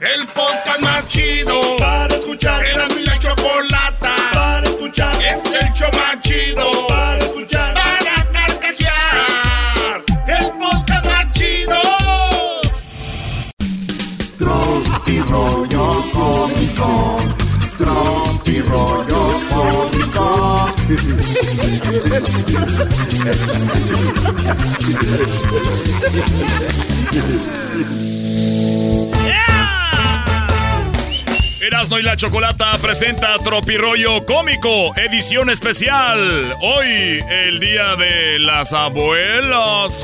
El podcast más chido para escuchar. Era mi la chocolata para escuchar. Es el show más chido para escuchar. Para carcajear. El podcast más chido. Tropi rollo cómico. Tropi rollo cómico. Erasmo y la Chocolata presenta Tropirollo Cómico, edición especial. Hoy, el día de las abuelas.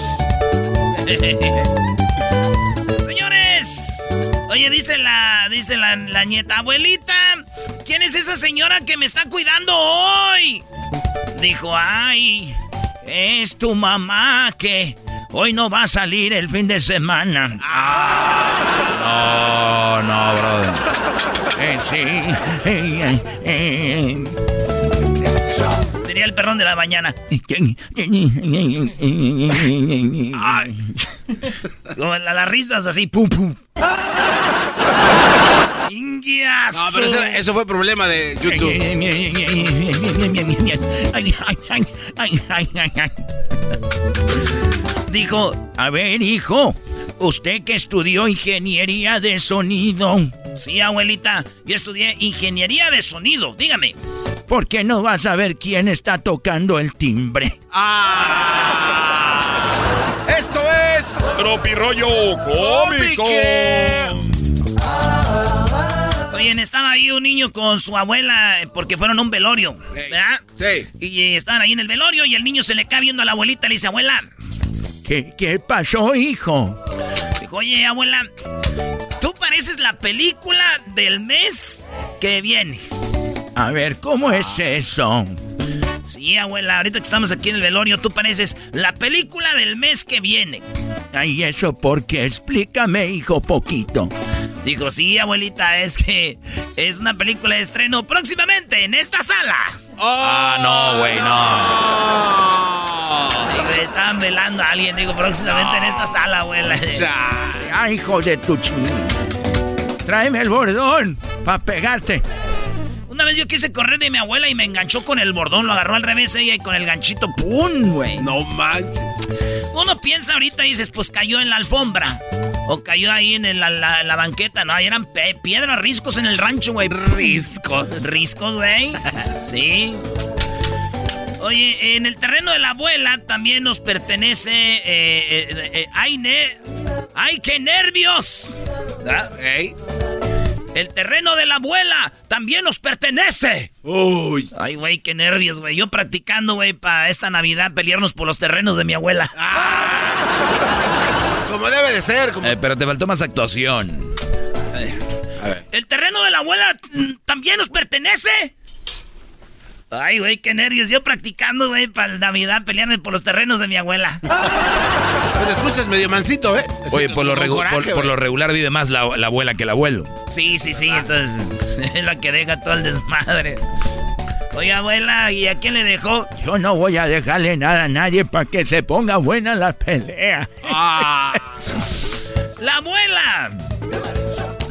Señores, oye, dice la, dice la, la nieta, abuelita, ¿quién es esa señora que me está cuidando hoy? Dijo, ay, es tu mamá que hoy no va a salir el fin de semana. No, no, brother. Eh, sí. Eh, eh, eh. Tenía el perrón de la mañana. Como la- las risas así, pum, pum. No, pero eso, eso fue problema de YouTube. Dijo, a ver, hijo, usted que estudió ingeniería de sonido. Sí, abuelita, yo estudié ingeniería de sonido, dígame. ¿Por qué no vas a ver quién está tocando el timbre? Ah. Esto es Tropirollo Cómico. Oye, estaba ahí un niño con su abuela eh, porque fueron a un velorio, ¿verdad? Sí. Y eh, estaban ahí en el velorio y el niño se le cae viendo a la abuelita y le dice, abuela. ¿Qué, qué pasó, hijo? Dijo, oye, abuela, tú pareces la película del mes que viene. A ver, ¿cómo es eso? Sí, abuela, ahorita que estamos aquí en el velorio, tú pareces la película del mes que viene. Ay, ¿eso por qué? Explícame, hijo, poquito. Dijo, sí, abuelita, es que es una película de estreno próximamente en esta sala. Ah, no, güey, no. Digo, estaban velando a alguien, digo, próximamente en esta sala, abuela. Ay, hijo de tu ching. Tráeme el bordón para pegarte. Una vez yo quise correr de mi abuela y me enganchó con el bordón, lo agarró al revés ella y con el ganchito, ¡pum, güey! No manches. Uno piensa ahorita y dices, pues cayó en la alfombra. O cayó ahí en el- la, la- la banqueta, ¿no? Ahí eran piedras, riscos en el rancho, güey. Riscos. Riscos, güey. Sí. Oye, en el terreno de la abuela también nos pertenece... eh, eh, eh, ¡Ay, ne- ¡Ay, qué nervios! ¿Verdad? El terreno de la abuela también nos pertenece. Uy. Ay, güey, qué nervios, güey. Yo practicando, güey, para esta Navidad pelearnos por los terrenos de mi abuela. Como debe de ser. Como... Eh, pero te faltó más actuación. ¿El terreno de la abuela mm, también nos pertenece? Ay, güey, qué nervios. Yo practicando, güey, para Navidad pelearme por los terrenos de mi abuela. Pues te escuchas medio mansito, ¿eh? Oye, por lo, Con regu- coraje, por, por güey. lo regular vive más la, la abuela que el abuelo. Sí, sí, sí, entonces es la que deja todo el desmadre. Oye, abuela, ¿y a quién le dejó? Yo no voy a dejarle nada a nadie para que se ponga buena la pelea. Ah. ¡La abuela!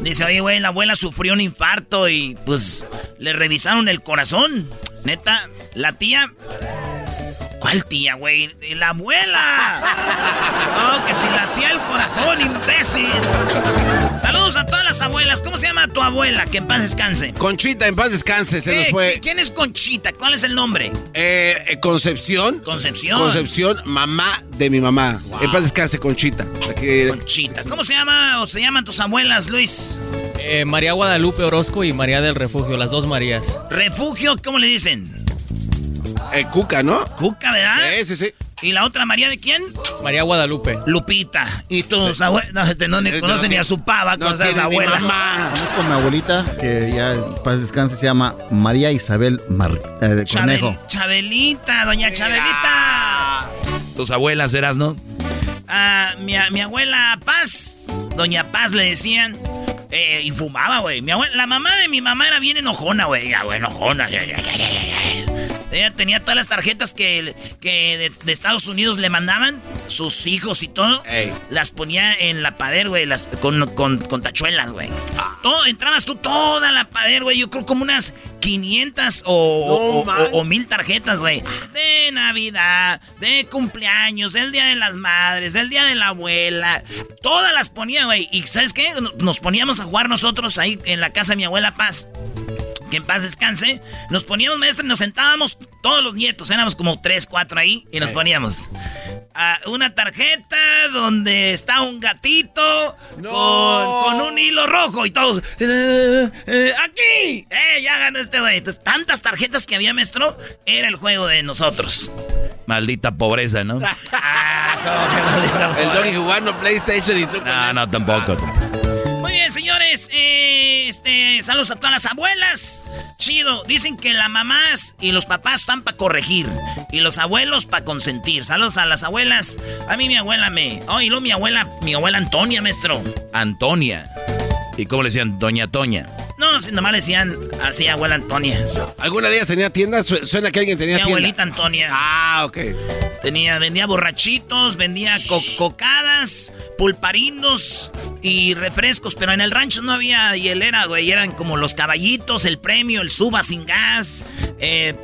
Dice, oye, güey, la abuela sufrió un infarto y pues le revisaron el corazón. Neta, la tía ¿Cuál tía, güey? La abuela. Oh, que si latía el corazón, imbécil. Saludos a todas las abuelas. ¿Cómo se llama tu abuela? Que en paz descanse. Conchita, en paz descanse, se nos fue. ¿Quién es Conchita? ¿Cuál es el nombre? Eh, eh, Concepción. Concepción. Concepción, mamá de mi mamá. En paz descanse, Conchita. Aquí- Conchita. ¿Cómo se llama o se llaman tus abuelas, Luis? Eh, María Guadalupe Orozco y María del Refugio, las dos Marías. Refugio, ¿cómo le dicen? Eh, Cuca, ¿no? Cuca, ¿verdad? Sí, sí, sí. ¿Y la otra María de quién? María Guadalupe. Lupita. ¿Y tus abuelas? No, este no ni Este conocen no ni a su pava no con esa tiene ni abuela. mamá. Conozco a mi abuelita, que ya paz descanse, se llama María Isabel Mar eh, de Chabel- Cornejo. Chabelita, doña Chabelita. Tus abuelas eras, ¿no? Ah, mi, mi abuela Paz, doña Paz le decían, eh, y fumaba, güey. Mi abuela, la mamá de mi mamá era bien enojona, güey. Ya, güey, enojona. ya, ya, ya, ya, ya. Ella tenía todas las tarjetas que, que de, de Estados Unidos le mandaban, sus hijos y todo. Ey. Las ponía en la pader, güey, las, con, con, con tachuelas, güey. Todo, entrabas tú toda la pader, güey. Yo creo como unas 500 o, o- o- manches. o mil tarjetas, güey. De Navidad, de cumpleaños, del Día de las Madres, del Día de la Abuela. Todas las ponía, güey. Y ¿sabes qué? Nos poníamos a jugar nosotros ahí en la casa de mi abuela Paz. Que en paz descanse. Nos poníamos, maestro, y nos sentábamos todos los nietos. Éramos como tres, cuatro ahí. Y nos poníamos. a una tarjeta donde está un gatito con, con un hilo rojo y todos. "Eh, eh, ¡Aquí! ¡Eh! Ya ganó este güey. Entonces, tantas tarjetas que había, maestro, era el juego de nosotros. Maldita pobreza, ¿no? Ah, ¿cómo que maldita El madre? Doggy jugando PlayStation y tú No, no, tampoco. Bien, señores. eh, este, saludos a todas las abuelas. Chido. Dicen que las mamás y los papás están para corregir. Y los abuelos para consentir. Saludos a las abuelas. A mí mi abuela me. Oh, y luego mi abuela, mi abuela Antonia, maestro. Antonia. ¿Y cómo le decían? Doña Toña. No, si nomás le decían así, abuela Antonia. ¿Alguna de ellas tenía tienda? Su- Suena que alguien tenía Mi tienda. abuelita Antonia. Ah, ok. Tenía, vendía borrachitos, vendía co- cocadas, pulparinos y refrescos, pero en el rancho no había hielera, güey. Eran como los caballitos, el premio, el suba sin gas. Eh,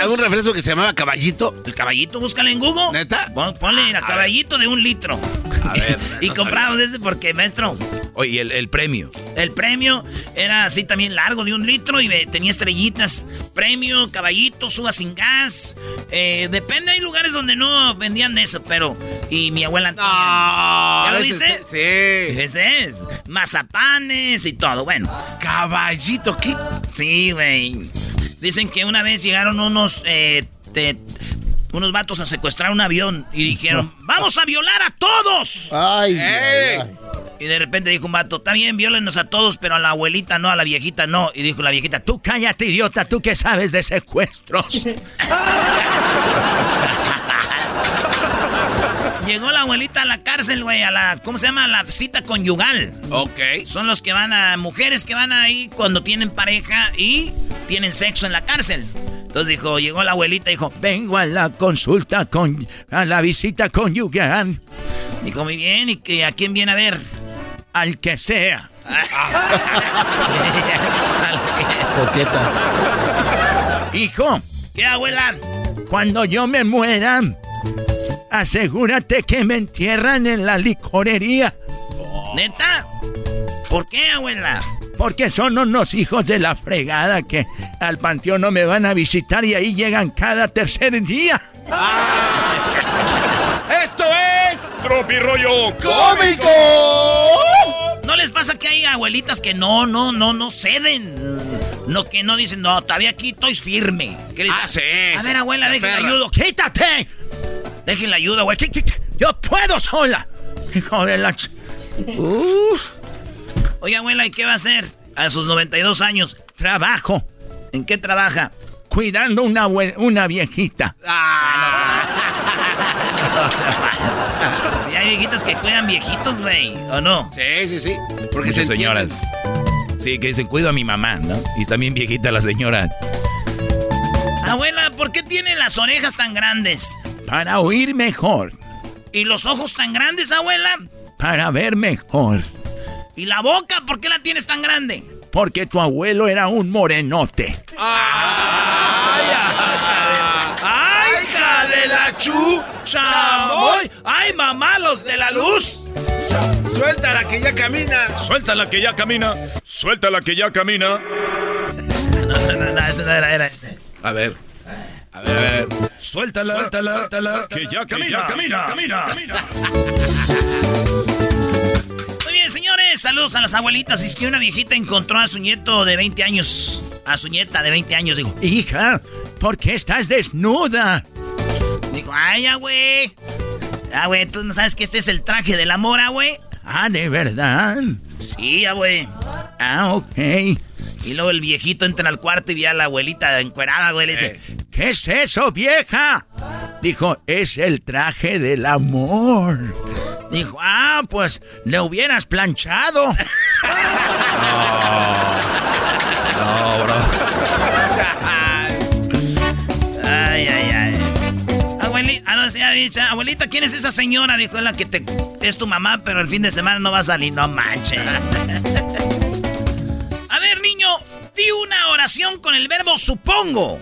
¿Algún refresco que se llamaba caballito? el caballito, búscale en Google. ¿Neta? Pon- Ponle el a caballito de un litro. A ver, y no compramos ese porque, maestro, Oye, ¿y el, el premio. El premio era así también largo de un litro y tenía estrellitas. Premio, caballito, suba sin gas. Eh, depende, hay lugares donde no vendían eso, pero. Y mi abuela. No. ¿Ya lo viste? Sí. Ese es. Mazapanes y todo. Bueno, Caballito, ¿qué? sí, güey. Dicen que una vez llegaron unos. eh, te- unos vatos a secuestrar un avión y dijeron: ¡Vamos a violar a todos! Ay, ¡Ey! ay, ay. Y de repente dijo un vato, está bien, violenos a todos, pero a la abuelita no, a la viejita no. Y dijo la viejita, tú cállate, idiota, tú que sabes de secuestros. Llegó la abuelita a la cárcel, güey, a la, ¿cómo se llama? A la cita conyugal. Ok. Son los que van a, mujeres que van ahí cuando tienen pareja y tienen sexo en la cárcel. Entonces dijo, llegó la abuelita y dijo, Vengo a la consulta con. a la visita conyugal. dijo, muy bien, ¿y que, a quién viene a ver? Al que sea. Coqueta. Hijo, ¿Qué, abuela? cuando yo me muera, asegúrate que me entierran en la licorería. ¿Neta? ¿Por qué, abuela? Porque son unos hijos de la fregada que al panteón no me van a visitar y ahí llegan cada tercer día. ¡Esto es Tropi rollo cómico! ¿No les pasa que hay abuelitas que no, no, no, no ceden? No, que no dicen, no, todavía aquí estoy firme. ¿Qué les Ah, sí, A ver, abuela, la déjenla perra. ayudo. ¡Quítate! Déjenla ayuda, güey. Yo puedo sola. Hijo de la... ch- Uf. Oye, abuela, ¿y qué va a hacer a sus 92 años? Trabajo ¿En qué trabaja? cuidando una, una viejita. Si hay viejitas que cuidan viejitos, güey, ¿o no? Sí, sí, sí. Porque Muchas se señoras. Sí, que dicen, cuido a mi mamá, ¿no? Y está bien viejita la señora. Abuela, ¿por qué tiene las orejas tan grandes? Para oír mejor, ¿Y los ojos tan grandes, abuela? para ver mejor. ¿Y la boca? ¿Por qué la tienes tan grande? Porque tu abuelo era un morenote. ¡Ay, hija de la Chu, chamoy. Ay, mamá, los de la luz. Suéltala que ya camina. Suéltala que ya camina. Suéltala que ya camina. No, no, no, no, ese no era, era. A ver. A ver, a ver. Suéltala, suéltala, suéltala, que ya camina, camina, camina, camina. Saludos a las abuelitas. Es que una viejita encontró a su nieto de 20 años. A su nieta de 20 años, digo. Hija, ¿por qué estás desnuda? Dijo, ay, güey. Ah, güey, ¿tú no sabes que este es el traje del amor, ah, güey? Ah, ¿de verdad? Sí, güey. Ah, ok. Y luego el viejito entra al cuarto y ve a la abuelita encuerada, güey. Le dice, ¿qué es eso, vieja? Dijo, es el traje del amor. Dijo, ah, pues le hubieras planchado. No, bro. ay, ay, ay. Abuelita, ah, no, dicho, abuelita, ¿quién es esa señora? Dijo, es la que te, es tu mamá, pero el fin de semana no va a salir. No manches. a ver, niño, di una oración con el verbo supongo.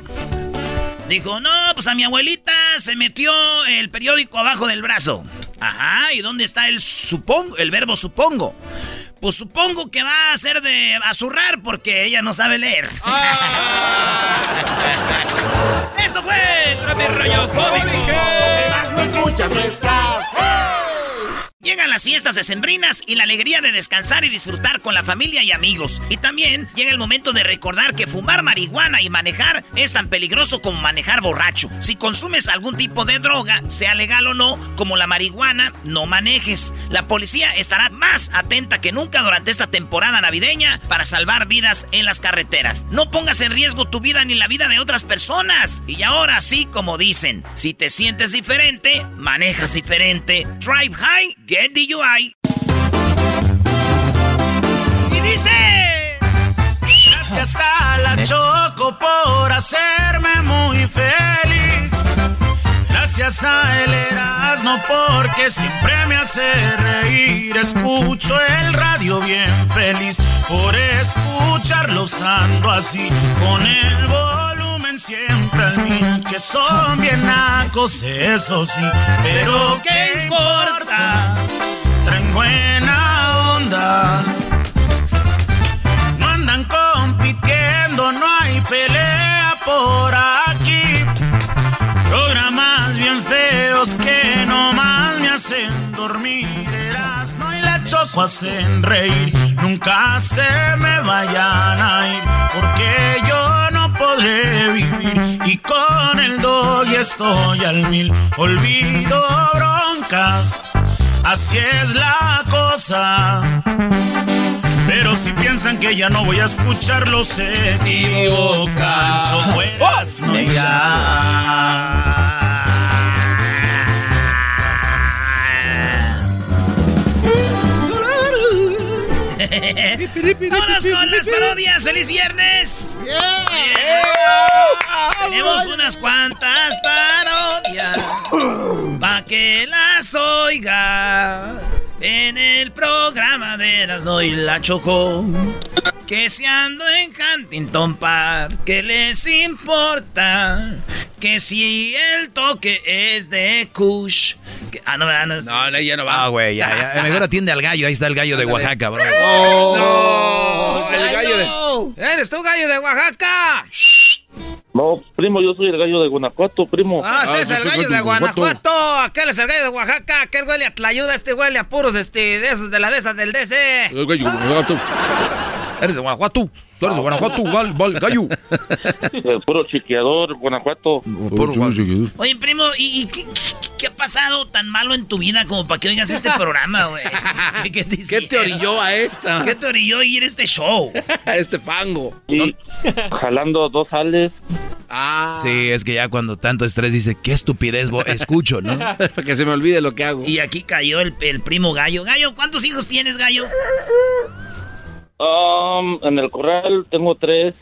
Dijo, no, pues a mi abuelita se metió el periódico abajo del brazo. Ajá, ¿y dónde está el supongo, el verbo supongo? Pues supongo que va a ser de azurrar porque ella no sabe leer. Esto fue Trapi Rollo Cómico. Llegan las fiestas decembrinas y la alegría de descansar y disfrutar con la familia y amigos. Y también llega el momento de recordar que fumar marihuana y manejar es tan peligroso como manejar borracho. Si consumes algún tipo de droga, sea legal o no, como la marihuana, no manejes. La policía estará más atenta que nunca durante esta temporada navideña para salvar vidas en las carreteras. No pongas en riesgo tu vida ni la vida de otras personas. Y ahora sí, como dicen, si te sientes diferente, manejas diferente. Drive high, get DUI. Y dice... Gracias a la Choco por hacerme muy feliz. Gracias a el Erasmo porque siempre me hace reír. Escucho el radio bien feliz por escucharlos ando así con el volumen siempre al mil. Que son bien nacos, eso sí, pero ¿qué importa? Choco hacen reír. Nunca se me vayan a ir, porque yo no podré vivir. Y con el doy estoy al mil. Olvido broncas, así es la cosa. Pero si piensan que ya no voy a escucharlo, se equivocan. Son buenas, no ¡Vámonos con las parodias! ¡Feliz viernes! Tenemos unas cuantas parodias pa' que las oiga en el programa de Erasmo y la Chocó. Que si ando en Huntington Park, ¿qué les importa? Que si el toque es de Kush. que- ah, no, no, No, no, ya no va. Ah, güey, ya, ya. Mejor atiende al gallo. Ahí está el gallo de Oaxaca, bro. No, el gallo de. ¡Eres tú, gallo de Oaxaca! No, primo, yo soy el gallo de Guanajuato, primo. Ah, este es Ah, el sí, gallo de Guanajuato. Aquel es el gallo de Oaxaca. Aquel huele a tlayuda. Este huele a puros este, de esos de la de esas del DC. El gallo de Guanajuato. Eres de Guanajuato. Tú eres de Guanajuato, val, val, gallo. El puro chiqueador, Guanajuato. Puro Guanajuato. Oye, primo, ¿y, y qué, qué- qué ha pasado tan malo en tu vida como para que oigas este programa, güey? ¿Qué, te ¿Qué te orilló a esta? ¿Qué te orilló a ir a este show? A este fango. Jalando dos ales. Ah. Sí, es que ya cuando tanto estrés dice, qué estupidez bo- escucho, ¿no? Para que se me olvide lo que hago. Y aquí cayó el, el primo Gallo. Gallo, ¿cuántos hijos tienes, Gallo? Um, en el corral tengo tres.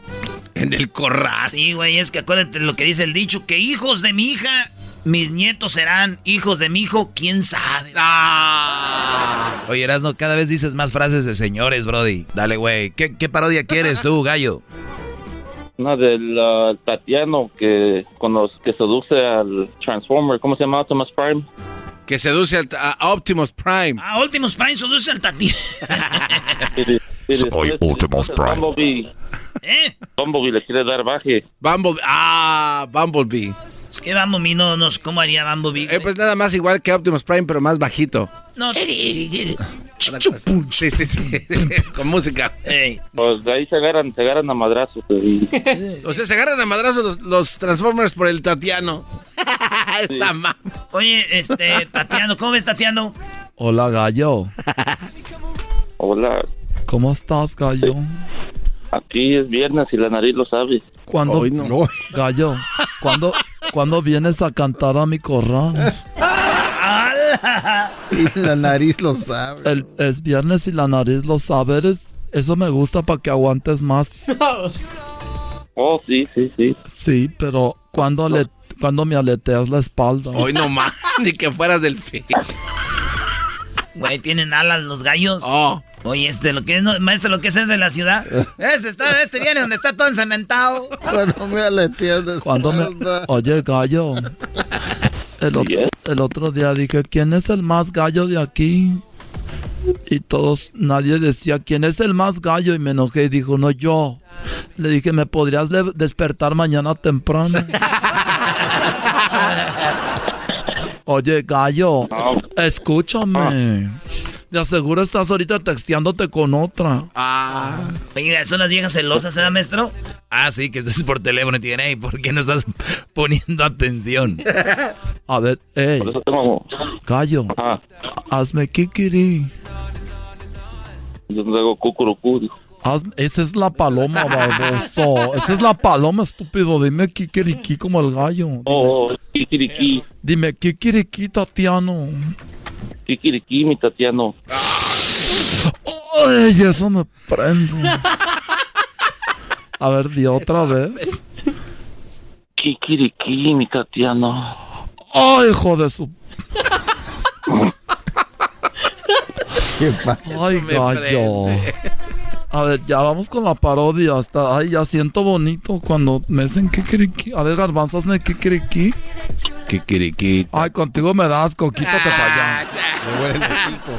En el corral. Sí, güey, es que acuérdate lo que dice el dicho, que hijos de mi hija, mis nietos serán hijos de mi hijo, quién sabe. Ah. Oye, Erasno, cada vez dices más frases de señores, Brody. Dale, güey. ¿Qué, qué parodia quieres tú, gallo? Una del uh, Tatiano que, con los, que seduce al Transformer. ¿Cómo se llama? Optimus Prime. Que seduce al, a Optimus Prime. Ah, Optimus Prime seduce al Tatiano. Soy Optimus Prime. Bumblebee. ¿Eh? Bumblebee le quiere dar baje. Bumblebee. Ah, Bumblebee. Es que Bumblebee no nos... ¿Cómo haría Bumblebee? Eh, pues nada más igual que Optimus Prime, pero más bajito. No. Sí, sí, sí. Con música. Pues de ahí se agarran, se agarran a madrazos. o sea, se agarran a madrazos los, los Transformers por el Tatiano. Esa mamá. Oye, este, Tatiano, ¿cómo ves, Tatiano? Hola, gallo. Hola. ¿Cómo estás, gallo? Aquí es viernes y la nariz lo sabe. ¿Cuándo, gallo, ¿cuándo, ¿cuándo vienes a cantar a mi corral? y la nariz lo sabe. El, es viernes y la nariz lo sabe. Eres, eso me gusta para que aguantes más. Oh, sí, sí, sí. Sí, pero cuando, le, cuando me aleteas la espalda. Hoy no más, ni que fueras del fin. Güey, ¿tienen alas los gallos? Oh. Oye, este, lo que es, maestro, lo que es, es de la ciudad. Este, está, este viene donde está todo encementado. Cuando me de Cuando me... Oye, gallo. El otro, el otro día dije, ¿quién es el más gallo de aquí? Y todos, nadie decía, ¿quién es el más gallo? Y me enojé y dijo, no, yo. Le dije, ¿me podrías despertar mañana temprano? Oye, gallo, escúchame. De aseguro estás ahorita texteándote con otra. Ah. Oiga, ¿son las viejas celosas, ¿eh, maestro? Ah, sí, que estás por teléfono y tienen, ¿por qué no estás poniendo atención? A ver, ey. Gallo, hazme kikiri. Yo no hago cucurucú, esa es la paloma, baboso. Esa es la paloma, estúpido. Dime kikiriki como el gallo. Dime, oh, kikiriki. Dime kikiriki, Tatiano. Kikiriki, mi Tatiano. Ay, eso me prende. A ver, di otra vez. Kikiriki, mi Tatiano. Ay, hijo de su... ¿Qué pasa? Ay, gallo. A ver, ya vamos con la parodia. Hasta, ay, ya siento bonito cuando me dicen kikiriki. A ver, garbanzo, hazme kikiriki. Kikiriki. Ay, contigo me das asco, quítate para allá.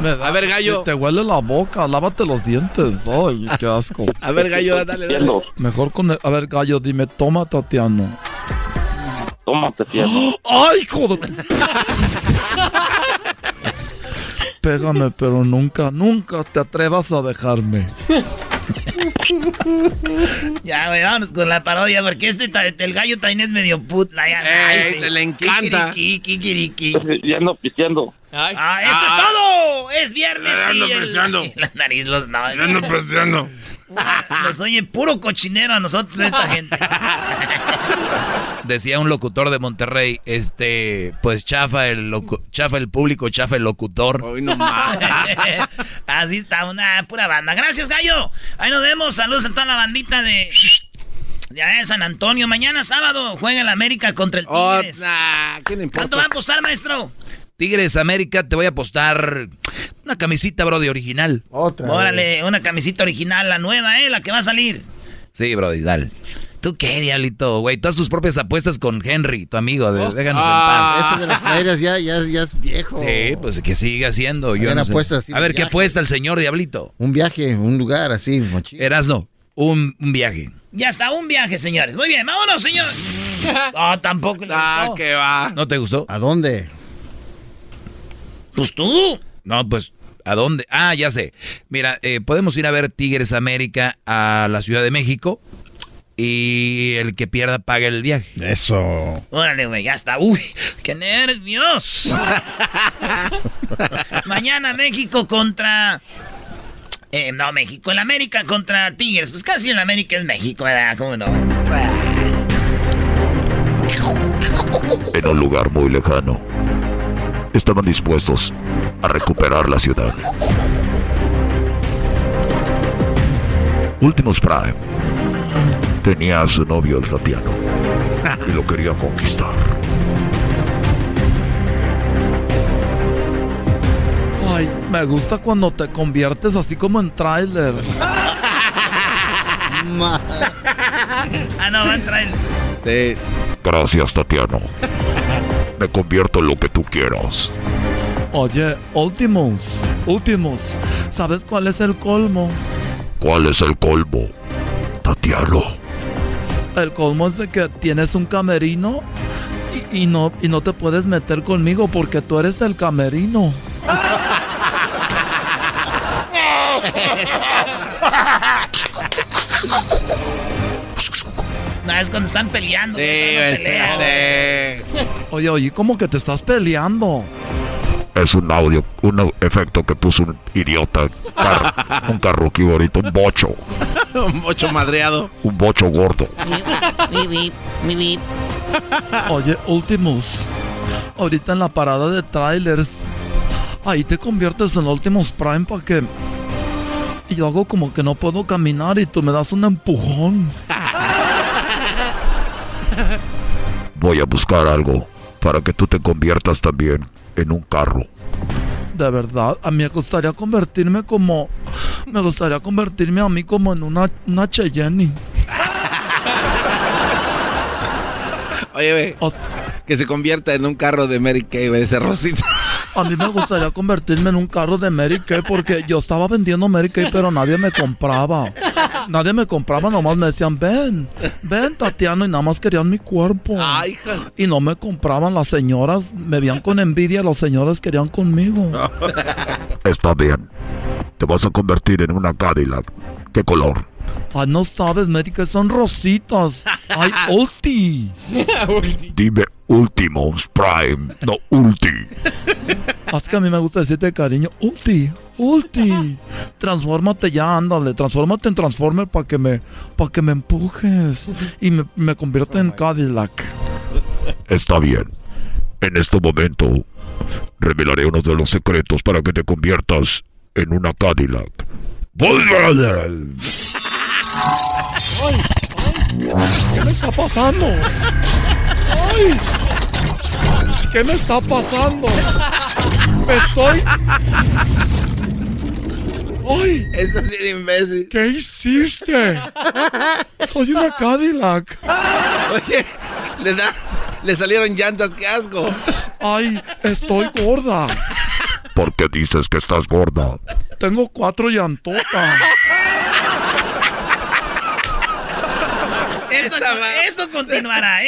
Me huele A ver, gallo. Te huele la boca, lávate los dientes. Ay, qué asco. A ver, gallo, dale, dale. Mejor con el... A ver, gallo, dime, toma, Tatiano. Toma, Tatiano. ¡Ay, joder! Pégame, pero nunca, nunca te atrevas a dejarme. ya, güey, vámonos con la parodia, porque este el gallo también es medio put. La, ay, te le encanta. Kikiriki, Ya ando pisteando. Ah, eso es todo. Es viernes. Ya ando pisteando. La nariz los no. Ya ando pisteando. Nos oye puro cochinero a nosotros esta gente. Decía un locutor de Monterrey, este, pues chafa el chafa el público, chafa el locutor. Hoy no más. Así está, una pura banda. Gracias, gallo. Ahí nos vemos. Saludos a toda la bandita de ya es San Antonio. Mañana sábado juega el América contra el Tigres. ¿Cuánto va a apostar, maestro? Tigres América, te voy a apostar una camisita, bro, de original. Otra. Órale, una camisita original, la nueva, ¿eh? La que va a salir. Sí, bro, dale. ¿Tú qué, diablito, güey? Todas tus propias apuestas con Henry, tu amigo. De, déjanos en Ah, paz. Eso de las playas ya, ya, ya es viejo. Sí, pues que siga haciendo. Yo no apuestas así A ver, ¿qué viaje. apuesta el señor Diablito? Un viaje, un lugar así, mochila. Erasno, un, un viaje. Ya está, un viaje, señores. Muy bien, vámonos, señor. No, tampoco. le Ah, que va. ¿No te gustó? ¿A dónde? Pues tú. No, pues, ¿a dónde? Ah, ya sé. Mira, eh, podemos ir a ver Tigres América a la Ciudad de México y el que pierda paga el viaje. Eso. Órale, güey, ya está. Uy, qué nervios. Mañana México contra... Eh, no, México, el América contra Tigres. Pues casi el América es México, ¿verdad? ¿Cómo no? En un lugar muy lejano, estaban dispuestos a recuperar la ciudad. Últimos Prime tenía a su novio el Tatiano y lo quería conquistar. Ay, me gusta cuando te conviertes así como en tráiler. ah, no, va a entrar. Sí. Gracias, Tatiano. Me convierto en lo que tú quieras. Oye, Ultimus, Ultimus, ¿sabes cuál es el colmo? ¿Cuál es el colmo, Tatiano? El colmo es de que tienes un camerino y, no, y no te puedes meter conmigo porque tú eres el camerino. No, es cuando están peleando. Sí, Oye, oye, ¿cómo que te estás peleando? Es un audio, un efecto que puso un idiota. un carro ahorita, un bocho. un bocho madreado. Un bocho gordo. Mi mi Oye, Ultimus. Ahorita en la parada de trailers. Ahí te conviertes en Ultimus Prime para que. Y yo hago como que no puedo caminar y tú me das un empujón. Voy a buscar algo para que tú te conviertas también en un carro. De verdad, a mí me gustaría convertirme como. Me gustaría convertirme a mí como en una, una Cheyenne. Oye, ve, que se convierta en un carro de Mary Kay, ese Rosita. A mí me gustaría convertirme en un carro de Mary Kay porque yo estaba vendiendo Mary Kay, pero nadie me compraba. Nadie me compraba, nomás me decían, ven, ven, Tatiano, y nada más querían mi cuerpo. Ay, y no me compraban las señoras, me veían con envidia, los señores querían conmigo. Está bien. Te vas a convertir en una Cadillac. ¿Qué color? Ay, no sabes, Mary Kay, son rositas. Ay, ulti. Dime Ultimos Prime, no Ulti. Es que a mí me gusta decirte cariño, Ulti, Ulti. Transfórmate ya, ándale, transfórmate en Transformer para que me para que me empujes y me, me convierta en Cadillac. Está bien. En este momento revelaré uno de los secretos para que te conviertas en una Cadillac. ¿Qué me está pasando? ¡Ay! ¿Qué me está pasando? Me estoy. ¡Ay! Esto es imbécil. ¿Qué hiciste? Soy una Cadillac. Oye, le, da, le salieron llantas, qué asco. ¡Ay! Estoy gorda. ¿Por qué dices que estás gorda? Tengo cuatro llantotas. Esto, continuará.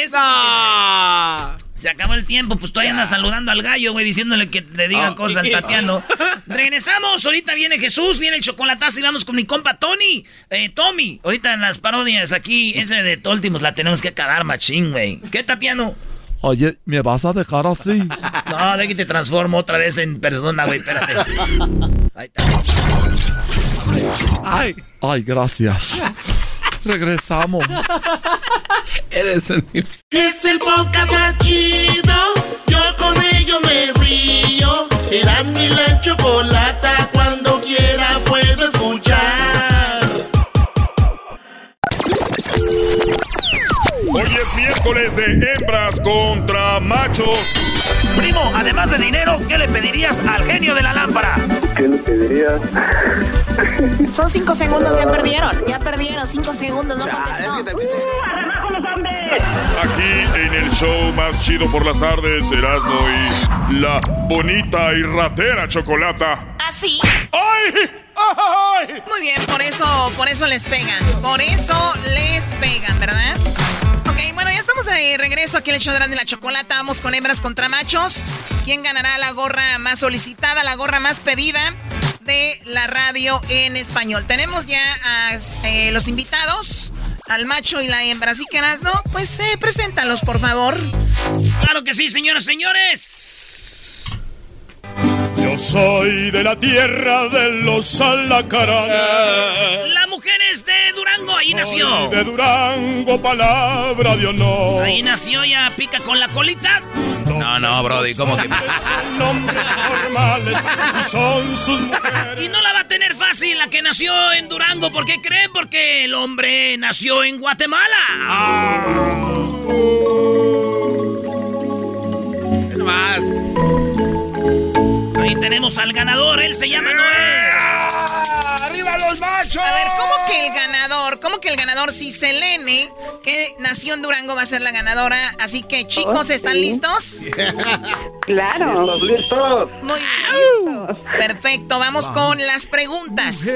Se acabó el tiempo, pues todavía anda saludando al gallo, güey, diciéndole que le diga oh, cosas al Tatiano. Regresamos, ahorita viene Jesús, viene el chocolatazo y vamos con mi compa Tony, eh, Tommy. Ahorita en las parodias aquí, ese de Toltimos la tenemos que acabar, machín, güey. ¿Qué, Tatiano? Oye, ¿me vas a dejar así? No, de que te transformo otra vez en persona, güey, espérate. Ahí está. Ay, ay, gracias. Regresamos. Eres el... Es el podcast más chido. Yo con ello me río. Eras mi la chocolata. Cuando quiera Hoy es miércoles de hembras contra machos. Primo, además de dinero, ¿qué le pedirías al genio de la lámpara? ¿Qué le pedirías? Son cinco segundos, ya perdieron. Ya perdieron, cinco segundos, no contestó. Aquí en el show más chido por las tardes, Erasmo y la bonita y ratera chocolata. ¿Ah, sí? ¡Ay! Muy bien, por eso, por eso les pegan. Por eso les pegan, ¿verdad? bueno, ya estamos de regreso aquí en el show de la chocolata. Vamos con hembras contra machos. ¿Quién ganará la gorra más solicitada, la gorra más pedida de la radio en español? Tenemos ya a eh, los invitados, al macho y la hembra. Así que, ¿no? Pues eh, preséntalos, por favor. Claro que sí, señoras, señores. Yo soy de la tierra de los alacaranes. La mujer es de Durango, ahí nació. De Durango, palabra de honor. Ahí nació, ya pica con la colita. No, no, Brody, ¿cómo que Son nombres normales y son sus mujeres. Y no la va a tener fácil la que nació en Durango. ¿Por qué creen? Porque el hombre nació en Guatemala. Ah. ¿Qué más? Tenemos al ganador, él se llama Noé. ¡Arriba los machos! A ver, ¿cómo que el ganador? ¿cómo que el ganador? Si Selene, que nació en Durango, va a ser la ganadora. Así que, chicos, ¿están listos? claro. listos. Muy bien. Perfecto, vamos con las preguntas.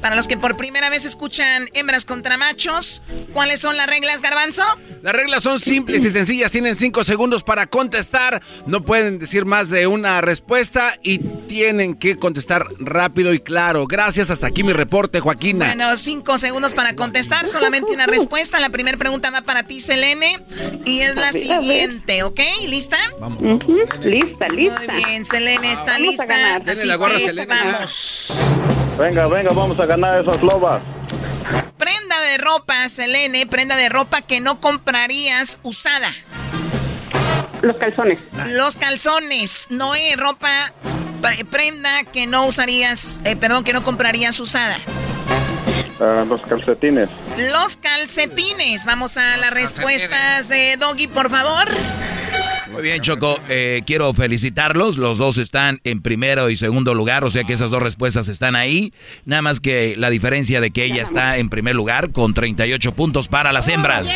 Para los que por primera vez escuchan hembras contra machos, ¿cuáles son las reglas, Garbanzo? Las reglas son simples y sencillas. Tienen cinco segundos para contestar. No pueden decir más de una respuesta y tienen que contestar rápido y claro. Gracias. Hasta aquí mi reporte, Joaquina. Bueno, cinco segundos para contestar. Solamente una respuesta. La primera pregunta va para ti, Selene. Y es la siguiente, ¿ok? ¿Lista? Vamos. Lista, lista. Muy bien, Selene está lista. Así la gorra, que Selene. vamos. Venga, venga, vamos a ganar esas lobas. Prenda de ropa, Selene, prenda de ropa que no comprarías usada. Los calzones. Los calzones, Noé, ropa, pre- prenda que no usarías, eh, perdón, que no comprarías usada. Ah, los calcetines. Los calcetines. Vamos a las respuestas de Doggy, por favor. Muy bien, Choco. eh, quiero felicitarlos. Los dos están en primero y segundo lugar, o sea que esas dos respuestas están ahí. Nada más que la diferencia de que ella está en primer lugar con 38 puntos para las hembras.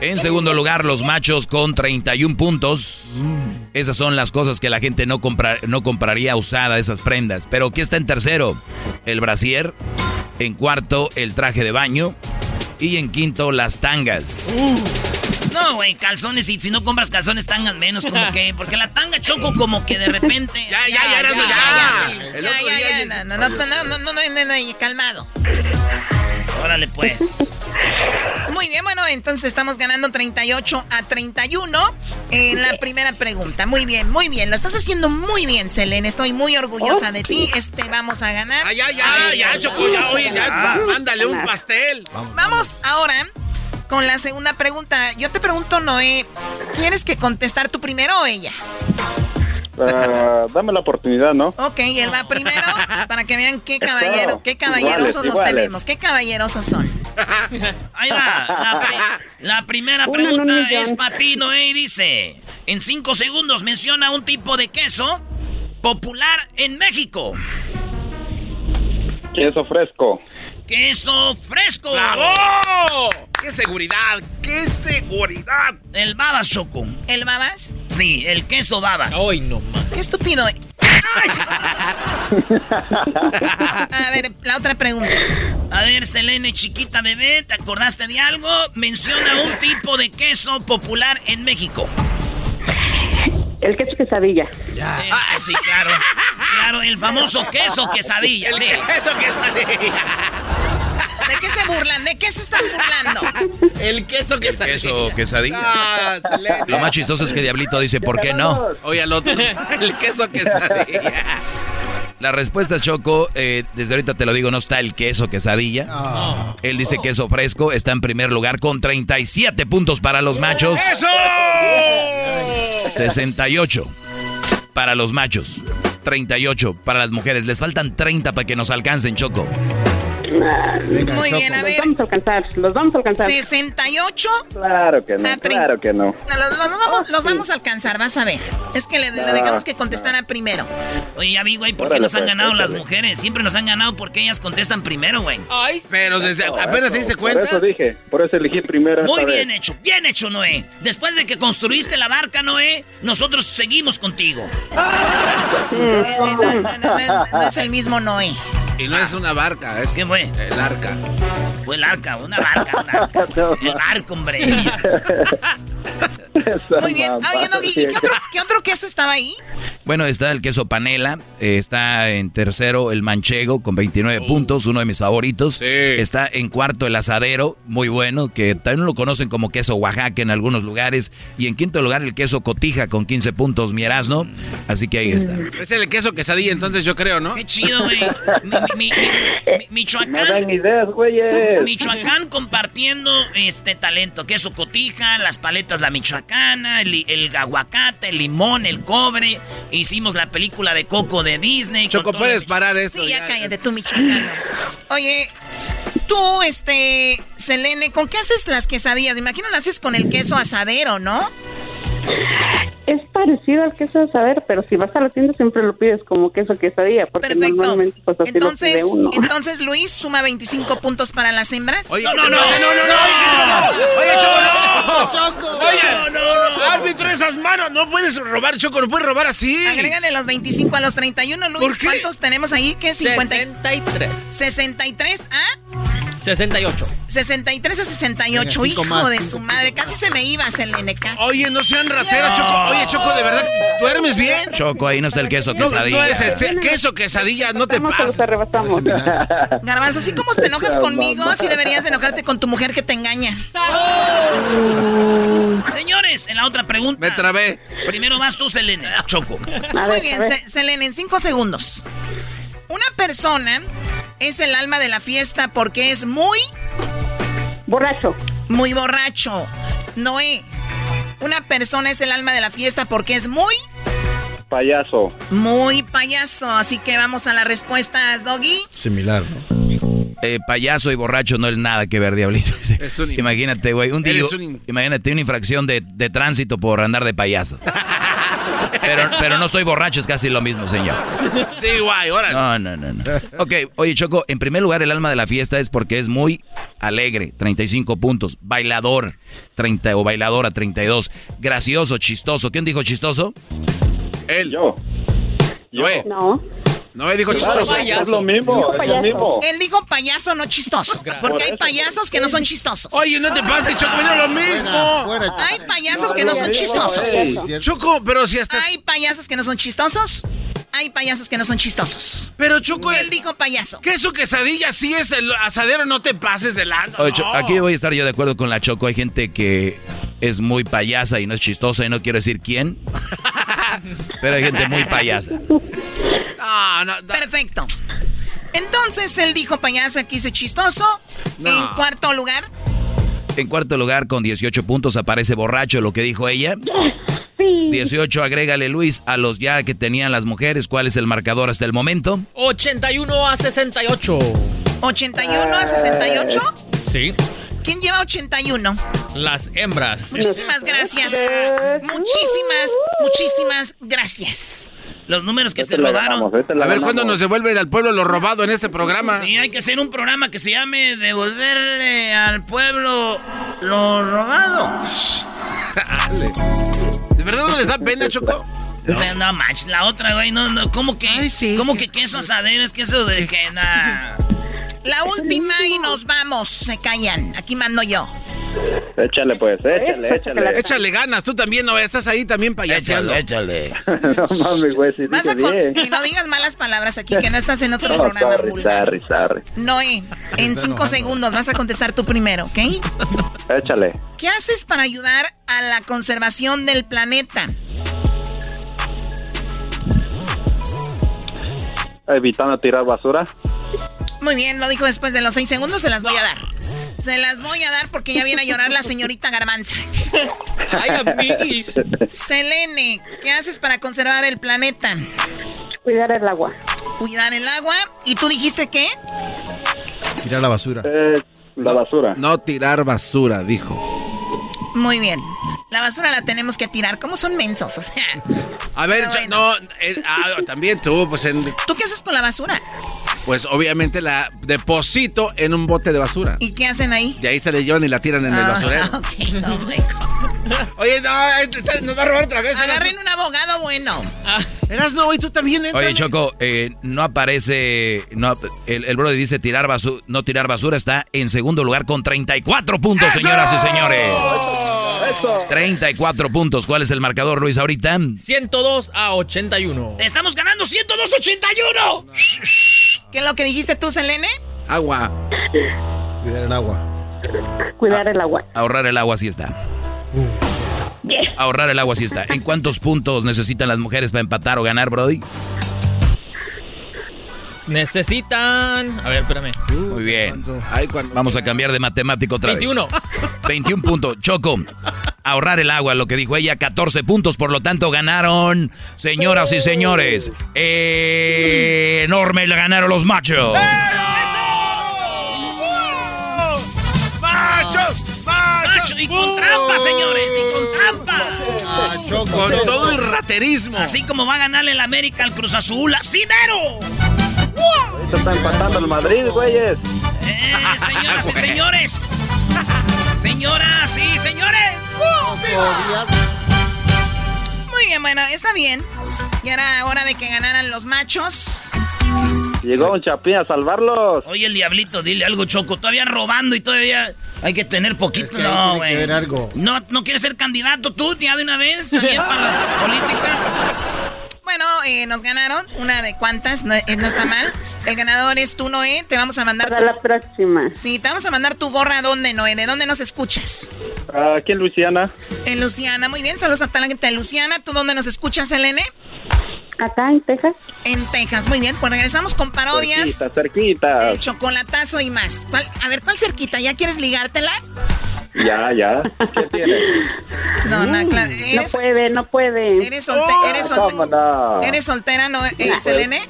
En segundo lugar, los machos con 31 puntos. Esas son las cosas que la gente no, compra- no compraría usada, esas prendas. Pero ¿qué está en tercero? El brasier. En cuarto, el traje de baño. Y en quinto, las tangas. No, güey, calzones. Y si no compras calzones, tangas menos. Como que. Porque la tanga choco como que de repente. ya, ya, ya, ya. Ya, ya, ya. ya, No, no, no, no, no, calmado. Órale, pues. Muy bien, bueno, entonces estamos ganando 38 a 31 en la primera pregunta. Muy bien, muy bien. Lo estás haciendo muy bien, Selene. Estoy muy orgullosa de ti. Este vamos a ganar. Ay, ay, ay, ya, ya, ya, ya, Choco, ya, oye, ya, mándale un pastel. Vamos ahora con la segunda pregunta. Yo te pregunto, Noé, ¿tienes que contestar tú primero o ella? Ah, dame la oportunidad, ¿no? Ok, él va primero para que vean qué caballero, qué caballerosos Iguales, los iguales. tenemos, qué caballerosos son. Ahí va. La, pri- la primera pregunta es para ti, Noé, y dice: En cinco segundos menciona un tipo de queso popular en México. Queso fresco. Queso fresco. ¡Bravo! ¡Qué seguridad! ¡Qué seguridad! El babas, Choco. ¿El babas? Sí, el queso babas. Hoy no más. Qué estúpido. A ver, la otra pregunta. A ver, Selene, chiquita bebé, ¿te acordaste de algo? Menciona un tipo de queso popular en México. El queso quesadilla. Eh, sí, claro. Claro, el famoso queso quesadilla. sí. Eso que sale. ¿De qué se burlan? ¿De qué se están burlando? El queso que sale. Queso quesadilla. Ah. Lo más chistoso es que Diablito dice, ¿por qué no? Oye, al otro. El queso que sale. La respuesta, Choco, eh, desde ahorita te lo digo, no está el queso quesadilla. Él dice queso fresco, está en primer lugar con 37 puntos para los machos. ¡Eso! 68 para los machos. 38 para las mujeres. Les faltan 30 para que nos alcancen, Choco. Venga, Muy bien, a Los ver. vamos a alcanzar, los vamos a alcanzar. 68. Claro que no, Ah, claro que no. No, los, los vamos, los vamos a alcanzar, vas a ver. Es que le, le Ah, dejamos que contestara primero. Oye, amigo, ¿y por qué nos han pues, ganado las mujeres? Siempre nos han ganado porque ellas contestan primero, güey. Pero desde apenas se diste Por cuenta. eso dije, por eso elegí primero Muy bien vez. hecho, bien hecho, Noé. Después de que construiste la barca, Noé, nosotros seguimos contigo. No, no, no, no, no, no es el mismo Noé. Y no es una barca, es ¿Qué fue? el arca. Fue el arca, una barca, una arca. El barco, hombre. Muy bien. mamá, Oye, Doggy, ¿y sí. qué otro, qué otro queso estaba ahí? Bueno, está el queso panela, eh, está en tercero el manchego con 29 puntos, uno de mis favoritos. Sí. Está en cuarto el asadero, muy bueno, que también lo conocen como queso Oaxaca en algunos lugares. Y en quinto lugar el queso cotija con 15 puntos, mi Erasmo. Así que ahí está. Es el queso quesadilla, entonces yo creo, ¿no? Qué chido, güey. Mi- mi- mi- mi- mi- No Michoacán. dan ideas, güeyes. Michoacán compartiendo este talento, queso cotija, las paletas la michoacana, el, el aguacate, el limón, el cobre. Hicimos la película de Coco de Disney. Choco, puedes parar eso. Sí, ya cállate tú, michoacano. Oye, tú, este, Selene, ¿con qué haces las quesadillas? Me imagino las haces con el queso asadero, ¿no? Esto parecido al queso de saber, pero si vas a la tienda siempre lo pides como queso quesadilla, porque normalmente pues así Entonces, lo pide uno. entonces Luis suma 25 puntos para las hembras. Oye, No, no, no, no, no, no, Oye, Choco, Choco, no. Oye, no, no, no. árbitro, esas manos, no puedes robar, Choco, no puedes robar así. Agrégale los 25 a los 31, Luis. ¿Por qué? ¿Cuántos tenemos ahí? ¿Qué? 50. 63. 63 a 68. 63 a 68. Venga, Hijo más, de su madre. Casi se me iba, Selene, casi. Oye, no sean rateras, Choco. Oye, Choco, de verdad, ¿duermes bien? Choco, ahí no está el queso No, quesadilla. no es el queso quesadilla, no te pases. te rebasamos. Garbanzo, así como te enojas conmigo, así deberías enojarte con tu mujer que te engaña. Señores, en la otra pregunta. Me trabé. Primero vas tú, Selene. Choco. A Muy bien, Selene, en 5 segundos. Una persona es el alma de la fiesta porque es muy, Borracho. muy borracho. Noé. Una persona es el alma de la fiesta porque es muy, Payaso. muy payaso. Así que vamos a las respuestas, Doggy. Similar, ¿no? Eh, payaso y borracho no es nada que ver, diablito. Es un- Imagínate, güey, un día, un imagínate una infracción de, de tránsito por andar de payaso. Pero, pero no estoy borracho, es casi lo mismo, señor. Guay, órale. No, no, no, no. Ok, oye, Choco, en primer lugar, el alma de la fiesta es porque es muy alegre, 35 puntos. Bailador, 30 o bailadora, 32. Gracioso, chistoso. ¿Quién dijo chistoso? Él. Yo. Noé. No. Noé dijo Claro, chistoso. payaso. Es lo mismo, es lo mismo. Él dijo payaso, no chistoso. Porque hay payasos que no son chistosos. Oye, no te pases, Choco, mira lo mismo. Hay payasos que no son chistosos. Choco, pero si hasta... Hay payasos que no son chistosos. Hay payasos que no son chistosos. Pero Choco, Él dijo payaso. queso quesadilla sí es el asadero, no te pases de lado. Oye, no. aquí voy a estar yo de acuerdo con la Choco. Hay gente que es muy payasa y no es chistosa y no quiero decir quién. Pero hay gente muy payasa. No, no, no. Perfecto. Entonces él dijo payaso, aquí dice chistoso. No. En cuarto lugar, En cuarto lugar, con 18 puntos, aparece borracho, lo que dijo ella. Sí. 18, agrégale Luis a los ya que tenían las mujeres. ¿Cuál es el marcador hasta el momento? 81 a 68. 81 a 68. Sí. ¿Quién lleva 81? Las hembras. Muchísimas gracias. Muchísimas, muchísimas gracias. Los números que Este se robaron. ganamos, este A ver, ganamos. ¿cuándo nos devuelven al pueblo lo robado en este programa? Sí, hay que hacer un programa que se llame Devolverle al pueblo lo robado. ¿De verdad no les da pena, Choco? No, no manches, la otra, güey, no, no, ¿cómo que? Ay, sí, ¿Cómo que- que queso asadero? Es queso de que nada. La última y nos vamos. Se callan. Aquí mando yo. Échale, pues, échale, échale. Échale ganas, tú también, no estás ahí también payaseando. échale. no mames, güey, si Vas a bien. y no digas malas palabras aquí, que no estás en otro No, programa. sorry, vulgar. sorry, sorry. Noé, en cinco segundos vas a contestar tú primero, ¿ok? Échale. ¿Qué haces para ayudar a la conservación del planeta? Evitando tirar basura. Muy bien, lo dijo después de los seis segundos, se las voy a dar. Se las voy a dar porque ya viene a llorar la señorita Garbanza. Ay, amiguis. Selene, ¿qué haces para conservar el planeta? Cuidar el agua. Cuidar el agua. ¿Y tú dijiste qué? Tirar la basura. Eh, la basura. No tirar basura, dijo. Muy bien. La basura la tenemos que tirar. ¿Cómo son mensos? O sea, A ver, bueno. no, eh, ah, también tú, pues, en, ¿tú qué haces con la basura? Pues obviamente la deposito en un bote de basura. ¿Y qué hacen ahí? De ahí se le llevan y la tiran en el Ah, basurero. ok, no. Oye, no, eh, nos va a robar otra vez. Agarren un abogado bueno. Eras no, y tú también, eh, Oye. Choco, eh, no aparece. No, el, el brother dice tirar basura, no tirar basura. Está en segundo lugar con 34 puntos, señoras y señores. 34 puntos. ¿Cuál es el marcador, Luis, ahorita? 102 a 81. ¡Estamos ganando 102.81! ¿Qué es lo que dijiste tú, Selene? Agua. Cuidar el agua. Cuidar el agua. Ahorrar el agua, sí está. Ahorrar el agua, sí está. ¿En cuántos puntos necesitan las mujeres para empatar o ganar, Brody? Necesitan. A ver, espérame. Muy bien. Vamos a cambiar de matemático otra vez. 21. 21 puntos. Choco, ahorrar el agua, lo que dijo ella, 14 puntos, por lo tanto ganaron, señoras y señores, eh, enorme le ganaron los machos. ¡Machos! ¡Machos! y con trampa, señores, y con trampa. Ah, con todo el raterismo. Así como va a ganarle el América al Cruz Azul, así mero. Ahorita está empatando el Madrid, güeyes. Eh, señoras y señores. Señoras y señores. Muy bien, bueno, está bien. Y era hora de que ganaran los machos. Llegó un chapín a salvarlos. Oye, el diablito, dile algo, Choco. Todavía robando y todavía hay que tener poquito. no, güey. No, no quieres ser candidato tú, ya de una vez, también para las políticas. Bueno, eh, nos ganaron. Una de cuantas, no, eh, no, está mal. El ganador es tú, Noé. Te vamos a mandar. Para la próxima. Sí, te vamos a mandar tu gorra. ¿Dónde, Noé? ¿De dónde nos escuchas? Aquí en Luciana. En Luciana, muy bien. Saludos a toda la gente de Luciana. ¿Tú dónde nos escuchas, Elene? Acá en Texas. En Texas, muy bien. Pues regresamos con parodias. Cerquita, cerquita. El chocolatazo y más. ¿Cuál, a ver, ¿cuál cerquita? ¿Ya quieres ligártela? Ya, ya. ¿Qué tienes? No, no, claro. Eres, no puede, no puede. ¿Eres, solte oh, eres, solte no. ¿Eres soltera, no? ¿Eres Selene?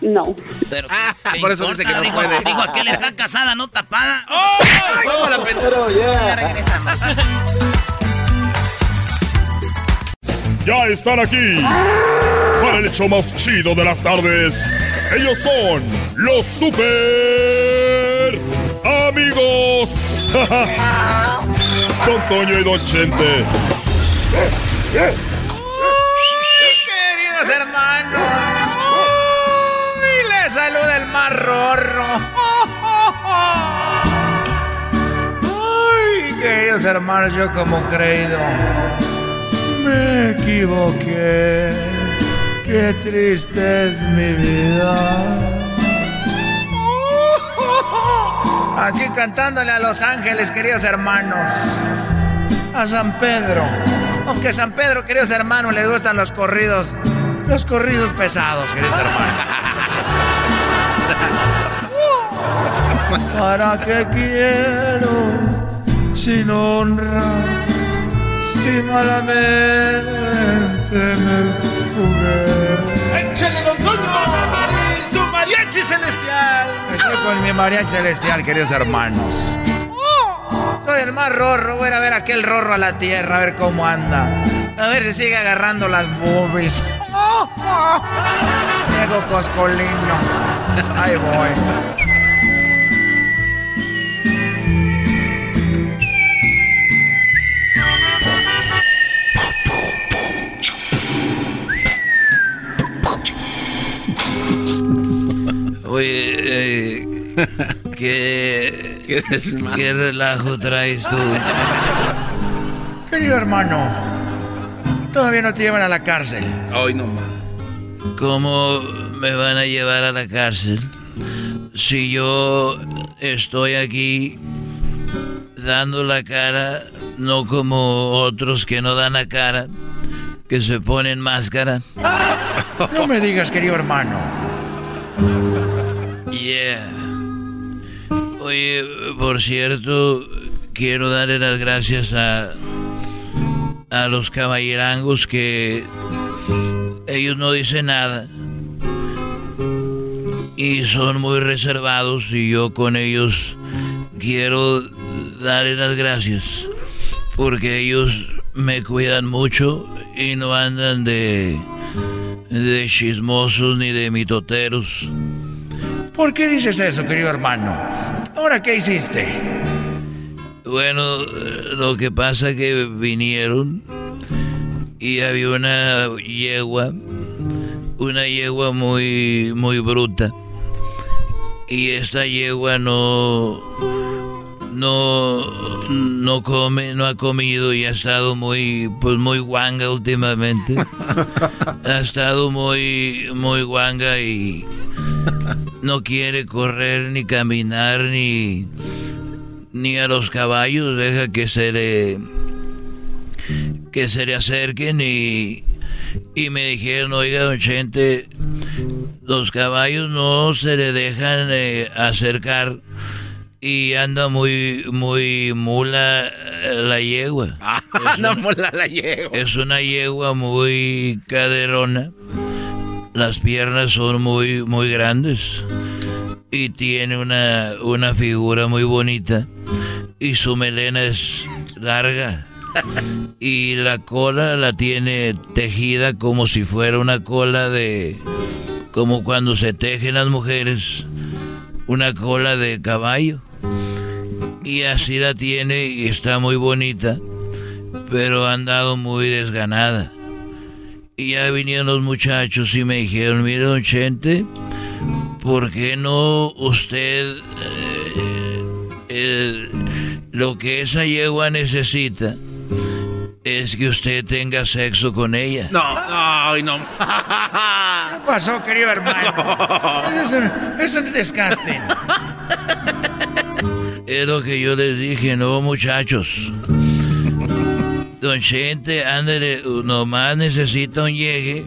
No. Pero, ah, por eso dice que no digo, puede. Digo, aquel está casada, no tapada. ¡Oh! ¡Oh! la Pero ya. Ya regresamos. Ya están aquí para el hecho más chido de las tardes. Ellos son los super amigos. Don Toño y Don Chente. Queridos hermanos. Y les saluda el más rorro. Ay, queridos hermanos, yo como creído me equivoqué. Qué triste es mi vida. Aquí cantándole a los ángeles, queridos hermanos. A San Pedro. Aunque a San Pedro, queridos hermanos, le gustan los corridos. Los corridos pesados, queridos hermanos. ¿Para qué quiero sin honra? Si malamente me jugué. Con mi mariachi celestial, queridos hermanos. Oh, soy el más rorro. Voy a ver aquel rorro a la tierra, a ver cómo anda. A ver si sigue agarrando las boobies. Oh, oh. Diego Coscolino. Ahí voy. ¿Qué, ¿qué, relajo traes tú? Querido hermano, todavía no te llevan a la cárcel. Hoy no ¿Cómo me van a llevar a la cárcel? Si yo estoy aquí dando la cara, no como otros que no dan la cara, que se ponen máscara. No me digas, querido hermano. Yeah. Oye, por cierto, quiero darle las gracias a, a los caballerangos que ellos no dicen nada. Y son muy reservados y yo con ellos quiero darle las gracias. Porque ellos me cuidan mucho y no andan de, de chismosos ni de mitoteros. ¿Por qué dices eso, querido hermano? ¿Ahora qué hiciste? Bueno, lo que pasa que vinieron y había una yegua, una yegua muy, muy bruta. Y esta yegua no, no, no come, no ha comido y ha estado muy, pues muy guanga últimamente. ha estado muy, muy guanga y no quiere correr ni caminar ni ni a los caballos deja que se le que se le acerquen y y me dijeron oiga don Chente los caballos no se le dejan eh, acercar y anda muy muy mula la yegua ah, no mula la yegua. es una yegua muy caderona las piernas son muy, muy grandes y tiene una, una figura muy bonita y su melena es larga. Y la cola la tiene tejida como si fuera una cola de... Como cuando se tejen las mujeres. Una cola de caballo. Y así la tiene y está muy bonita. Pero ha andado muy desganada. Y ya vinieron los muchachos y me dijeron, mire don Chente, ¿por qué no usted eh, lo que esa yegua necesita es que usted tenga sexo con ella? No, no, no. ¿Qué pasó, querido hermano? Es un, es un desgaste. Es lo que yo les dije, no muchachos. Don Chente, ándale, nomás necesita un llegue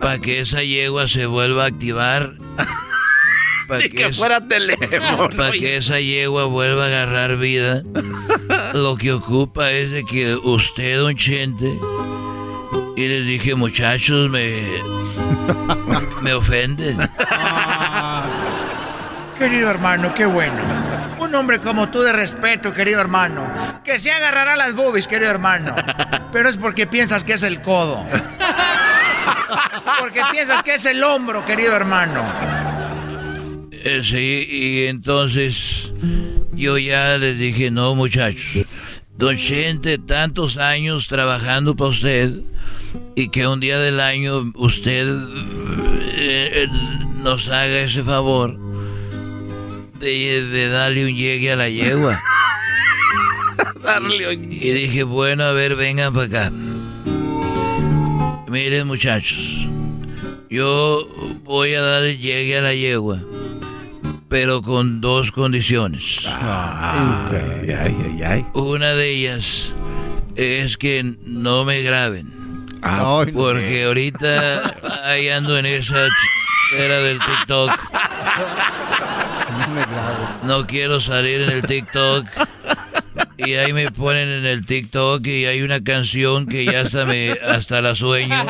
para que esa yegua se vuelva a activar. Para que, fuera teléfono. Para que esa yegua vuelva a agarrar vida. Lo que ocupa es de que usted, don Chente, y les dije, muchachos, me, me ofenden. Querido hermano, qué bueno. Un hombre como tú de respeto, querido hermano. Que se agarrará las boobies, querido hermano. Pero es porque piensas que es el codo. Porque piensas que es el hombro, querido hermano. Eh, sí, y entonces yo ya les dije, no muchachos, don Chente, tantos años trabajando para usted y que un día del año usted eh, eh, nos haga ese favor de, de darle un llegue a la yegua. Darle un- Y dije, bueno, a ver, vengan para acá. Miren muchachos, yo voy a darle llegue a la yegua, pero con dos condiciones. Una de ellas es que no me graben. Ah, porque ahorita ahí ando en esa era del TikTok. No quiero salir en el TikTok. Y ahí me ponen en el TikTok y hay una canción que ya hasta me hasta la sueño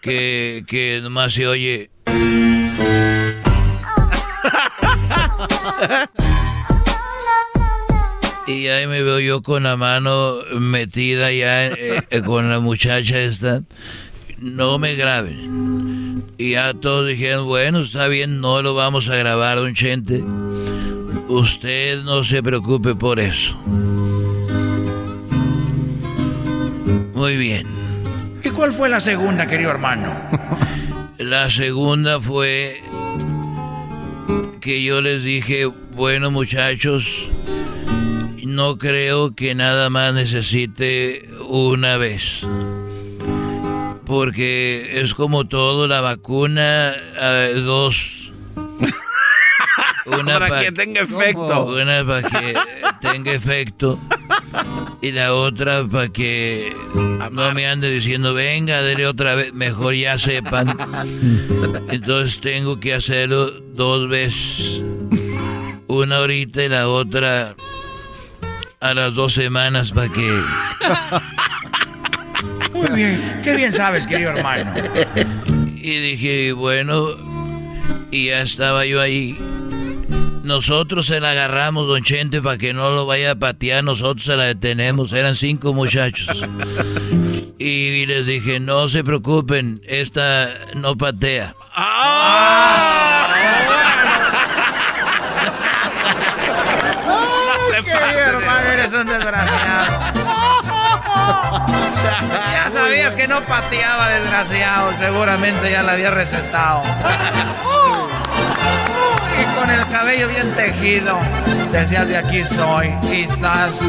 que, que nomás se oye. Y ahí me veo yo con la mano metida ya eh, eh, con la muchacha esta. No me graben. Y ya todos dijeron, bueno, está bien, no lo vamos a grabar, don Chente. Usted no se preocupe por eso. Muy bien. ¿Y cuál fue la segunda, querido hermano? La segunda fue que yo les dije, bueno muchachos, no creo que nada más necesite una vez. Porque es como todo, la vacuna, eh, dos. Para pa- que tenga efecto. Una para que tenga efecto. Y la otra para que no me ande diciendo, venga, dele otra vez. Mejor ya sepan. Entonces tengo que hacerlo dos veces. Una ahorita y la otra a las dos semanas para que... Muy bien. Qué bien sabes, querido hermano. Y dije, bueno, y ya estaba yo ahí. Nosotros se la agarramos, don Chente, para que no lo vaya a patear. Nosotros se la detenemos. Eran cinco muchachos. Y les dije, no se preocupen, esta no patea. Querido hermano, eres un desgraciado. Sabías que no pateaba, desgraciado. Seguramente ya la había recetado. Y con el cabello bien tejido. Decías de aquí soy. Y estás,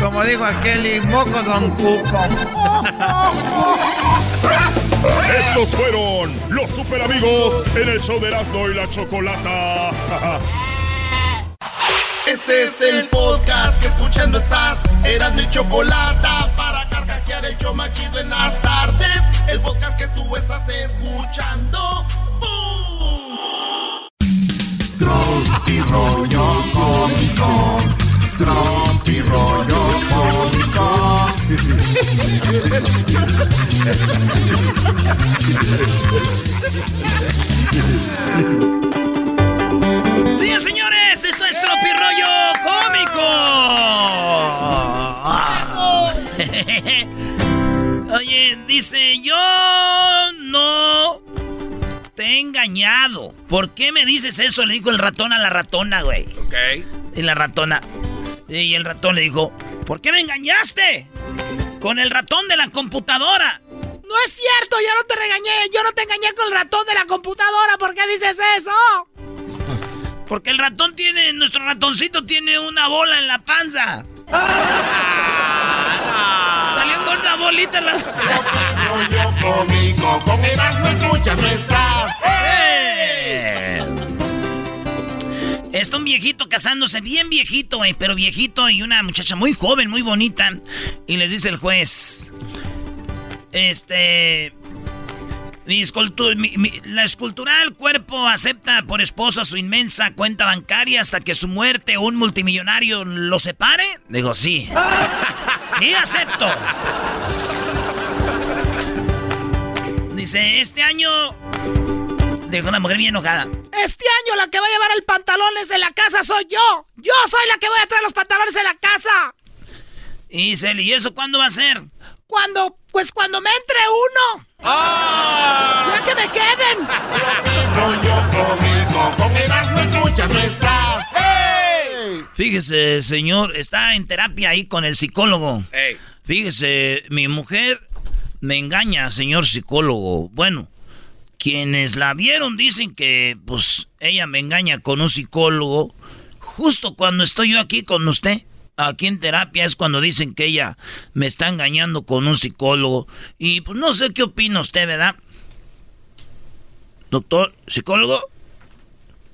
como dijo aquel, y mocos don cuco. Estos fueron los super amigos en el show de Erasmo y la Chocolata. Este es el podcast que escuchando estás. Eran mi chocolate para carcajear el show machido en las tardes. El podcast que tú estás escuchando. ¡Bum! Tropi rollo cómico. Tropi rollo cómico. Señores, señores, esto es Tropi Rollo Cómico. Oye, dice, yo no te he engañado. ¿Por qué me dices eso? Le dijo el ratón a la ratona, güey. Ok. Y la ratona. Y el ratón le dijo, ¿por qué me engañaste? Con el ratón de la computadora. No es cierto, yo no te regañé. Yo no te engañé con el ratón de la computadora. ¿Por qué dices eso? Porque el ratón tiene, nuestro ratoncito tiene una bola en la panza. Salió con una bolita en la... Yo con Erasmo escuchas no estás. Está un viejito casándose, bien viejito, güey, pero viejito y una muchacha muy joven, muy bonita. Y les dice el juez, este... Mi escultura, la escultural cuerpo acepta por esposa su inmensa cuenta bancaria hasta que su muerte o un multimillonario lo separe. Digo, sí. sí, acepto. Dice, este año... Dijo una mujer bien enojada. Este año la que va a llevar el pantalones de la casa soy yo. Yo soy la que voy a traer los pantalones de la casa. Y dice, ¿y eso cuándo va a ser? Cuando, pues cuando me entre uno. ¡Ah! ¡Ya que me queden! Fíjese, señor, está en terapia ahí con el psicólogo. Fíjese, mi mujer me engaña, señor psicólogo. Bueno, quienes la vieron dicen que, pues, ella me engaña con un psicólogo justo cuando estoy yo aquí con usted aquí en terapia es cuando dicen que ella me está engañando con un psicólogo. Y pues no sé qué opina usted, ¿verdad? Doctor, psicólogo.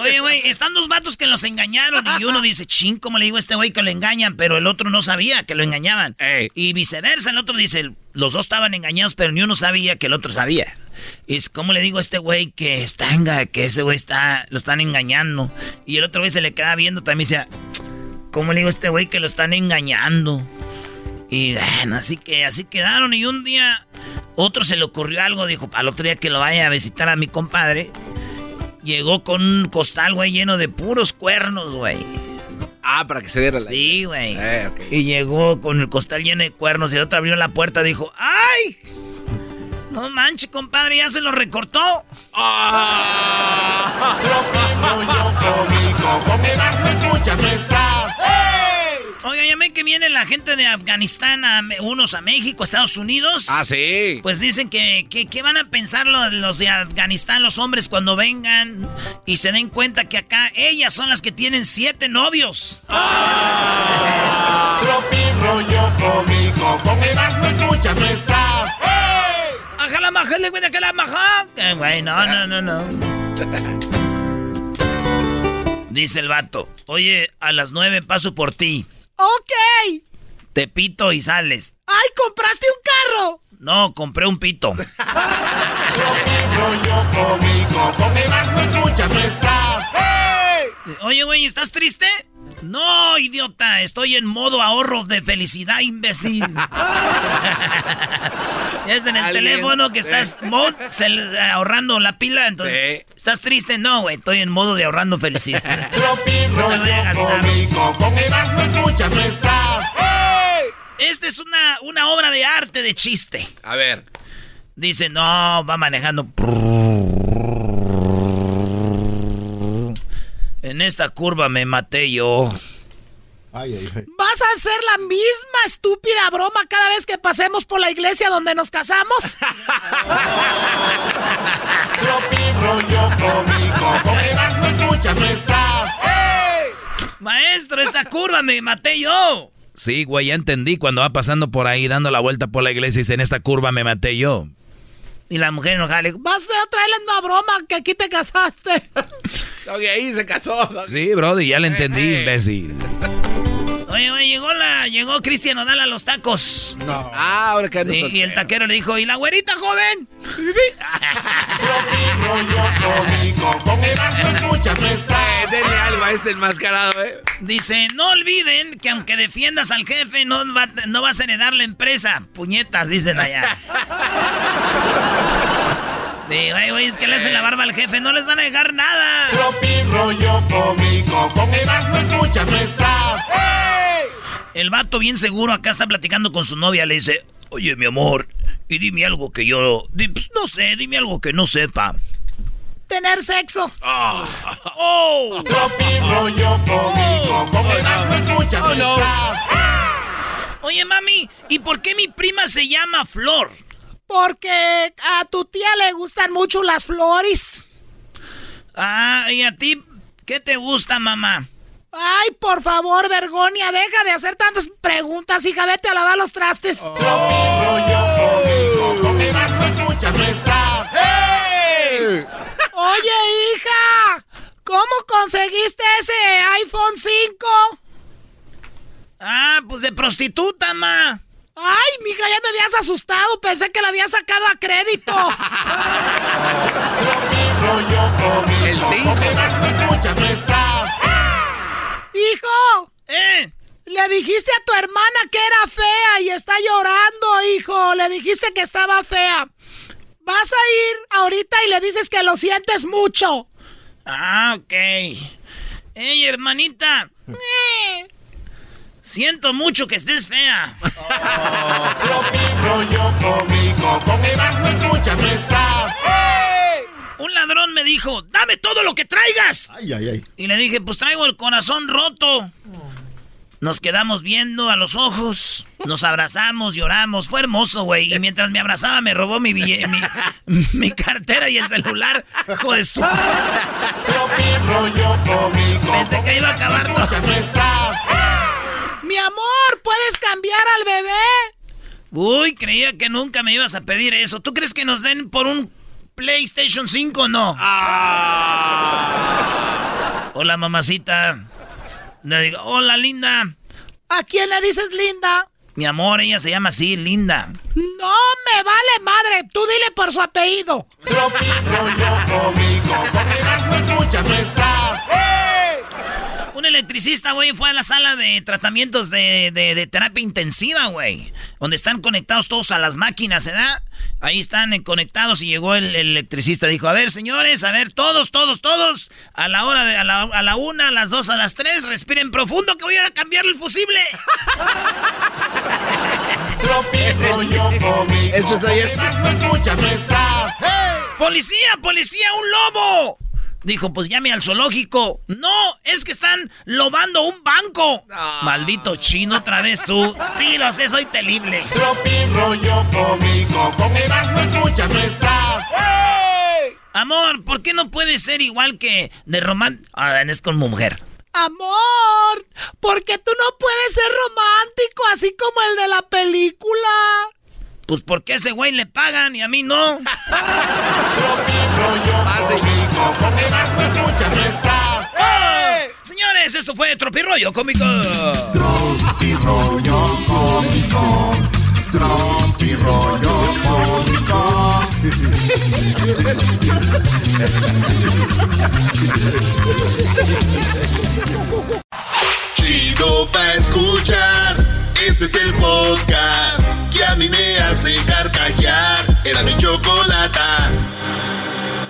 Oye, güey, están dos vatos que los engañaron y uno dice, ching, ¿cómo le digo a este güey que lo engañan? Pero el otro no sabía que lo engañaban. Y viceversa, el otro dice, los dos estaban engañados, pero ni uno sabía que el otro sabía. Y es, ¿cómo le digo a este güey que está, que ese güey está, lo están engañando? Y el otro güey se le queda viendo también y dice, ¿cómo le digo a este güey que lo están engañando? Y bueno, así que así quedaron y un día otro se le ocurrió algo, dijo, al otro día que lo vaya a visitar a mi compadre. Llegó con un costal, güey, lleno de puros cuernos, güey. Ah, para que se diera la. Sí, güey. Eh, y llegó con el costal lleno de cuernos y el otro abrió la puerta y dijo: ¡Ay! No manches, compadre, ya se lo recortó. ¡Ah! Oiga, ya ven que viene la gente de Afganistán, a, unos a México, Estados Unidos. Ah, sí. Pues dicen que, que, van a pensar los, de Afganistán, los hombres, cuando vengan y se den cuenta que acá ellas son las que tienen siete novios. Ah, rollo cómico, con no escuchas, no estás. ¡Hey! ¡Ajala, majale, güey, que la maja! Güey, no, no, no, no. Dice el vato, oye, a las nueve paso por ti. Ok. Te pito y sales. ¡Ay, compraste un carro! No, compré un pito. Oye, güey, ¿estás triste? No, idiota, estoy en modo ahorro de felicidad, imbécil. es en el teléfono que estás ahorrando la pila, entonces estás triste, no, güey, estoy en modo de ahorrando felicidad. Esta es una, una obra de arte de chiste. A ver. Dice, no, va manejando. En esta curva me maté yo. ¿Vas a hacer la misma estúpida broma cada vez que pasemos por la iglesia donde nos casamos? Maestro, esta curva me maté yo. Sí, güey, ya entendí. Cuando va pasando por ahí dando la vuelta por la iglesia y dice, en esta curva me maté yo. Y la mujer enojada le vas a traerle una broma que aquí te casaste. ok, ahí se casó. Sí, brody, ya le entendí, imbécil. Oye, oye, llegó la, llegó Cristian Odal a los tacos. No. Ah, ahora que Sí, y el taquero le dijo, ¿y la güerita, joven? Denle algo a este enmascarado, eh. Dice, no olviden que aunque defiendas al jefe, no, no vas a heredar la empresa. Puñetas, dicen allá. Sí, güey, güey, es que le hacen la barba al jefe, no les van a dejar nada. Tropi rollo cómico, con Erasmo escuchas, no estás. El vato bien seguro acá está platicando con su novia, le dice, oye, mi amor, y dime algo que yo, pues, no sé, dime algo que no sepa. Tener sexo. Oh. oh. rollo cómico, con Erasmo escuchas, no estás. Oye, mami, ¿y por qué mi prima se llama Flor? Porque a tu tía le gustan mucho las flores. Ah, ¿y a ti qué te gusta, mamá? Ay, por favor, Vergonia, deja de hacer tantas preguntas, hija, vete a lavar los trastes. Oh. ¡Hey! Oye, hija, ¿cómo conseguiste ese iPhone 5? Ah, pues de prostituta, ma. Ay, mija, ya me habías asustado. Pensé que la había sacado a crédito. El 5. Hijo. ¿Eh? Le dijiste a tu hermana que era fea y está llorando, hijo. Le dijiste que estaba fea. Vas a ir ahorita y le dices que lo sientes mucho. Ah, ok. Ey, hermanita. Eh. Siento mucho que estés fea. Un ladrón me dijo, dame todo lo que traigas. Ay, ay, ay. Y le dije, pues traigo el corazón roto. Nos quedamos viendo a los ojos, nos abrazamos, lloramos, fue hermoso, güey. Y mientras me abrazaba me robó mi, mi, cartera y el celular. Joder, su... Pensé que iba a acabar todo. Mi amor, ¿puedes cambiar al bebé? Uy, creía que nunca me ibas a pedir eso. ¿Tú crees que nos den por un PlayStation 5 o no? Ah. Hola, mamacita. Le digo, hola, linda. ¿A quién le dices linda? Mi amor, ella se llama así, linda. No me vale madre, tú dile por su apellido. Un electricista, güey, fue a la sala de tratamientos de, terapia intensiva, güey. Donde están conectados todos a las máquinas, ¿verdad? Ahí están conectados y llegó el, electricista. Dijo, a ver, señores, a ver, todos, todos, todos. A la hora de, a la, a la una, a las dos, a las tres, respiren profundo que voy a cambiar el fusible. Esto está bien. ¡Policía, policía, un lobo! Dijo, pues llame al zoológico. No, es que están lobando un banco. Maldito chino, otra vez tú. Sí, lo sé, soy terrible. Amor, ¿por qué no puede ser igual que de román... Ah, es con mujer. Amor, ¿por qué tú no puedes ser romántico así como el de la película? Pues porque a ese güey le pagan y a mí no. Erasmo, con Erasmo escuchas estás. ¡Hey! Señores, esto fue Tropirollo Cómico. Tropirollo Cómico. Tropirollo Cómico. Chido pa' escuchar. Este es el podcast que a mí me hace carcajear. Era mi chocolate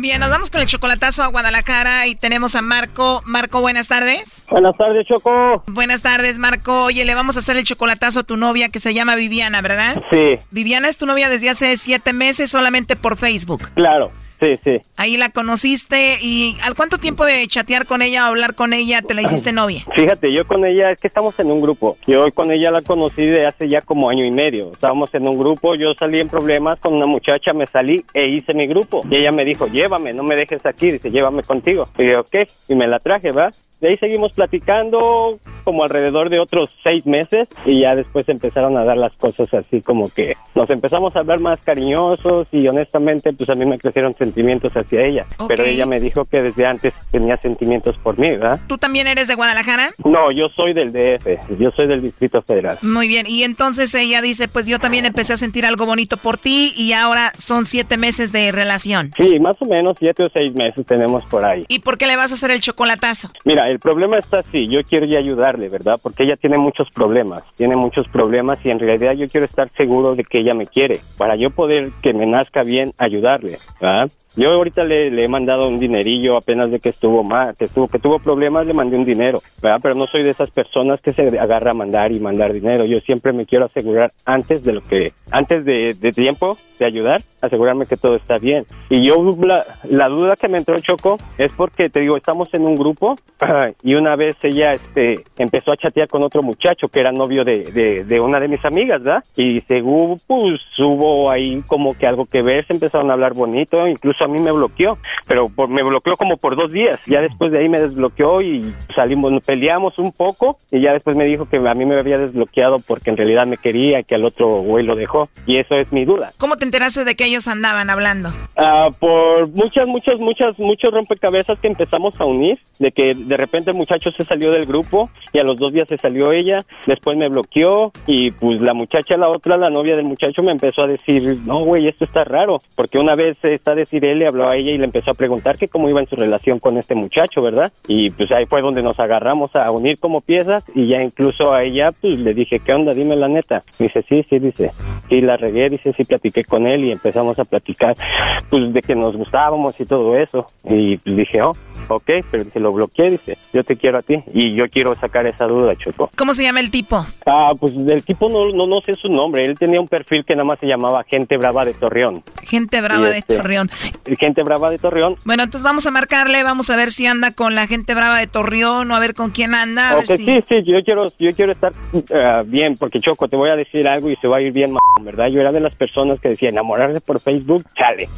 Bien, nos vamos con el chocolatazo a Guadalajara y tenemos a Marco. Marco, buenas tardes. Buenas tardes, Choco. Buenas tardes, Marco. Oye, le vamos a hacer el chocolatazo a tu novia que se llama Viviana, ¿verdad? Sí. Viviana es tu novia desde hace siete meses solamente por Facebook. Claro. Sí, sí. Ahí la conociste y ¿al cuánto tiempo de chatear con ella hablar con ella te la hiciste novia? Fíjate, yo con ella, es que estamos en un grupo. Yo con ella la conocí de hace ya como año y medio. Estábamos en un grupo, yo salí en problemas con una muchacha, me salí e hice mi grupo. Y ella me dijo, llévame, no me dejes aquí, dice, llévame contigo. Y yo, ok, y me la traje, ¿va? De ahí seguimos platicando como alrededor de otros seis meses y ya después empezaron a dar las cosas así como que nos empezamos a hablar más cariñosos y honestamente pues a mí me crecieron sentimientos hacia ella. Pero ella me dijo que desde antes tenía sentimientos por mí, ¿verdad? ¿Tú también eres de Guadalajara? No, yo soy del DF, yo soy del Distrito Federal. Muy bien, y entonces ella dice, pues yo también empecé a sentir algo bonito por ti y ahora son siete meses de relación. Sí, más o menos siete o seis meses tenemos por ahí. ¿Y por qué le vas a hacer el chocolatazo? Mira, el problema está así, yo quiero ya ayudarle, ¿verdad? Porque ella tiene muchos problemas, tiene muchos problemas y en realidad yo quiero estar seguro de que ella me quiere, para yo poder que me nazca bien ayudarle, ¿verdad? Yo ahorita le, le, he mandado un dinerillo apenas de que estuvo mal, que estuvo, que tuvo problemas, le mandé un dinero, ¿verdad? Pero no soy de esas personas que se agarra a mandar y mandar dinero. Yo siempre me quiero asegurar antes de lo que, antes de, de tiempo de ayudar, asegurarme que todo está bien. Y yo, la, la duda que me entró Choco es porque te digo, estamos en un grupo y una vez ella, este, empezó a chatear con otro muchacho que era novio de, de, de una de mis amigas, ¿verdad? Y según, pues, hubo ahí como que algo que ver, se empezaron a hablar bonito, incluso a mí me bloqueó, pero por, me bloqueó como por dos días. Ya después de ahí me desbloqueó y salimos, peleamos un poco y ya después me dijo que a mí me había desbloqueado porque en realidad me quería, que al otro güey lo dejó. Y eso es mi duda. ¿Cómo te enteraste de que ellos andaban hablando? Uh, por muchas, muchas, muchas, muchos rompecabezas que empezamos a unir, de que de repente el muchacho se salió del grupo y a los dos días se salió ella, después me bloqueó y pues la muchacha, la otra, la novia del muchacho me empezó a decir, no güey, esto está raro, porque una vez está a decir él le habló a ella y le empezó a preguntar que cómo iba en su relación con este muchacho, ¿verdad? Y pues ahí fue donde nos agarramos a unir como piezas y ya incluso a ella pues le dije, ¿qué onda? Dime la neta. dice, sí, sí, dice, sí, la regué, dice, sí, platiqué con él y empezamos a platicar pues de que nos gustábamos y todo eso. Y pues dije, oh, ok, pero se lo bloqueé, dice, yo te quiero a ti y yo quiero sacar esa duda, Choco. ¿Cómo se llama el tipo? Ah, pues el tipo no, no, no sé su nombre, él tenía un perfil que nada más se llamaba Gente Brava de Torreón. Gente Brava este, de Torreón. Gente Brava de Torreón. Bueno, entonces vamos a marcarle, vamos a ver si anda con la Gente Brava de Torreón o a ver con quién anda. Okay, si... Sí, sí, yo quiero, yo quiero estar uh, bien, porque Choco, te voy a decir algo y se va a ir bien, ¿verdad? Yo era de las personas que decía enamorarse por Facebook, chale.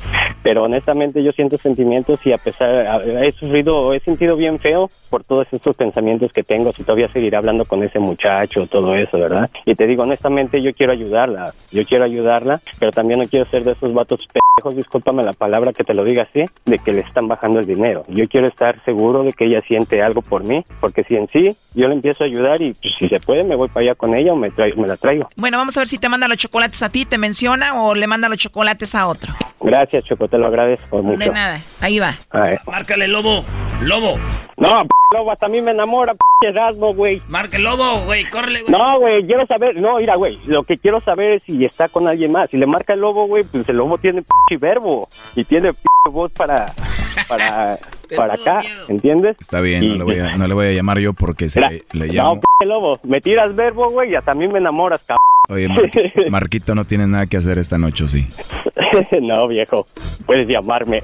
Pero honestamente yo siento sentimientos y a pesar, he sufrido, he sentido bien feo por todos estos pensamientos que tengo, si todavía seguiré hablando con ese muchacho, todo eso, ¿verdad? Y te digo, honestamente, yo quiero ayudarla, yo quiero ayudarla, pero también no quiero ser de esos vatos pendejos, discúlpame la palabra que te lo diga así, de que le están bajando el dinero. Yo quiero estar seguro de que ella siente algo por mí, porque si en sí yo le empiezo a ayudar y pues, si se puede me voy para allá con ella o me, traigo, me la traigo. Bueno, vamos a ver si te manda los chocolates a ti, te menciona o le manda los chocolates a otro. Gracias, Choco, te lo agradezco mucho. De nada, ahí va. A ver. Márcale, lobo. Lobo. No, p lobo, hasta a mí me enamora, p Erasmo, güey. Marca el lobo, güey, córrele, güey. No, güey, quiero saber, no, mira, güey, lo que quiero saber es si está con alguien más. Si le marca el lobo, güey, pues el lobo tiene p verbo y tiene p voz para, para, para acá, ¿entiendes? Está bien, no le, voy a, no le voy a llamar yo porque se le, le llamo. No, p lobo, me tiras verbo, güey, y hasta a mí me enamoras, cabrón. Oye, Mar Marquito no tiene nada que hacer esta noche, ¿o sí? no, viejo, puedes llamarme.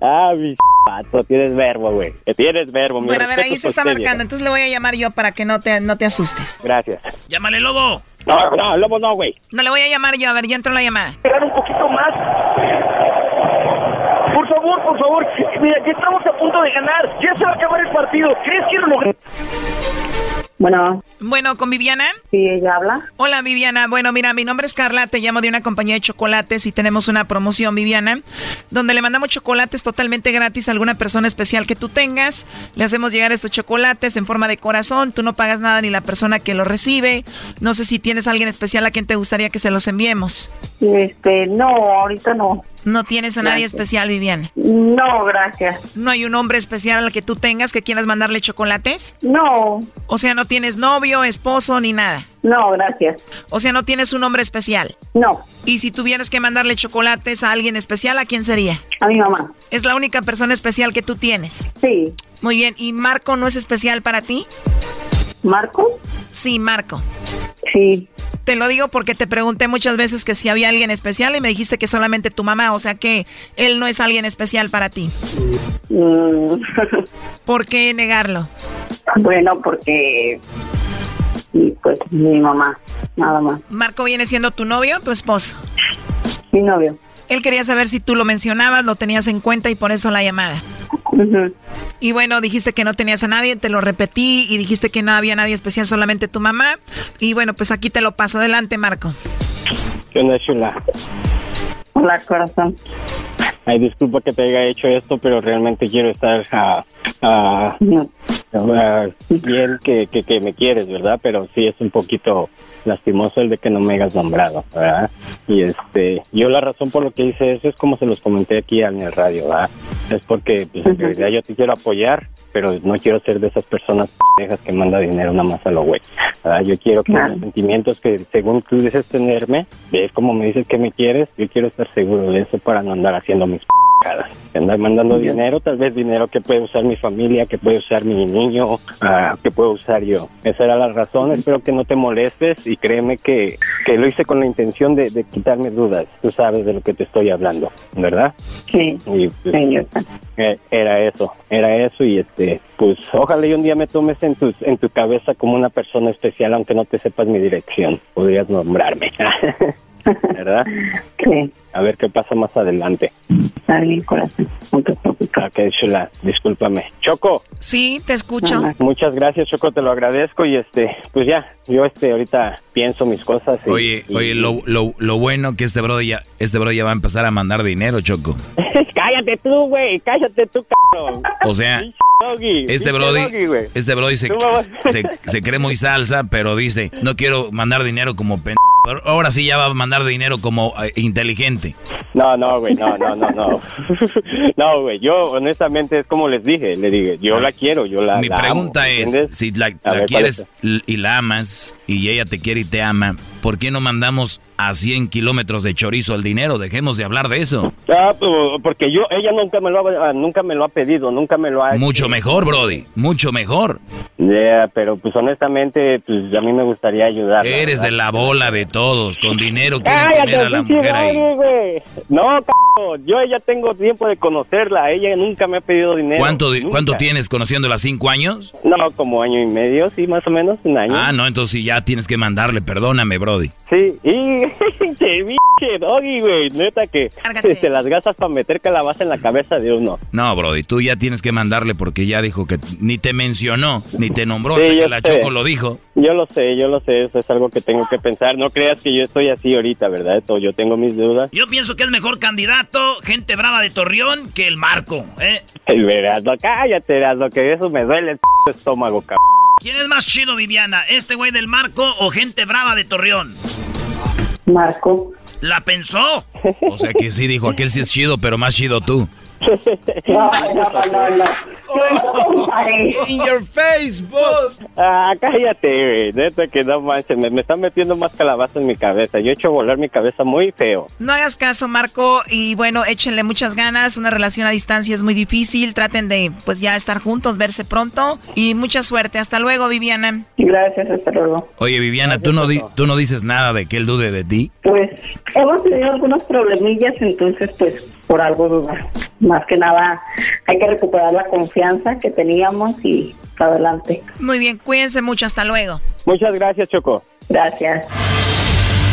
ah, mi pato, tienes verbo, güey. Tienes verbo, mi Bueno, a ver, ahí se está marcando, entonces le voy a llamar yo para que no te, no te asustes. Gracias. Llámale, lobo. No, no, lobo no, güey. No le voy a llamar yo, a ver, ya entró la llamada. Esperar un poquito más. Por favor, por favor. Mira, ya estamos a punto de ganar. Ya se va a acabar el partido. ¿Crees que lo? Bueno. Bueno, ¿con Viviana? Sí, ella habla. Hola, Viviana. Bueno, mira, mi nombre es Carla, te llamo de una compañía de chocolates y tenemos una promoción, Viviana, donde le mandamos chocolates totalmente gratis a alguna persona especial que tú tengas. Le hacemos llegar estos chocolates en forma de corazón, tú no pagas nada ni la persona que lo recibe. No sé si tienes a alguien especial a quien te gustaría que se los enviemos. Este, no, ahorita no. ¿No tienes a nadie especial, Viviana? No, gracias. ¿No hay un hombre especial al que tú tengas que quieras mandarle chocolates? No. O sea, ¿no tienes novio, esposo ni nada? No, gracias. O sea, ¿no tienes un hombre especial? No. ¿Y si tuvieras que mandarle chocolates a alguien especial, a quién sería? A mi mamá. ¿Es la única persona especial que tú tienes? Sí. Muy bien. ¿Y Marco no es especial para ti? ¿Marco? Sí, Marco. Sí. Te lo digo porque te pregunté muchas veces que si había alguien especial y me dijiste que solamente tu mamá, o sea que él no es alguien especial para ti. Mm. ¿Por qué negarlo? Bueno, porque pues mi mamá, nada más. ¿Marco viene siendo tu novio o tu esposo? Mi novio. Él quería saber si tú lo mencionabas, lo tenías en cuenta y por eso la llamada. Y bueno, dijiste que no tenías a nadie, te lo repetí y dijiste que no había nadie especial, solamente tu mamá. Y bueno, pues aquí te lo paso. Adelante, Marco. ¿Qué onda, Chula? Hola, corazón. Ay, disculpa que te haya hecho esto, pero realmente quiero estar a, a, a, bien que, que, que me quieres, ¿verdad? Pero sí es un poquito lastimoso el de que no me hayas nombrado, ¿verdad? Y este, yo la razón por lo que hice eso es como se los comenté aquí en el radio, ¿verdad? Es porque pues, en realidad yo te quiero apoyar, pero no quiero ser de esas personas pendejas que manda dinero nada más a lo güey. ¿verdad? Yo quiero que los sentimientos que según tú dices tenerme, es como me dices que me quieres, yo quiero estar seguro de eso para no andar haciendo mis pendejadas. Andar mandando dinero, tal vez dinero que puede usar mi familia, que puede usar mi niño, ah, que puedo usar yo. Esa era la razón, espero que no te molestes y créeme que, que lo hice con la intención de, de quitarme dudas. Tú sabes de lo que te estoy hablando, ¿verdad? Sí. Y pues, eh, era eso, era eso y este, pues ojalá y un día me tomes en tu, en tu cabeza como una persona especial aunque no te sepas mi dirección. Podrías nombrarme. ¿Verdad? Sí. A ver qué pasa más adelante. Está bien, corazón. No te preocupes. Ok, chula, discúlpame. Choco. Sí, te escucho. Muchas gracias, Choco, te lo agradezco y este, pues ya, yo este ahorita pienso mis cosas. y- Oye, y- oye, lo, lo, lo bueno que este bro ya, este bro ya va a empezar a mandar dinero, Choco. cállate tú, güey, cállate tú, cabrón. O sea, Doggy, este pinche brody, doggy, este brody se, se, se cree muy salsa, pero dice, no quiero mandar dinero como pen... Ahora sí ya va a mandar dinero como eh, inteligente. No, no, güey, no, no, no, no. No, güey, yo honestamente es como les dije, le dije, yo la quiero, yo la Mi la pregunta amo, es, si la, A la ver, ¿cuál quieres y la amas y ella te quiere y te ama, ¿por qué no mandamos a 100 kilómetros de chorizo el dinero? Dejemos de hablar de eso. Ah, pues, porque yo, ella nunca me lo ha, ah, nunca me lo ha pedido, nunca me lo ha Mucho mejor, Brody, mucho mejor. Yeah, pero pues honestamente, pues a mí me gustaría ayudar. Eres de la bola de todos, con dinero quieren Cállate, tener a la mujer ahí. No, c yo ya tengo tiempo de conocerla, ella nunca me ha pedido dinero. ¿Cuánto, nunca. ¿Cuánto tienes conociéndola? ¿Cinco años? No, como año y medio, sí, más o menos, un año. Ah, no, entonces sí, ya tienes que mandarle, perdóname, Brody. Sí, y che, doggy, güey, neta que te las gastas para meter calabaza en la cabeza de uno. No, Brody, tú ya tienes que mandarle porque ya dijo que ni te mencionó, ni te nombró, Sí, hasta que la sé. Choco lo dijo. Yo lo sé, yo lo sé, eso es algo que tengo que pensar. No creas que yo estoy así ahorita, ¿verdad? Esto, yo tengo mis dudas. Yo pienso que es mejor candidato, gente brava de Torreón, que el Marco, ¿eh? El verás, no, cállate, lo que eso me duele el p estómago, cabrón. ¿Quién es más chido, Viviana? ¿Este güey del Marco o gente brava de Torreón? Marco. ¿La pensó? O sea que sí dijo, aquel sí es chido, pero más chido tú. No, no, no, no. In your Facebook. Ah, cállate, güey. Neta que no manches. Me, me están metiendo más calabaza en mi cabeza. Yo he hecho volar mi cabeza muy feo. No hagas caso, Marco, y bueno, échenle muchas ganas. Una relación a distancia es muy difícil. Traten de, pues ya estar juntos, verse pronto. Y mucha suerte. Hasta luego, Viviana. Gracias, hasta luego. Oye, Viviana, ¿tú no, di- ¿tú no dices nada de que él dude de ti? Pues hemos tenido algunos problemillas, entonces pues por algo duda. Más que nada hay que recuperar la confianza que teníamos y para adelante. Muy bien, cuídense mucho. Hasta luego. Muchas gracias, Choco. Gracias.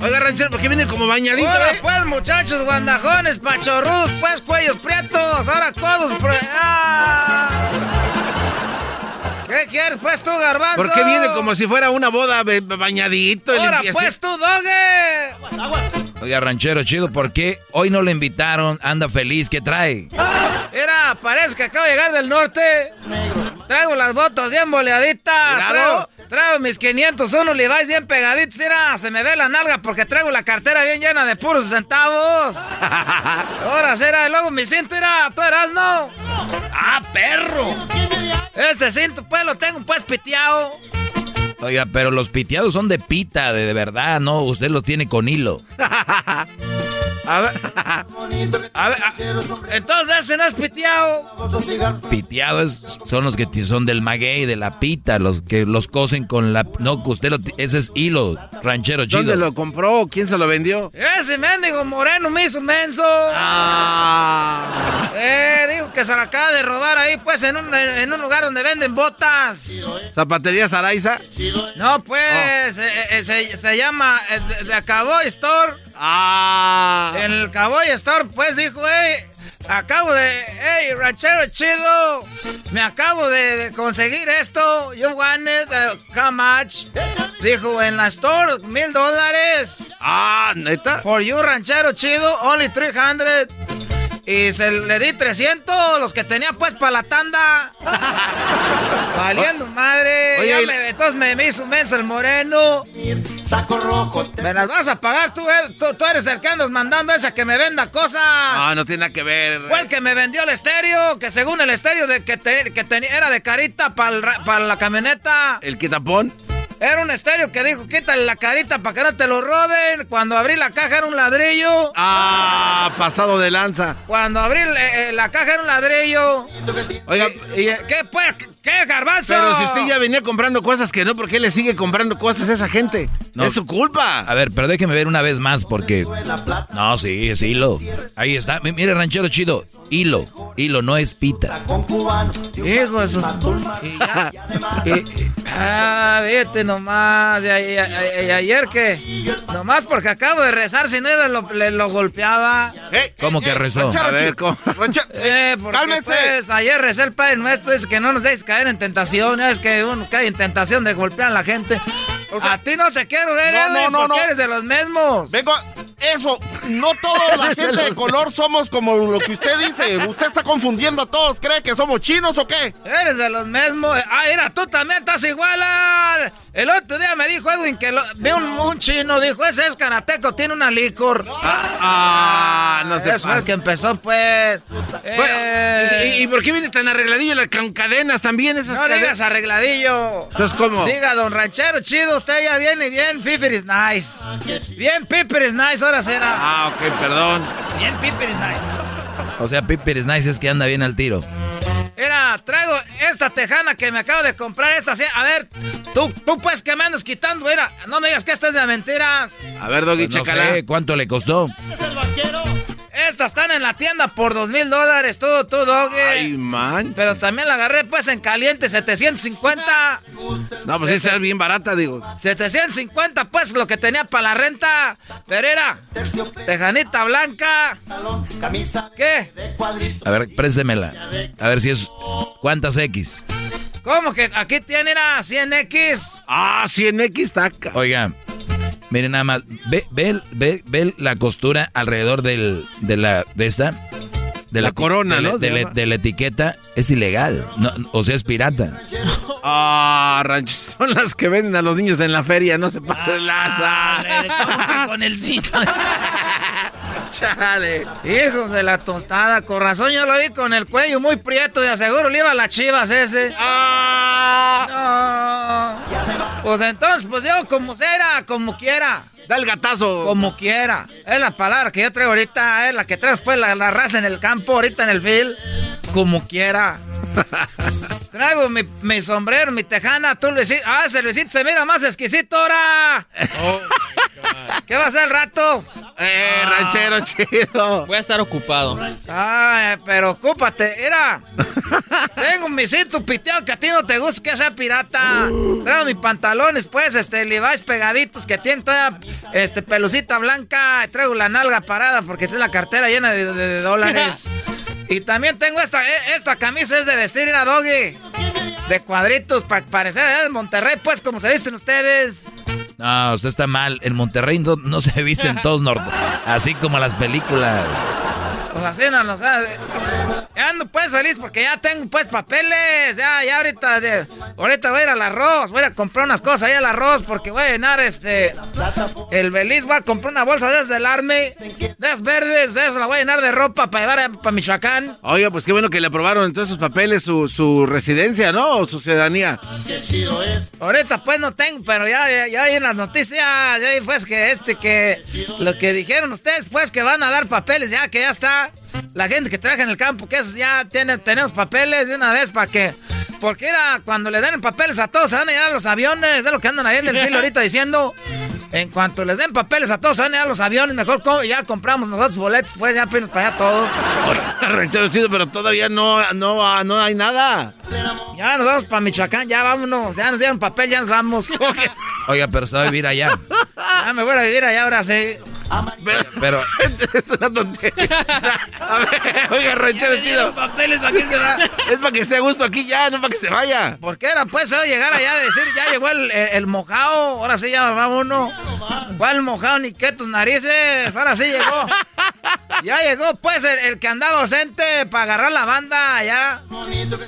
Oiga, ranchero, ¿por qué viene como bañadito? Ahora eh? pues, muchachos, guandajones, pachorrudos, pues, cuellos prietos, ahora codos pre... ¡Ah! ¿Qué quieres, pues, tú, garbanzo? ¿Por qué viene como si fuera una boda bañadito? Ahora pues, tú, doge. Oiga, ranchero chido, ¿por qué hoy no le invitaron? Anda feliz, ¿qué trae? Mira, parece que acabo de llegar del norte. Traigo las botas bien boleaditas. Traigo, traigo mis 501 Levi's bien pegaditos. Mira, se me ve la nalga porque traigo la cartera bien llena de puros centavos. Ahora será, y luego mi cinto, mira, tú eras, ¿no? ¡Ah, perro! Este cinto, pues, lo tengo, pues, piteado. Oiga, pero los piteados son de pita, de, de verdad, ¿no? Usted los tiene con hilo. A ver, a ver, a- entonces ese no es piteado. Piteados son los que son del maguey, de la pita, los que los cosen con la... No, que usted lo... Ese es hilo, ranchero chido. ¿Dónde lo compró? ¿Quién se lo vendió? Ese mendigo moreno me hizo menso. Ah. Eh, digo que se la acaba de robar ahí, pues, en un, en, en un lugar donde venden botas. ¿Zapatería Saraiza? No, pues, eh, eh, se, se llama eh, de, de Cowboy Store. Ah. En el Cowboy Store, pues, dijo, hey, acabo de, hey, ranchero chido, me acabo de, de conseguir esto. You want it, uh, how much? Dijo, en la store, mil dólares. Ah, ¿neta? For you, ranchero chido, only 300. Y se le di 300, los que tenía pues para la tanda. Valiendo madre. Oye, Ya me- entonces me, me hizo menso el moreno. Saco rojo. Me las vas a pagar tú, eh. tú, tú eres el que andas mandando esa que me venda cosas. Ah, no tiene nada que ver. Fue el que me vendió el estéreo, que según el estéreo de que, te- que tenía era de carita para la camioneta. ¿El quitapón? Era un estéreo que dijo, quítale la carita para que no te lo roben. Cuando abrí la caja era un ladrillo. Ah, pasado de lanza. Cuando abrí eh, eh, la caja era un ladrillo. Oiga, ¿Y, y, qué pues? ¿Qué garbanzo? pero si usted ya venía comprando cosas que no, ¿por qué le sigue comprando cosas a esa gente? No. Es su culpa. A ver, pero déjeme ver una vez más porque... No, sí, es hilo. Ahí está. Mire, ranchero chido. Hilo. Hilo, no es pita. Hijo de su- Y ya- y- ah, vete nomás. Y, y- y- y ayer que. Nomás porque acabo de rezar, si no iba, lo, le, lo golpeaba. ¿Cómo que rezó? A ver, ¿cómo? Eh, porque Cálmese. pues, ayer recé el Padre Nuestro, dice que no nos dejes caer en tentación. Es que uno cae en tentación de golpear a la gente. A ti no te quiero ver, No, Edwin, no, no, eres de los mismos. Vengo, eso, no toda la gente de color somos como lo que usted dice. Usted está confundiendo a todos. ¿Cree que somos chinos o qué? Eres de los mismos. Ah, mira, tú también estás igual. al- El otro día me dijo Edwin que lo- vi un, un chino, dijo, ese es karateco, tiene una licor. Ah, no se Ese fue el que empezó, pues. Bueno, Eh, ¿y, y por qué viene tan arregladillo la- con cadenas también esas no cadenas? digas arregladillo. Entonces, ¿cómo? Diga, don ranchero chido, usted ya viene bien, Piper is nice. Bien, Piper is nice, ahora será. Ah, ok, perdón. Bien, Piper is nice. O sea, Piper es nice es que anda bien al tiro. Mira, traigo esta tejana que me acabo de comprar. Esta, sí. A ver, tú, tú pues que me andas quitando. Mira, no me digas que esta es de mentiras. A ver, Doggy, Pues no sé cuánto le costó. Estas están en la tienda por dos mil dólares, tú, tú, doggy. Ay, man. Pero también la agarré pues en caliente, 750. No, pues esa es bien barata, digo. 750 pues lo que tenía para la renta. Pero era tejanita blanca. ¿Qué? A ver, préstemela. A ver si es... ¿Cuántas X? ¿Cómo que aquí tiene era 100X? Ah, 100X taca. Oiga, miren nada más. Ve, ve, ve, ve la costura alrededor del, de la... De esta... De La corona, de ¿no? De, llama. de la etiqueta es ilegal. No, o sea, es pirata. Ah, son las que venden a los niños en la feria, no se de lanza. ¿cómo que con el cinto? Chale. Hijos de la tostada, con razón yo lo vi con el cuello muy prieto, de aseguro le iba a las chivas ese. Ah. No. Pues entonces, pues yo como será, como quiera. Da el gatazo. Como quiera. Es la palabra que yo traigo ahorita, es la que traes pues la, la raza en el campo, ahorita en el field. Como quiera. Traigo mi, mi, sombrero, mi tejana, tú Luisito. Ah, ese Luisito se mira más exquisito ahora. Oh ¿Qué va a hacer el rato? Eh, ranchero chido. Voy a estar ocupado. Ay, pero ocúpate, mira. Tengo un misito piteado que a ti no te gusta que sea pirata. Traigo mis pantalones, pues, este, Levi's pegaditos que tienen toda, este, pelucita blanca. Traigo la nalga parada porque tiene la cartera llena de, dólares. Y también tengo esta, e, esta camisa es de vestir, a doggy. De cuadritos, para parecer de Monterrey, pues, como se visten ustedes. No, usted está mal. En Monterrey no, se visten todos norte, así como las películas. Pues así no, o sea, ya ando pues feliz porque ya tengo pues papeles, ya, ya ahorita, ahorita voy a ir al arroz, voy a comprar unas cosas ahí al arroz porque voy a llenar este, el beliz, voy a comprar una bolsa desde el arme, de esas verdes, de esas la voy a llenar de ropa para llevar para Michoacán. Oiga, pues qué bueno que le aprobaron entonces sus papeles, su, su residencia, ¿no? O su ciudadanía. Ahorita pues no tengo, pero ya, ya, ya en las noticias, ya pues que este, que lo que dijeron ustedes pues que van a dar papeles, ya que ya está la gente que trabaja en el campo, que es, ya tiene, tenemos papeles de una vez para que. Porque era cuando le den papeles a todos, se van a llegar los aviones, de lo que andan ahí en el filo ahorita diciendo. En cuanto les den papeles a todos, se van a llegar los aviones, mejor ya compramos nosotros boletos, pues ya pinos para allá todos. Ranchero chido, pero todavía no, no, no hay nada. Ya nos vamos para Michoacán, ya vámonos, ya nos dieron papel, ya nos vamos. Oiga, pero se va a vivir allá. Ya me voy a vivir allá ahora sí. Pero, es una tontería. A ver, oiga, ranchero chido. papeles para se va. Es para que esté a gusto aquí ya, no para que se vaya. ¿Por qué era pues llegar allá a decir, ya llegó el, el, mojado, ahora sí ya va uno. ¿Cuál mojado ni qué tus narices? Ahora sí llegó. Ya llegó pues el, que andaba ausente para agarrar la banda allá.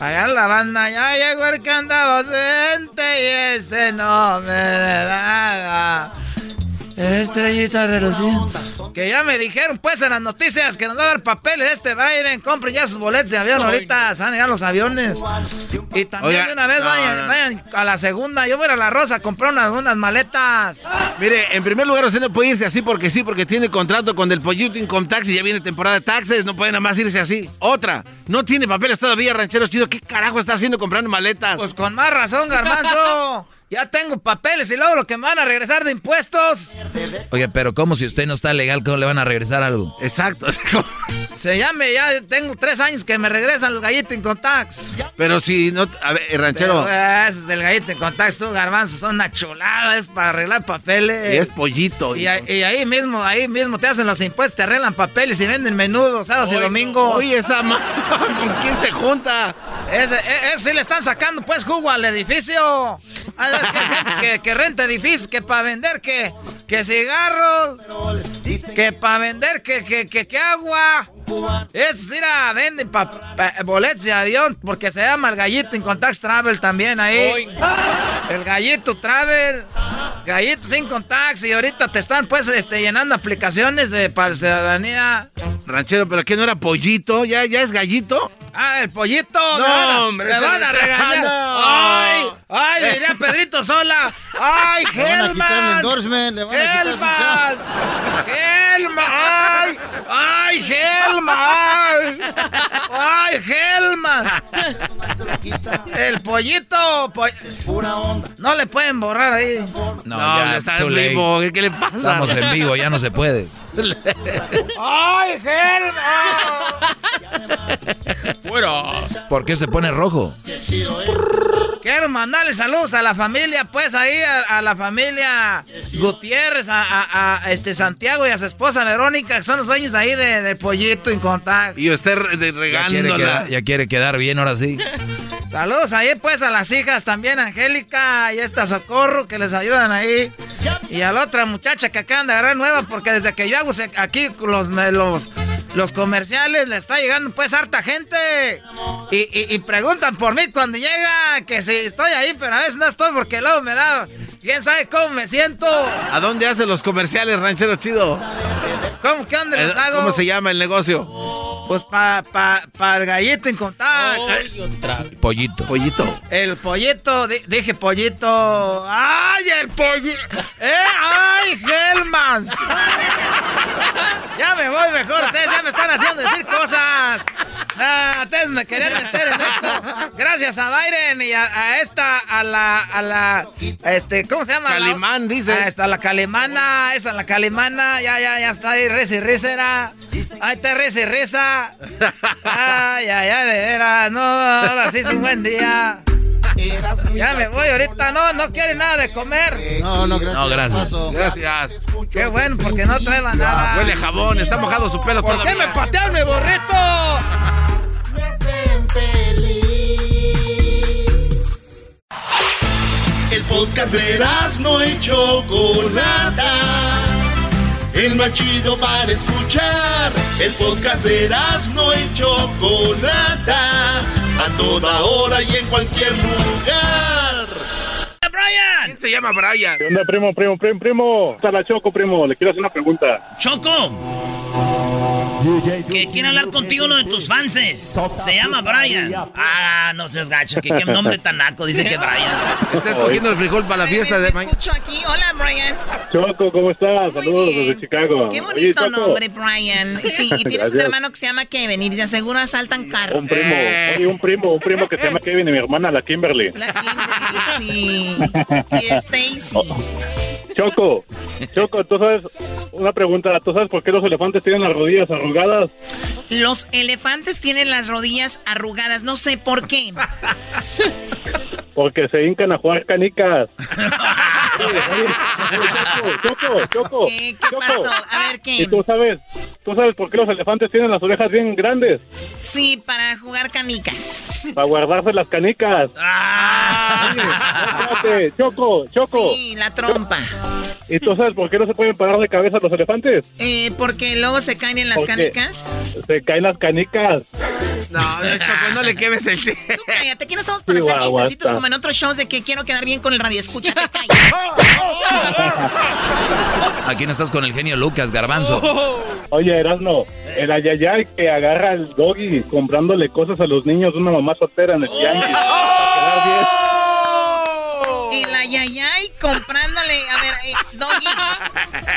Allá la banda, ya llegó el que andaba y ese no me da nada. Estrellita reluciente. Que ya me dijeron, pues, en las noticias que nos va a dar papeles este Biden. Compren ya sus boletos de avión ahorita. Se van a los aviones. Y también de una vez vayan, a la segunda. Yo voy a la Rosa a comprar unas, unas maletas. Mire, en primer lugar, usted no puede irse así porque sí, porque tiene contrato con el Pollito Income Tax y ya viene temporada de taxes. No puede nada más irse así. Otra, no tiene papeles todavía, ranchero chido. ¿Qué carajo está haciendo comprando maletas? Pues con más razón, garbanzo. Ya tengo papeles y luego lo que me van a regresar de impuestos. Oye, pero ¿cómo si usted no está legal, cómo le van a regresar algo? Exacto. Se llame, ya tengo tres años que me regresan los gallitos con tax. Pero si no, a ver, ranchero. Pero, es el gallito con tax, tú, garbanzo, son una chulada, es para arreglar papeles. Y es pollito. Y, ahí mismo, ahí mismo te hacen los impuestos, te arreglan papeles y venden menudos sábados y domingos. Oye, esa ma ¿con quién se junta? Ese, ese, e, sí le están sacando pues jugo al edificio. Que, que, renta edificios, que para vender que, que cigarros, que para vender que, que, que, agua. Es ir a venden boletos de avión porque se llama el gallito en Contact Travel también ahí. El gallito Travel, gallito sin contacts y ahorita te están pues este, llenando aplicaciones de para ciudadanía. Ranchero, pero que no era pollito, ya, ya es gallito. Ah, el pollito. No, hombre. Me van a regañar. Ay, ay, diría Pedrito Sola. Ay, Helmans. Helmans. Helmans. Ay, ay, Helmans. Ay, Helmans. El pollito. No le pueden borrar ahí. No, ya está en vivo. ¿Qué le pasa? Estamos en vivo, ya no se puede. ¡Ay, Helmans! Bueno. ¿Por qué se pone rojo? Quiero mandarle saludos a la familia, pues ahí, a, la familia Gutiérrez, a, este Santiago y a su esposa Verónica, que son los dueños ahí de, Pollito en contacto. Y usted regando. Ya, quiere quedar bien, ahora sí. Saludos ahí, pues, a las hijas también, Angélica y esta Socorro, que les ayudan ahí. Y a la otra muchacha que acaban de agarrar nueva, porque desde que yo hago aquí los, los, comerciales, le está llegando, pues, harta gente. Y, preguntan por mí cuando llega, que si estoy ahí, pero a veces no estoy porque luego me da. ¿Quién sabe cómo me siento? ¿A dónde hacen los comerciales, ranchero chido? ¿Cómo? ¿Qué dónde les eh, hago? ¿Cómo se llama el negocio? Pues para pa, pa el gallito en contacto. pollito. Pollito. El pollito, dije pollito. ¡Ay, el pollito! ¡Eh! ¡Ay, Helmans! ya me voy mejor, ustedes ya me están haciendo decir cosas. Ah, ustedes me querían meter en esto. Gracias a Byron y a, esta, a la, a la, este, ¿cómo se llama? Calimán, dice. Ah, está la calimana, esa la calimana, ya, ya, ya está ahí, reza y reza era. Ahí está reza y reza. Ay, ay, ay, de veras, no, ahora sí es un buen día. Ya me voy ahorita, no, no quiere nada de comer. No, no, gracias. No, gracias. Gracias. Qué bueno, porque no traeba nada. Huele a jabón, está mojado su pelo ¿Por qué todavía. me patearon mi burrito? Podcast de no y Chocolata. El más chido para escuchar. El podcast de no y Chocolata. A toda hora y en cualquier lugar. ¡Brian! ¿Quién se llama Brian? ¿Qué onda, primo, primo, primo, primo? Está la Choco, primo. Le quiero hacer una pregunta. ¡Choco! Que quiere hablar contigo uno de tus fanses. Se llama Brian. Ah, no seas gacho, que qué nombre tan naco. Dice que Brian. Está escogiendo el frijol para la fiesta de mañana. Escucho aquí. Hola, Brian. Choco, ¿cómo estás? Saludos desde Chicago. Qué bonito nombre, Brian. Sí, y tienes un hermano que se llama Kevin y de seguro asaltan carros. Un primo, oye, un primo, un primo que se llama Kevin y mi hermana, la Kimberly. Sí. Y Stacy. Choco, Choco, tú sabes, una pregunta, ¿tú sabes por qué los elefantes tienen las rodillas arrugadas? Los elefantes tienen las rodillas arrugadas. No sé por qué. Porque se hincan a jugar canicas. Choco, Choco, ¿Qué, qué pasó? A ver, ¿Y ¿qué? tú sabes, tú sabes por qué los elefantes tienen las orejas bien grandes? Sí, para jugar canicas. Para guardarse las canicas. Oye, espérate, Choco, Choco. Sí, la trompa. ¿Y tú sabes por qué no se pueden parar de cabeza los elefantes? Eh, porque luego se caen en las canicas. Se caen las canicas. No, Choco, no le quemes el Tú cállate, aquí no estamos para Sí, hacer guau, chistecitos como en otros shows de que quiero quedar bien con el radio. Escúchate, calles. Aquí no estás con el genio Lucas, garbanzo. Oye, Erasmo, el ayayay que agarra al doggy comprándole cosas a los niños de una mamá soltera en el tianguis. Y la yayay comprándole. A ver, eh, Doggy.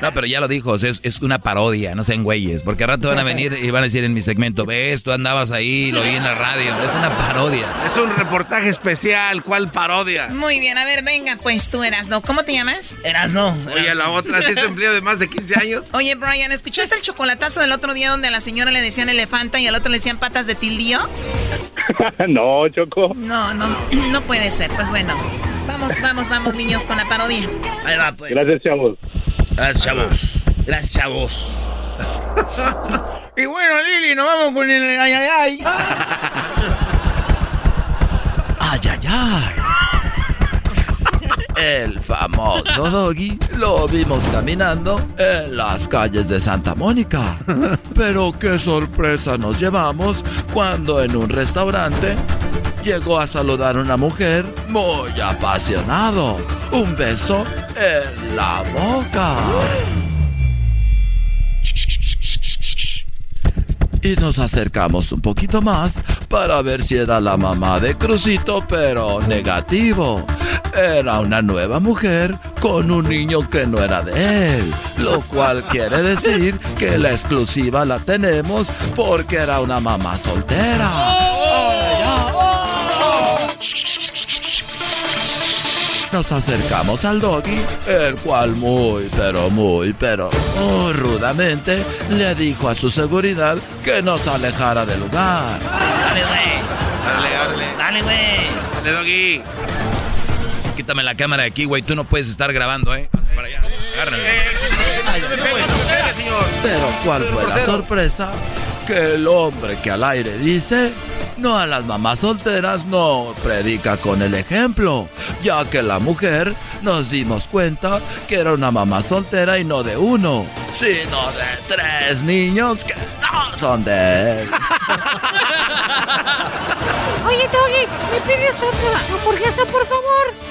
No, pero ya lo dijo, es, es una parodia, no sean güeyes. Porque al rato van a venir y van a decir en mi segmento, ves, tú andabas ahí, lo oí en la radio. Es una parodia. Es un reportaje especial, ¿cuál parodia? Muy bien, a ver, venga, pues tú, Erasno. ¿Cómo te llamas? Erasno. Oye, la otra, si es empleo de más de 15 años. Oye, Brian, ¿escuchaste el chocolatazo del otro día donde a la señora le decían elefanta y al otro le decían patas de tildío? no, Choco. No, no, no puede ser. Pues bueno, vamos, vamos, vamos, niños, con la parodia. Ahí va, pues. Gracias, chavos. Gracias, chavos. Gracias, chavos. y bueno, Lili, nos vamos con el ay, ay, ay. Ay, ay, ay. El famoso Doggy lo vimos caminando en las calles de Santa Mónica. Pero qué sorpresa nos llevamos cuando en un restaurante llegó a saludar a una mujer muy apasionado. Un beso en la boca. Y nos acercamos un poquito más para ver si era la mamá de Crucito, pero negativo. Era una nueva mujer con un niño que no era de él, lo cual quiere decir que la exclusiva la tenemos porque era una mamá soltera. Nos acercamos al doggy, el cual muy, pero muy, pero muy rudamente le dijo a su seguridad que nos alejara del lugar. Dale, güey. Dale, dale. Dale, güey. Dale, Doggy. Quítame la cámara de aquí, güey. Tú no puedes estar grabando, ¿eh? Vamos para allá. Agárrame. Pero ¿cuál fue la sorpresa? Que el hombre que al aire dice, no a las mamás solteras no predica con el ejemplo, ya que la mujer nos dimos cuenta que era una mamá soltera y no de uno, sino de tres niños que no son de él. Oye, Doggy, ¿me pides otra hamburguesa, por favor?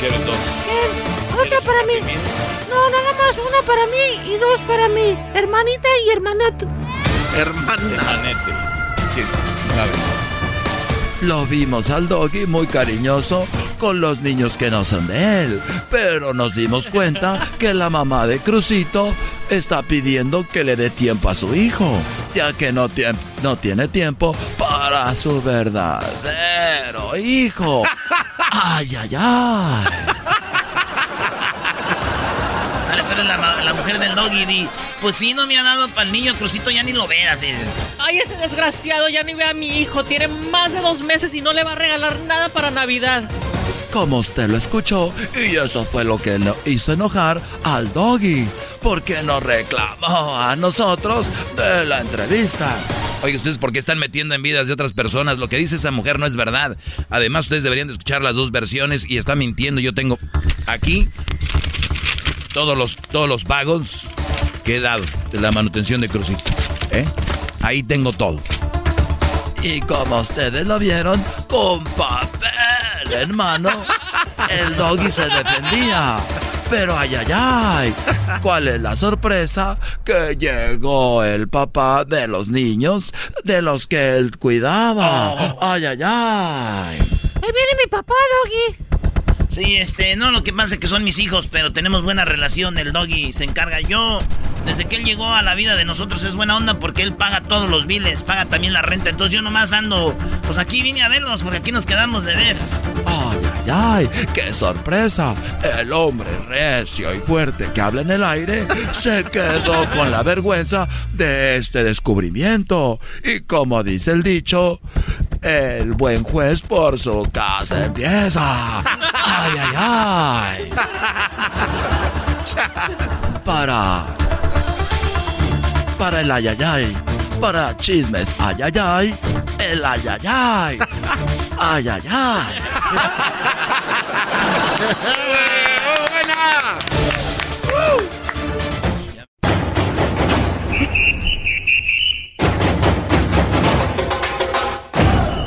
Quieres dos. Bien, otra para mí. No, nada más una para mí y dos para mi hermanita y hermanato. Hermana. ¿Quién sabe? Lo vimos al doggy muy cariñoso con los niños que no son de él, pero nos dimos cuenta que la mamá de Crucito está pidiendo que le dé tiempo a su hijo, ya que no, no tiene tiempo para su verdadero hijo. ¡Ay, ay, ay! Dale, tú eres la, mujer del doggy. Di, pues sí, no me ha dado para el niño, Crucito, ya ni lo veas. Ay, ese desgraciado ya ni ve a mi hijo. Tiene más de dos meses y no le va a regalar nada para Navidad. Como usted lo escuchó, y eso fue lo que lo hizo enojar al doggy. Porque nos reclamó a nosotros de la entrevista. Oye, ustedes por qué están metiendo en vidas de otras personas. Lo que dice esa mujer no es verdad. Además, ustedes deberían de escuchar las dos versiones y está mintiendo. Yo tengo aquí todos los, todos los que he dado de la manutención de Crucito. ¿eh? Ahí tengo todo. Y como ustedes lo vieron, con papel, hermano, el doggy se defendía. Pero ay, ay, ay, ¿cuál es la sorpresa? Que llegó el papá de los niños de los que él cuidaba. Oh. Ay, ay, ay. Ahí viene mi papá, doggy. Sí, este, no, lo que pasa es que son mis hijos, pero tenemos buena relación. El doggy se encarga. Yo, desde que él llegó a la vida de nosotros, es buena onda porque él paga todos los biles, paga también la renta. Entonces yo nomás ando, pues aquí vine a verlos porque aquí nos quedamos de ver. Ay, ay, ay, qué sorpresa. El hombre recio y fuerte que habla en el aire se quedó con la vergüenza de este descubrimiento. Y como dice el dicho, el buen juez por su casa empieza. Ay, ay, ay. Para. Para el ayayay. Para chismes ayayay. El ayayay. Ayayay. ¡Buena!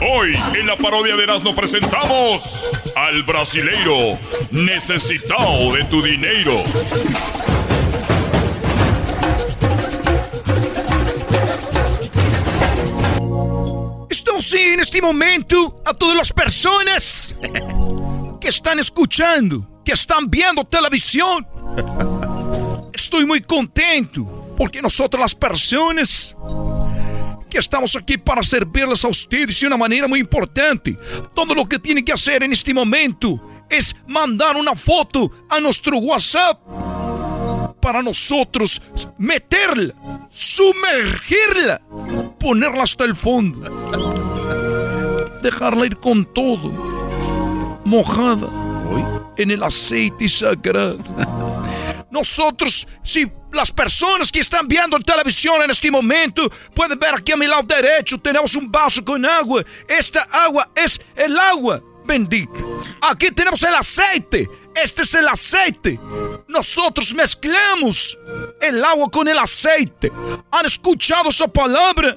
Hoy en la parodia de Erasmo presentamos al brasileiro necesitado de tu dinero. Estamos en este momento a todas las personas que están escuchando, que están viendo televisión. Estoy muy contento porque nosotros las personas que estamos aquí para servirles a ustedes de una manera muy importante. Todo lo que tienen que en este momento es mandar una foto a nuestro WhatsApp para nosotros meterla, sumergirla, ponerla hasta el fondo, dejarla ir con todo, mojada en el aceite sagrado. Nosotros, si las personas que están viendo televisión en este momento pueden ver aquí a mi lado derecho, tenemos un vaso con agua. Esta agua es el agua bendita. Aquí tenemos el aceite. Este es el aceite. Nosotros mezclamos el agua con el aceite. ¿Han escuchado esa palabra?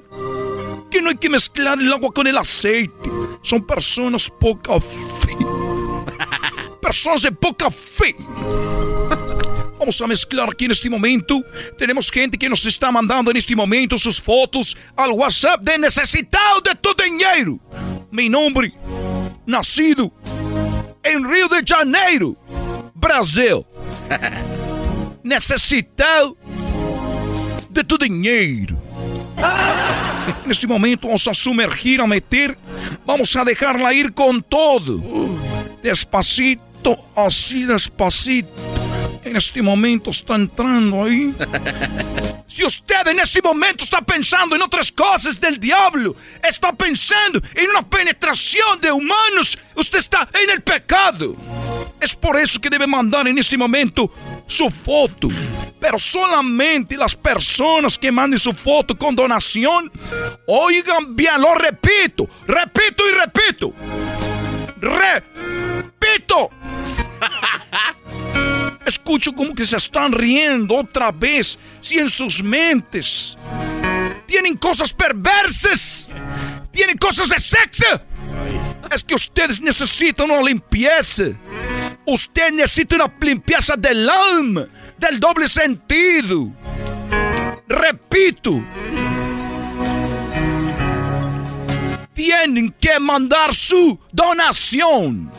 Que no hay que mezclar el agua con el aceite. Son personas poca fe. Personas de poca fe. Vamos a mezclar aquí en este momento. Tenemos gente que nos está mandando en este momento sus fotos al WhatsApp de de tu dinero. Mi nombre, nacido en Rio de Janeiro, Brasil. necesitado de tu dinheiro. En este momento vamos a sumergir, a meter, vamos a dejarla ir con todo. Despacito, así despacito en este momento está entrando ahí. Si usted en este momento está pensando en otras cosas del diablo, está pensando en una penetración de humanos, usted está en el pecado. Es por eso que debe mandar en este momento su foto. Pero solamente las personas que manden su foto con donación, oigan bien, lo repito, repito y repito. Repito. Escucho como que se están riendo otra vez. Si en sus mentes tienen cosas perversas, tienen cosas de sexo. Es que ustedes necesitan una limpieza. Usted necesita una limpieza del alma, del doble sentido. Repito. Tienen que mandar su donación.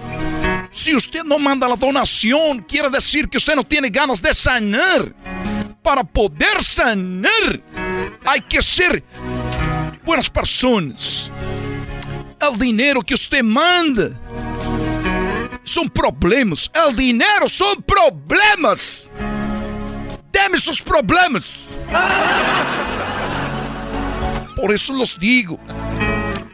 Si usted no manda la donación, quiere decir que usted no tiene ganas de sanar. Para poder sanar, Hay que ser buenas personas. El dinero que usted manda son problemas. El dinero son problemas. Deme sus problemas. Por eso los digo.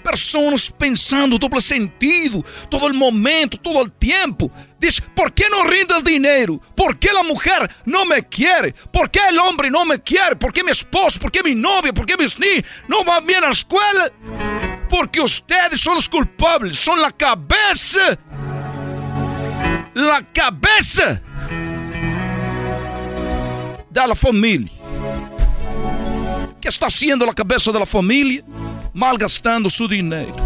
Personas pensando doble sentido todo el momento, todo el tiempo. Dice, ¿por qué no rinde el dinero? ¿Por qué la mujer no me quiere? ¿Por qué el hombre no me quiere? ¿Por qué mi esposo? ¿Por qué mi novia? ¿Por qué mis niños no van bien a la escuela? Porque ustedes son los culpables, son la cabeza. La cabeza de la familia. ¿Qué está haciendo la cabeza de la familia? Malgastando su dinero.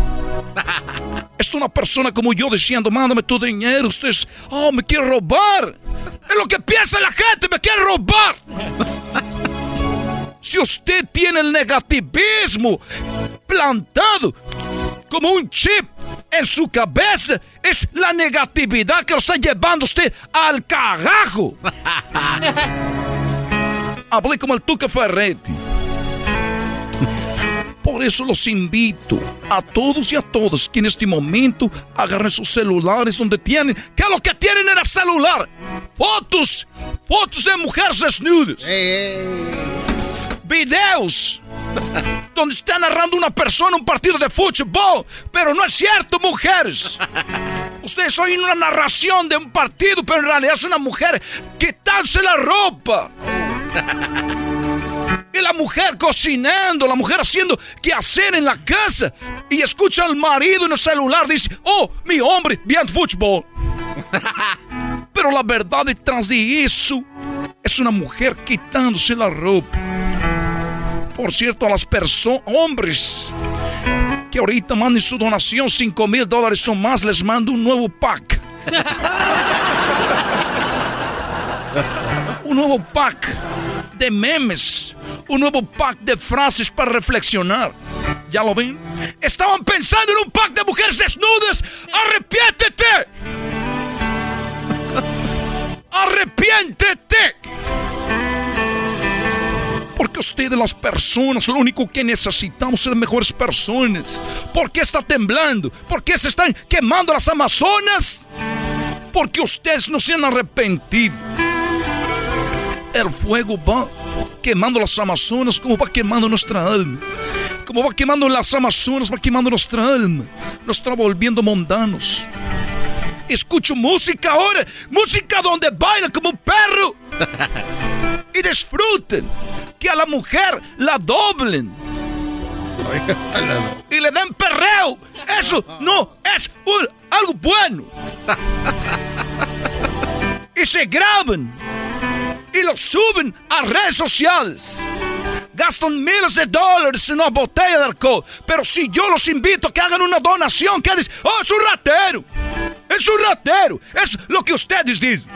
Es una persona como yo diciendo, mándame tu dinero. Ustedes, oh, me quiere robar. Es lo que piensa la gente, me quiere robar. Si usted tiene el negativismo plantado como un chip en su cabeza, es la negatividad que lo está llevando usted al carajo. Hablé como el Tuca Ferretti. Por eso los invito a todos y a todas que en este momento agarren sus celulares donde tienen. ¿Qué es lo que tienen en el celular? Fotos. Fotos de mujeres desnudas. Videos. donde está narrando una persona un partido de fútbol. Pero no es cierto, mujeres. Ustedes oyen una narración de un partido, pero en realidad es una mujer quitándose la ropa. Y la mujer cocinando, la mujer haciendo qué hacer en la casa. Y escucha al marido en el celular, dice, oh, mi hombre, bien fútbol. Pero la verdad detrás de eso es una mujer quitándose la ropa. Por cierto, a las personas, hombres, que ahorita manden su donación, 5 mil dólares o más, les mando un nuevo pack. un nuevo pack de memes, un nuevo pack de frases para reflexionar. ¿Ya lo ven? Estaban pensando en un pack de mujeres desnudas. ¡Arrepiéntete! ¡Arrepiéntete! Porque ustedes las personas, lo único que necesitamos ser mejores personas. ¿Por qué está temblando? ¿Por qué se están quemando las Amazonas? Porque ustedes no se han arrepentido. El fuego va quemando las Amazonas como va quemando nuestra alma. Como va quemando las Amazonas, va quemando nuestra alma. Nos está volviendo mundanos. Escucho música ahora, música donde baila como un perro. y disfruten. Que a la mujer la doblen. y le den perreo. Eso no es un, algo bueno. y se graban y lo suben a redes sociales. Gastan miles de dólares en una botella de alcohol. Pero si yo los invito a que hagan una donación, que dicen, oh, es un ratero. Es un ratero. Es lo que ustedes dicen.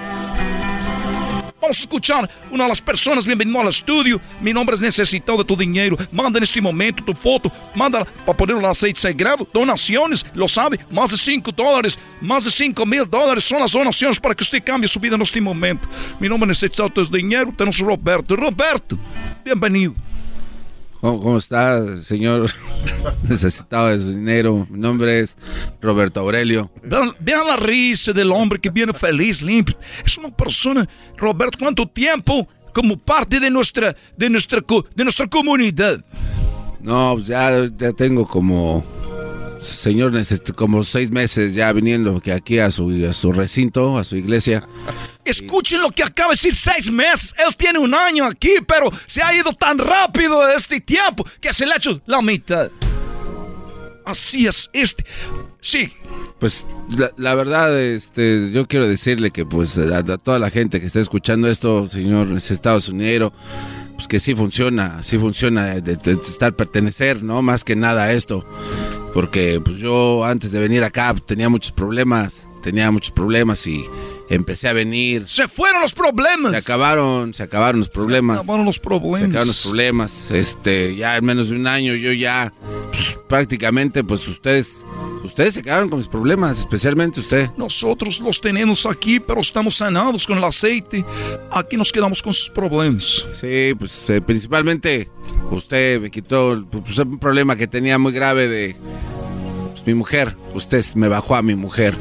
Vamos escuchar una de las personas. Bienvenido al estudio. Mi nombre es Necesitado de tu dinero. Manda en este momento tu foto. Manda para ponerlo en aceite sagrado. Donaciones, lo sabe. Más de 5 dólares. Más de 5 mil dólares son las donaciones para que usted cambie su vida en este momento. Mi nombre es Necesitado de tu dinero. Tenemos Roberto. Roberto, bienvenido. ¿Cómo, cómo está, señor? Necesitado de su dinero. Mi nombre es Roberto Aurelio. Vean, vean la risa del hombre que viene feliz, limpio. Es una persona, Roberto, ¿cuánto tiempo como parte de nuestra, de nuestra, co- de nuestra comunidad? No, pues ya, ya tengo como, señor, necesito como seis meses ya viniendo que aquí a su, a su recinto, a su iglesia. Escuchen lo que acaba de decir seis meses. Él tiene un año aquí, pero se ha ido tan rápido este tiempo que se le ha hecho la mitad. Así es, este. Sí, Pues la, la verdad, este, yo quiero decirle que pues a, a toda la gente que está escuchando esto, señor, Estados Unidos, pues que sí funciona, sí funciona de, de- de estar pertenecer, ¿no? Más que nada a esto. Porque pues yo antes de venir acá tenía muchos problemas, tenía muchos problemas y empecé a venir. Se fueron los problemas. Se acabaron, se acabaron los problemas. acabaron los problemas. Se acabaron los problemas. Este, ya en menos de un año yo ya pues, prácticamente pues ustedes ustedes se acabaron con mis problemas, especialmente usted. nosotros los tenemos aquí, pero estamos sanados con el aceite. Aquí nos quedamos con sus problemas. Sí, pues eh, principalmente usted me quitó pues, un problema que tenía muy grave de pues, mi mujer. Usted me bajó a mi mujer.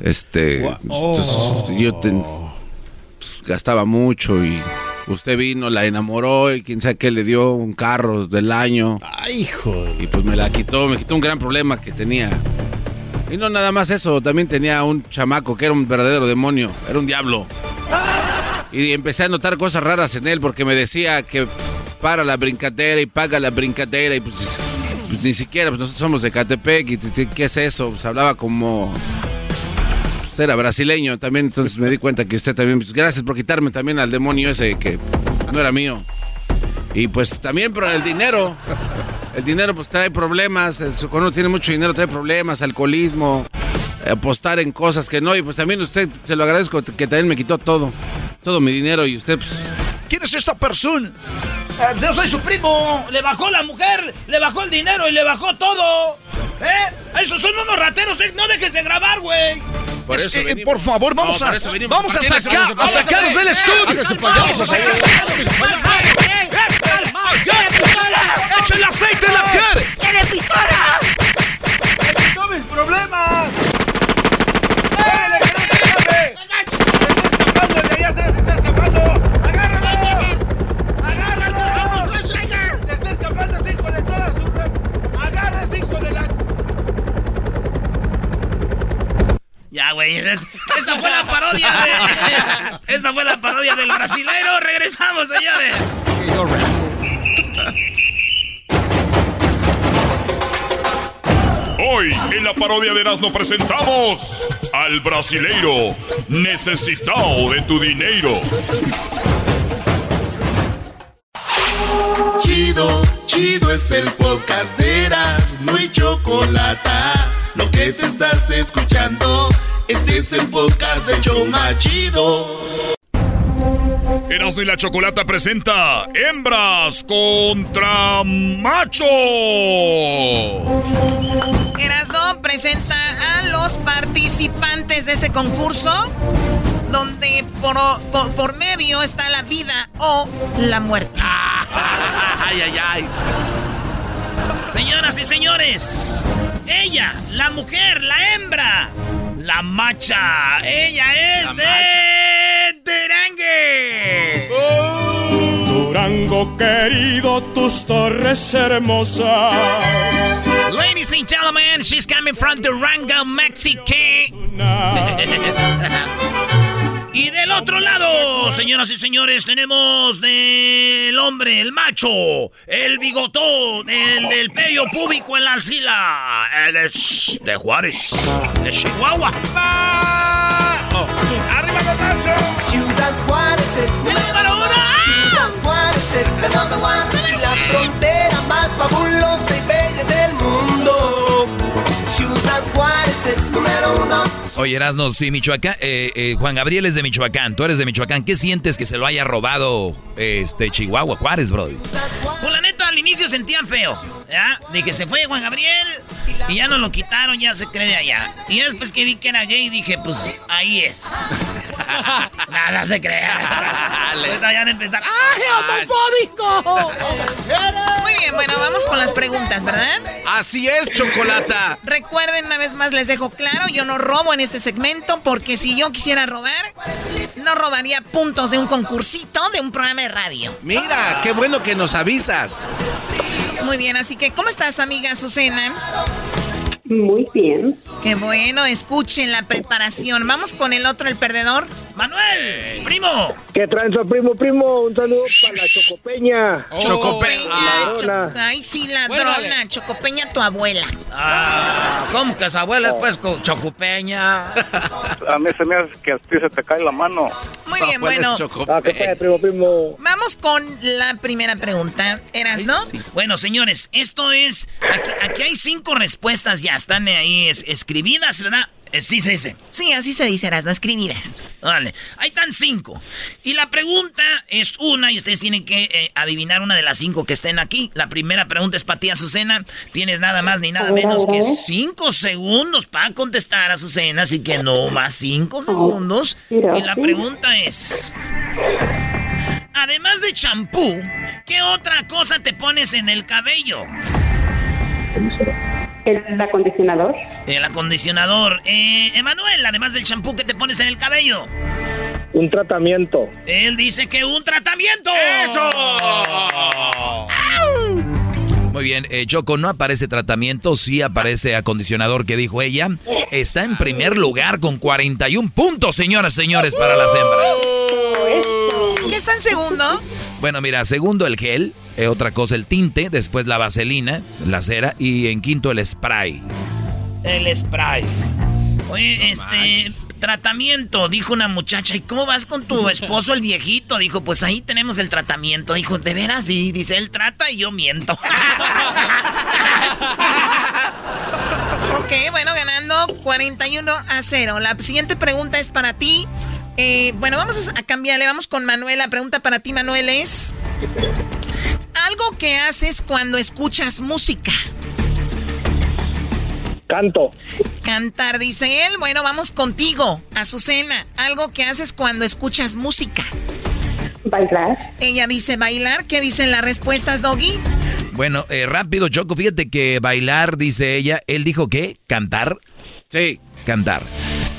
Este, entonces, yo te- pues, gastaba mucho y usted vino, la enamoró y quién sabe qué le dio un carro del año. Ay, hijo. Y pues me la quitó, me quitó un gran problema que tenía. Y no nada más eso, también tenía un chamaco que era un verdadero demonio, era un diablo. Y empecé a notar cosas raras en él porque me decía que para la brincadera y paga la brincadera y pues, pues ni siquiera, pues nosotros somos de Catepec y ¿qué es eso? Pues hablaba como... pues, era brasileño también, entonces me di cuenta que usted también... pues, gracias por quitarme también al demonio ese que no era mío. Y pues también por el dinero. El dinero pues trae problemas. Cuando uno tiene mucho dinero trae problemas, alcoholismo, apostar en cosas que no. Y pues también usted, se lo agradezco, que también me quitó todo. Todo mi dinero y usted pues... ¿Quién es esta persona? Yo soy su primo. Le bajó la mujer, le bajó el dinero y le bajó todo. ¿Eh? Esos son unos rateros. eh. No dejes de grabar, güey. Por Es eso que, eh, por favor, vamos No, a, vamos a ¿Por qué no se sacar, van a sacarlos del estudio. Vamos a sacar. ¡Echa el aceite en la cara! ¡Tiene pistola! ¡No mis problemas! ¡Párale, que no se escape! ¡Está escapando! ¡El de allá atrás está escapando! ¡Agárralo! ¡Agárralo! ¡Le está escapando ese hijo de toda su... re- ¡Agarra ese hijo de la... Ya, güey. es- esta fue la parodia de. Esta fue la parodia del brasilero. Regresamos, señores. Hoy en la parodia de Erasmo presentamos al brasileiro necesitado de tu dinero. Chido, chido es el podcast de Eras, no hay chocolate. Lo que te estás escuchando, este es el podcast de Choma Chido. Erasmo y la Chocolata presenta Hembras contra Machos. Erasno presenta a los participantes de este concurso, donde por, por, por medio está la vida o la muerte. Ay, ay, ay. Señoras y señores, ella, la mujer, la hembra, la macha, ella es de Terangue. Durango querido, tus torres hermosas. Ladies and gentlemen, she's coming from Durango, Mexico. Y del otro lado, señoras y señores, tenemos del hombre, el macho, el bigotón, el del pello púbico en la alcila. Él es de Juárez, de Chihuahua. ¡Arriba los machos! Ciudad Juárez es ¡El número uno! Ciudad Juárez es la number one y la frontera más fabulosa y Oye, Erasno, sí, Michoacán, eh, eh, Juan Gabriel es de Michoacán, tú eres de Michoacán. ¿Qué sientes que se lo haya robado este Chihuahua, Juárez, bro? Pues la neta, al inicio sentían feo, ¿ya? De que se fue Juan Gabriel y ya nos lo quitaron, ya se cree de allá. Y después que vi que era gay, dije, pues ahí es. Nada se crea. Ahorita van a empezar. ¡Ay, homofóbico! Muy bien, bueno, vamos con las preguntas, ¿verdad? Así es, Chocolata. Recuerden, una vez más les dejo claro, yo no robo en este segmento porque si yo quisiera robar, no robaría puntos de un concursito de un programa de radio. Mira, qué bueno que nos avisas. Muy bien, así que ¿cómo estás, amiga Azucena? Muy bien. Qué bueno, escuchen la preparación. Vamos con el otro, el perdedor. Manuel, primo. ¿Qué tranza, primo, primo? Un saludo para la Chocopeña. Chocopeña. Ladrona. Cho- Ay, sí, ladrona. Chocopeña, tu abuela. Ah, ¿cómo que su abuela es pues co- chocupeña? A mí se me hace que a ti se te cae la mano. Muy bien, bueno. Ah, ¿qué tal, primo, primo? Vamos con la primera pregunta. ¿Eras, no? Bueno, señores, esto es. Aquí, aquí hay cinco respuestas ya. Están ahí es- escribidas, ¿verdad? Sí se dice. Sí, así se dice, Erasno, escribidas. Vale, ahí están cinco. Y la pregunta es una y ustedes tienen que eh, adivinar una de las cinco que estén aquí. La primera pregunta es para ti, Azucena. Tienes nada más ni nada menos que cinco segundos para contestar, Azucena. Así que no más cinco segundos. Y la pregunta es... Además de champú, ¿qué otra cosa te pones en el cabello? El acondicionador. El acondicionador. Eh, Emanuel, además del champú que te pones en el cabello. Un tratamiento. Él dice que un tratamiento. ¡Eso! Muy bien, eh, Choco, no aparece tratamiento, sí aparece acondicionador que dijo ella. Está en primer lugar con 41 puntos, señoras y señores, para las hembras. ¿Qué está en segundo? Bueno, mira, segundo el gel, eh, otra cosa el tinte, después la vaselina, la cera y en quinto el spray. El spray. Oye, este, tratamiento, dijo una muchacha. ¿Y cómo vas con tu esposo, el viejito? Dijo, pues ahí tenemos el tratamiento. Dijo, ¿de veras? Sí, dice, él trata y yo miento. ok, bueno, ganando 41 a 0. La siguiente pregunta es para ti. Eh, bueno, vamos a cambiarle, vamos con Manuel. La pregunta para ti, Manuel, es... Algo que haces cuando escuchas música. Canto. Cantar, dice él. Bueno, vamos contigo, Azucena. Algo que haces cuando escuchas música. Bailar. Ella dice bailar. ¿Qué dicen las respuestas, Doggy? Bueno, eh, rápido, Choco, fíjate que bailar, dice ella. Él dijo que cantar. Sí. Cantar.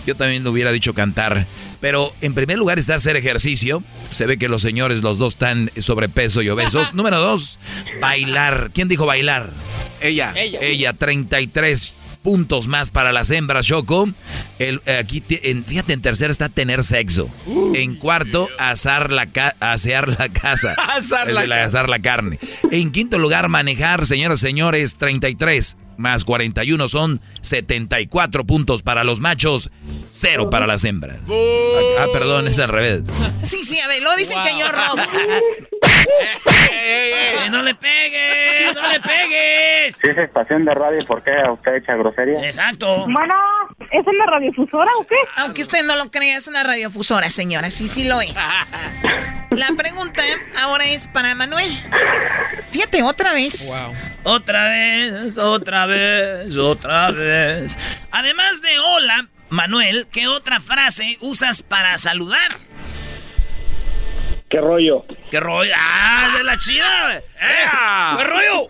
Yo también hubiera dicho cantar. Pero en primer lugar está hacer ejercicio. Se ve que los señores, los dos están sobrepeso y obesos. Número dos, bailar. ¿Quién dijo bailar? Ella. Ella. Ella, 33 puntos más para las hembras, Choco. El, eh, aquí, en, fíjate, en tercero está tener sexo. en cuarto, asar la asear la casa. asar, la, la, asar la carne. En quinto lugar, manejar, señoras y señores, 33 más 41 son 74 puntos para los machos, cero para las hembras. Ah, perdón, es al revés. Sí, sí, a ver, lo dicen que yo robo. ¡No le pegues! ¡No le pegues! Si es estación de radio, ¿por qué usted echa grosería? Exacto. Bueno, ¿es una radiofusora o qué? Aunque usted no lo crea, es una radiofusora, señora. Sí, sí lo es. La pregunta ahora es para Manuel. Fíjate, otra vez. Otra vez, otra vez, otra vez. Además de hola, Manuel, ¿qué otra frase usas para saludar? ¿Qué rollo? ¿Qué rollo? ¡Ah, de la chida! ¿Qué rollo?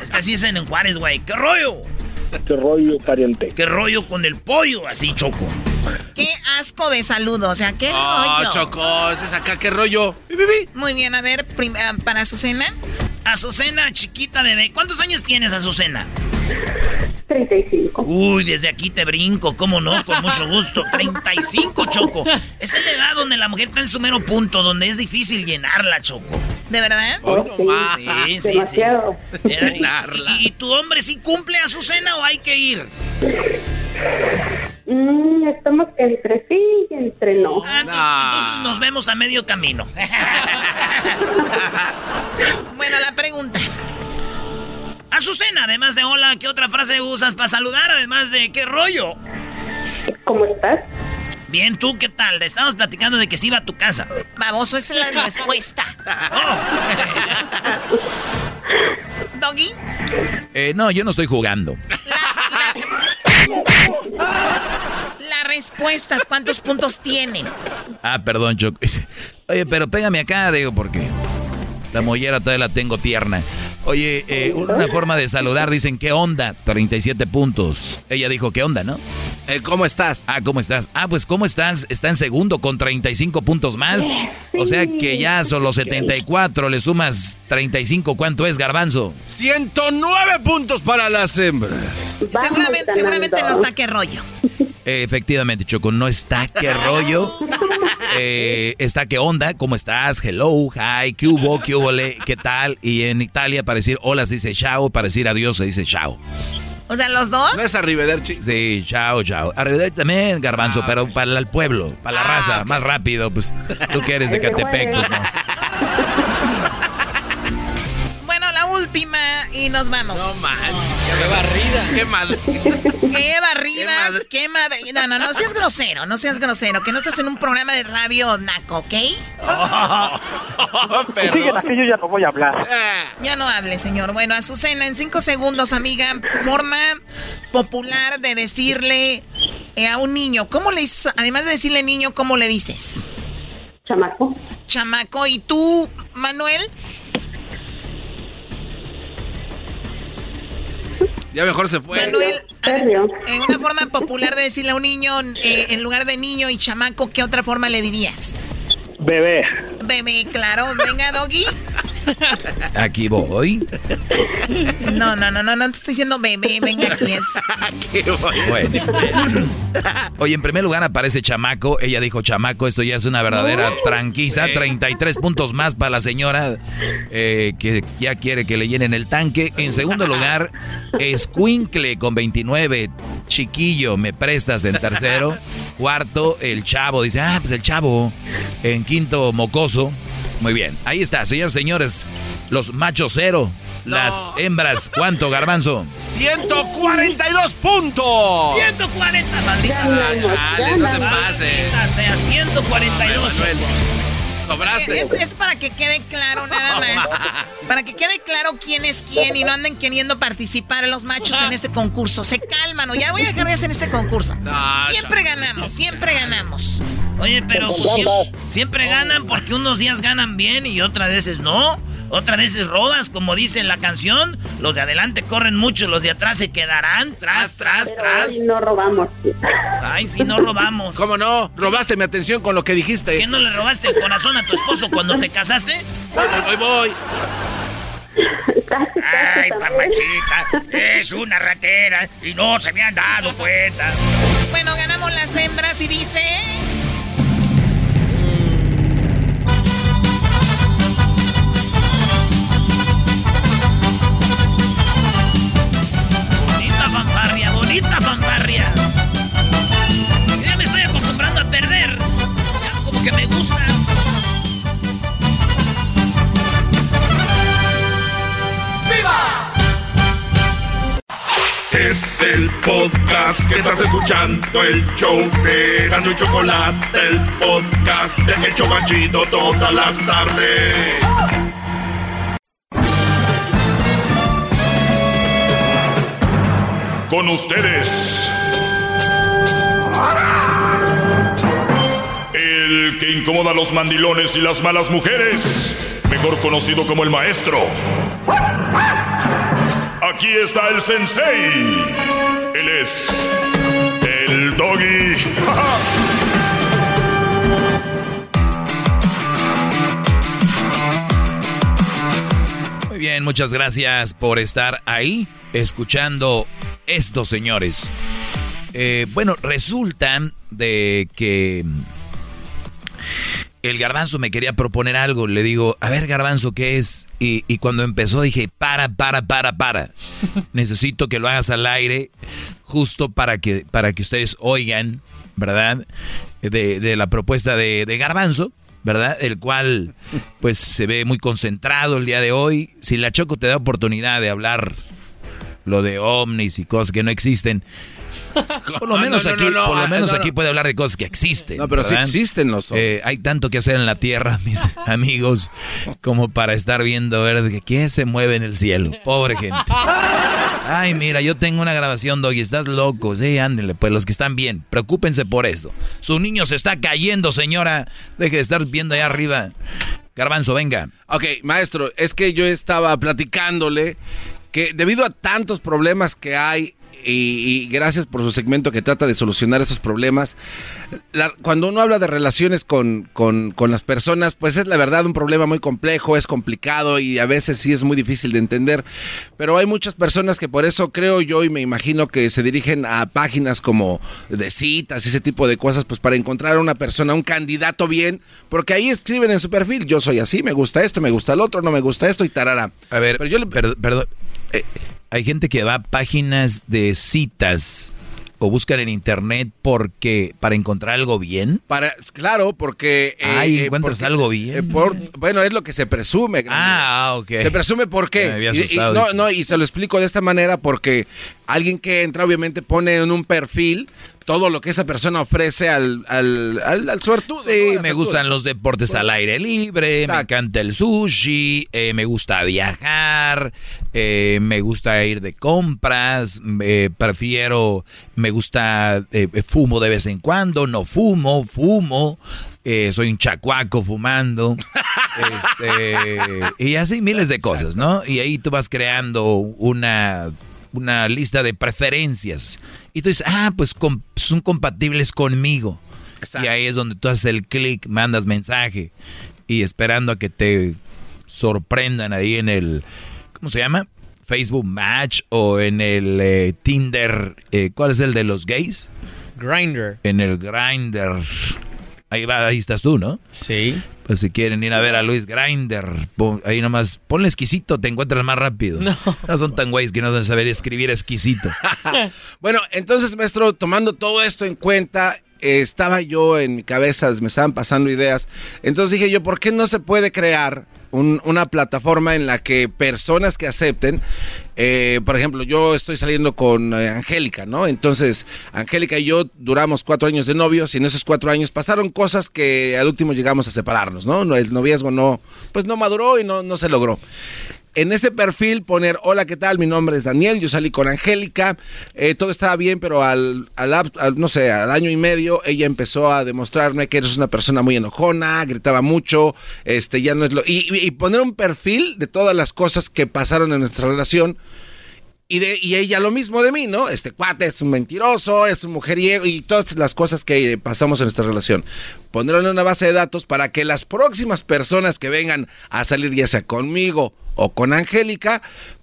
es que así dicen en Juárez, güey. ¿Qué rollo? ¿Qué rollo, pariente? ¿Qué rollo con el pollo? Así, Choco. Qué asco de saludo, o sea, qué oh, rollo. Choco, ese es acá, qué rollo. Muy bien, a ver, ah, para Azucena. Azucena, chiquita bebé. ¿Cuántos años tienes, Azucena? 35. Uy, desde aquí te brinco, ¿cómo no? Con mucho gusto. 35, Choco. Es el edad donde la mujer está en su mero punto, donde es difícil llenarla, Choco. ¿De verdad? Oh, sí, sí, sí, Demasiado. ¿Y, ¿Y, tu hombre sí cumple a su cena o hay que ir? Mm, estamos entre sí y entre no. Ah, entonces, entonces nos vemos a medio camino. bueno, la pregunta. Azucena, además de hola, ¿qué otra frase usas para saludar? Además de qué rollo. ¿Cómo estás? Bien, ¿tú qué tal? Estamos platicando de que se iba a tu casa. Baboso, esa es la respuesta. ¿Doggy? Eh, no, yo no estoy jugando. Las respuestas, ¿cuántos puntos tienen? Ah, perdón, Choco. Oye, pero pégame acá, digo, porque la mollera todavía la tengo tierna. Oye, eh, una forma de saludar, dicen, ¿qué onda? 37 puntos. Ella dijo, ¿qué onda, no? Eh, ¿Cómo estás? Ah, ¿cómo estás? Ah, pues, ¿cómo estás? Está en segundo con 35 puntos más. O sea que ya son los 74, le sumas 35, ¿cuánto es, Garbanzo? 109 puntos para las hembras. Seguramente, seguramente no está qué rollo. Eh, efectivamente, Choco, no está qué rollo. Eh, está qué onda, ¿cómo estás? Hello, hi, qué hubo, qué hubo, qué tal. Y en Italia para decir hola se dice chao, para decir adiós se dice chao. O sea, ¿los dos? ¿No es arrivederci? Sí, chao, chao. Arrivederci también, garbanzo, Ah, pero para el pueblo, para la Ah, raza, más rápido, pues. Tú que eres de Catepec, pues no. Bueno, la última y nos vamos. No manches. Qué barrida. Qué madre. Qué barrida, qué madre. No, no, no seas grosero, no seas grosero, que no estás en un programa de radio naco, ¿ok? Si siguen así, yo ya no voy a hablar. Ya no hable, señor. Bueno, Azucena, en cinco segundos, amiga, forma popular de decirle eh, a un niño, ¿cómo le dices? Además de decirle niño, ¿cómo le dices? Chamaco. Chamaco. ¿Y tú, Manuel? Ya mejor se fue. Manuel, en una forma popular de decirle a un niño, eh, en lugar de niño y chamaco, ¿qué otra forma le dirías? Bebé. Bebé, claro. Venga, Doggy. Aquí voy. No, no, no, no, no te estoy diciendo bebé, venga aquí es. bueno. Oye, en primer lugar aparece chamaco. Ella dijo chamaco, esto ya es una verdadera tranquisa. 33 puntos más para la señora eh, que ya quiere que le llenen el tanque. En segundo lugar, Escuincle con 29. Chiquillo, me prestas en tercero. Cuarto, el chavo. Dice, ah, pues el chavo. En quinto, mocoso. Muy bien, ahí está, señores, señores. Los machos cero. Las hembras, ¿cuánto, garbanzo? 142 puntos. 140, maldita sea. Chale, no te pases. Maldita sea, 142. Sobraste. Es, es para que quede claro nada más. Para que quede claro quién es quién y no anden queriendo participar los machos en este concurso. Se calman o ya voy a dejar de hacer este concurso. Siempre ganamos, siempre ganamos. Oye, pero pues, siempre, siempre ganan porque unos días ganan bien y otras veces no. Otras veces robas, como dice en la canción. Los de adelante corren mucho, los de atrás se quedarán tras, tras, tras. Ay, no robamos. Ay, sí, no robamos. ¿Cómo no? Robaste mi atención con lo que dijiste. ¿Qué no le robaste el corazón a tu esposo cuando te casaste? Voy, voy, voy. Ay, papachita, es una ratera y no se me han dado cuenta. Bueno, ganamos las hembras y dice... bonita fanfarria. Ya me estoy acostumbrando a perder. Ya como que me gusta. ¡Viva! Es el podcast que estás escuchando, el show de Gano y Chocolate, el podcast de El Chobachito todas las tardes. Con ustedes. El que incomoda a los mandilones y las malas mujeres. Mejor conocido como el maestro. Aquí está el sensei. Él es el doggy. Muy bien, muchas gracias por estar ahí escuchando esto, señores. Eh, bueno, resulta de que el garbanzo me quería proponer algo. Le digo, a ver, garbanzo, ¿qué es? Y, y cuando empezó dije, para, para, para, para. Necesito que lo hagas al aire justo para que, para que ustedes oigan, ¿verdad? De, de la propuesta de, de garbanzo. ¿Verdad? El cual, pues, se ve muy concentrado el día de hoy. Si la Choco te da oportunidad de hablar lo de ovnis y cosas que no existen, por lo menos No, no, aquí, no, no, por lo ah, menos no, no. aquí puede hablar de cosas que existen. No, pero sí ¿verdad? existen los Eh, hay tanto que hacer en la tierra, mis amigos, como para estar viendo ver de que quién se mueve en el cielo. Pobre gente. Ay, mira, yo tengo una grabación, Doggy, estás loco. Sí, ándenle, pues los que están bien, preocúpense por eso. Su niño se está cayendo, señora. Deje de estar viendo allá arriba. Garbanzo, venga. Ok, maestro, es que yo estaba platicándole que debido a tantos problemas que hay y, y gracias por su segmento que trata de solucionar esos problemas, la- cuando uno habla de relaciones con, con- con las personas, pues es la verdad un problema muy complejo, es complicado y a veces sí es muy difícil de entender, pero hay muchas personas que por eso creo yo y me imagino que se dirigen a páginas como de citas y ese tipo de cosas, pues para encontrar a una persona, un candidato bien, porque ahí escriben en su perfil, yo soy así, me gusta esto, me gusta el otro, no me gusta esto y tarara. A ver, Pero yo le- per- perdón. Eh, hay gente que va a páginas de citas o buscan en internet porque para encontrar algo bien. Para, claro, porque... eh, Ay, eh, encuentras porque- algo bien. eh, por- bueno, es lo que se presume. Ah, ok. Se presume por qué. Y- y, no, no, y se lo explico de esta manera porque alguien que entra obviamente pone en un perfil todo lo que esa persona ofrece al, al, al, al suertudo. Sí, me gustan los deportes al aire libre, me encanta el sushi, eh, me gusta viajar, eh, me gusta ir de compras, eh, prefiero, me gusta, fumo de vez en cuando, no fumo, fumo, soy un chacuaco fumando, este, y así miles de cosas, ¿no? Y ahí tú vas creando una, una lista de preferencias. Y tú dices, ah, pues son compatibles conmigo. Y ahí es donde tú haces el clic, mandas mensaje y esperando a que te sorprendan ahí en el, ¿cómo se llama? Facebook Match o en el eh, Tinder, eh, ¿cuál es el de los gays? Grinder. En el Grinder. Ahí va, ahí estás tú, ¿no? Sí. Pues si quieren ir a ver a Luis Grinder, ahí nomás, ponle exquisito, te encuentras más rápido. No. No son tan güeyes que no deben saber escribir exquisito. bueno, entonces, maestro, tomando todo esto en cuenta, estaba yo en mi cabeza, me estaban pasando ideas. Entonces dije yo, ¿por qué no se puede crear una plataforma en la que personas que acepten, eh, por ejemplo, yo estoy saliendo con eh, Angélica, ¿no? Entonces, Angélica y yo duramos cuatro años de novios y en esos cuatro años pasaron cosas que al último llegamos a separarnos, ¿no? El noviazgo no, pues no maduró y no, no se logró en ese perfil poner, hola, ¿qué tal? Mi nombre es Daniel, yo salí con Angélica, eh, todo estaba bien, pero al, al, no sé, al año y medio ella empezó a demostrarme que eres una persona muy enojona, gritaba mucho, este, ya no es lo... Y poner un perfil de todas las cosas que pasaron en nuestra relación y, de, y ella lo mismo de mí, ¿no? Este cuate es un mentiroso, es un mujeriego y todas las cosas que pasamos en nuestra relación. Ponerlo en una base de datos para que las próximas personas que vengan a salir, ya sea conmigo o con Angélica,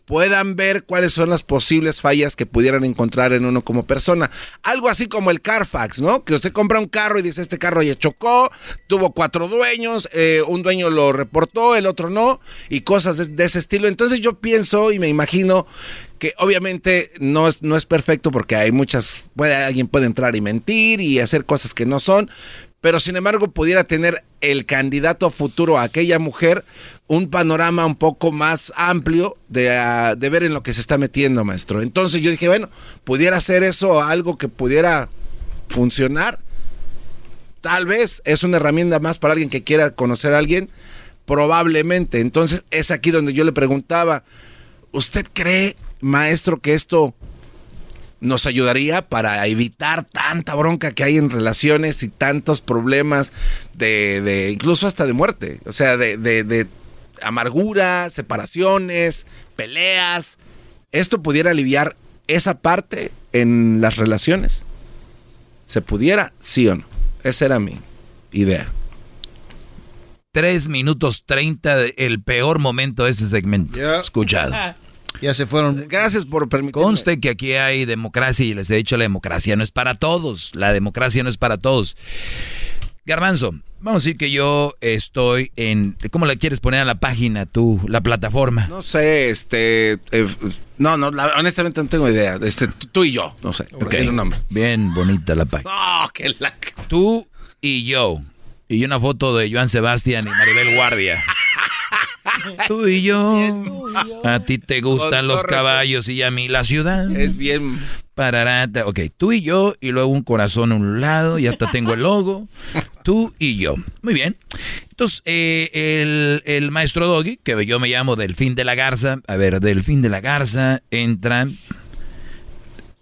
puedan ver cuáles son las posibles fallas que pudieran encontrar en uno como persona. Algo así como el Carfax, ¿no? Que usted compra un carro y dice, este carro ya chocó, tuvo cuatro dueños, eh, un dueño lo reportó, el otro no, y cosas de, ese estilo. Entonces yo pienso y me imagino que obviamente no es, no es perfecto porque hay muchas, puede, alguien puede entrar y mentir y hacer cosas que no son, pero sin embargo pudiera tener el candidato a futuro a aquella mujer un panorama un poco más amplio de, ah, de, ver en lo que se está metiendo, maestro. Entonces yo dije, bueno, pudiera ser eso algo que pudiera funcionar. Tal vez es una herramienta más para alguien que quiera conocer a alguien, probablemente. Entonces es aquí donde yo le preguntaba, ¿usted cree maestro, que esto nos ayudaría para evitar tanta bronca que hay en relaciones y tantos problemas de, de incluso hasta de muerte, o sea, de, de, de amargura, separaciones, peleas. ¿Esto pudiera aliviar esa parte en las relaciones? ¿Se pudiera? Sí o no. Esa era mi idea. Tres minutos treinta, el peor momento de ese segmento. Escuchado. Ya se fueron. Gracias por permitirme. Conste que aquí hay democracia y les he dicho la democracia no es para todos. La democracia no es para todos. Garbanzo, vamos a decir que yo estoy en... ¿Cómo le quieres poner a la página tú, la plataforma? No sé, este... Eh, no, no, honestamente no tengo idea. Este, tú y yo, no sé. Okay. Un nombre. Bien bonita la página. Oh, qué la... Tú y yo. Y una foto de Joan Sebastián y Maribel Guardia. Tú y yo. A ti te gustan los caballos y a mí la ciudad. Es bien. Pararata. Ok, tú y yo, y luego un corazón a un lado, y hasta tengo el logo. Tú y yo. Muy bien. Entonces, eh, el, el, maestro Doggy, que yo me llamo Delfín de la Garza. A ver, Delfín de la Garza, entra.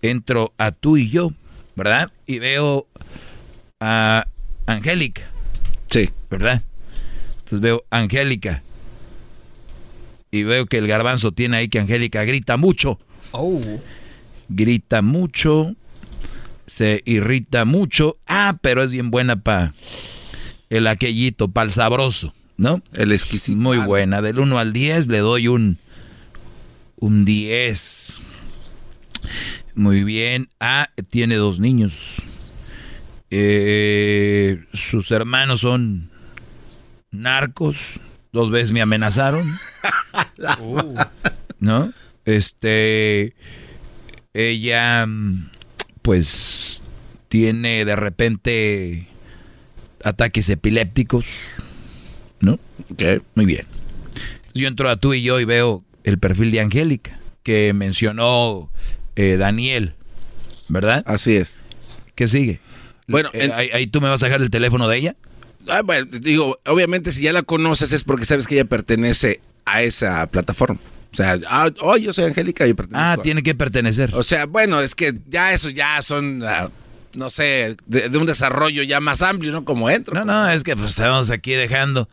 Entro a tú y yo, ¿verdad? Y veo a Angélica. Sí. ¿Verdad? Entonces veo Angélica y veo que el garbanzo tiene ahí que Angélica grita mucho. Oh. Grita mucho, se irrita mucho. Ah, pero es bien buena para el aquellito, para el sabroso, ¿no? El exquisito. Muy buena. Del 1 al 10 le doy un, un 10. Muy bien. Ah, tiene dos niños. Eh, sus hermanos son narcos. Dos veces me amenazaron. ¿No? Este. Ella, pues, tiene de repente ataques epilépticos. ¿No? Ok. Muy bien. Yo entro a tú y yo y veo el perfil de Angélica, que mencionó eh, Daniel, ¿verdad? Así es. ¿Qué sigue? Bueno, eh, ahí, ahí, tú me vas a dejar el teléfono de ella. Ah, bueno, digo, obviamente si ya la conoces es porque sabes que ella pertenece a esa plataforma. O sea, ah, oh, yo soy Angélica y pertenezco. Ah, tiene que pertenecer. O sea, bueno, es que ya eso ya son uh, no sé, de, de un desarrollo ya más amplio, ¿no? Como entro. No, no, es que pues estamos aquí dejando.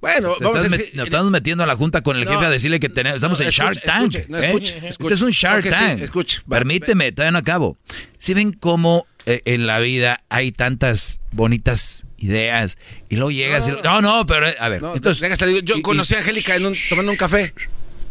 Bueno, vamos a decir- nos estamos metiendo a la junta con el No. jefe a decirle que tenemos, estamos No, en escuche, Shark Tank. escuche, no, ¿eh? escuche, Este escuche. es un Shark sí, Tank. escuche. Permíteme, todavía no acabo. Si ven cómo eh, en la vida hay tantas bonitas ideas y luego llegas y... No, no, pero eh, a ver. No, entonces, déjate, digo, yo y- conocí a Angélica en un- tomando un café.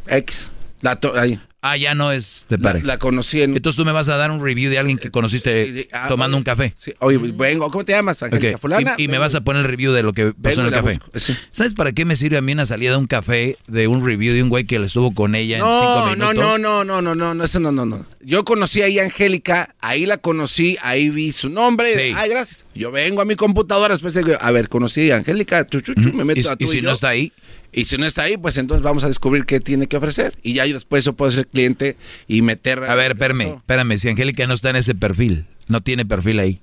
X. La to- ahí. Ah, ya no es de pareja. la conocí en. Entonces tú me vas a dar un review de alguien que conociste ah, tomando un café. Sí, oye, vengo, ¿cómo te llamas? Angélica Ok, Fulana. Y, y me vas a poner el review de lo que pasó en el café. sí. ¿Sabes para qué me sirve a mí una salida de un café de un review de un güey que le estuvo con ella en cinco No, no, minutos? no, no, no, no, no, no, eso no, no, no. Yo conocí ahí a Angélica, ahí la conocí, ahí vi su nombre. Sí. Ay, gracias. Yo vengo a mi computadora, después digo, a ver, conocí a Angélica, chu, chu, chu, me meto ¿Y, a tú y si no está ahí? Y si no está ahí, pues entonces vamos a descubrir qué tiene que ofrecer. Y ya yo después yo puedo ser cliente y meter... A ver, espérame, espérame. Si Angélica no está en ese perfil, no tiene perfil ahí.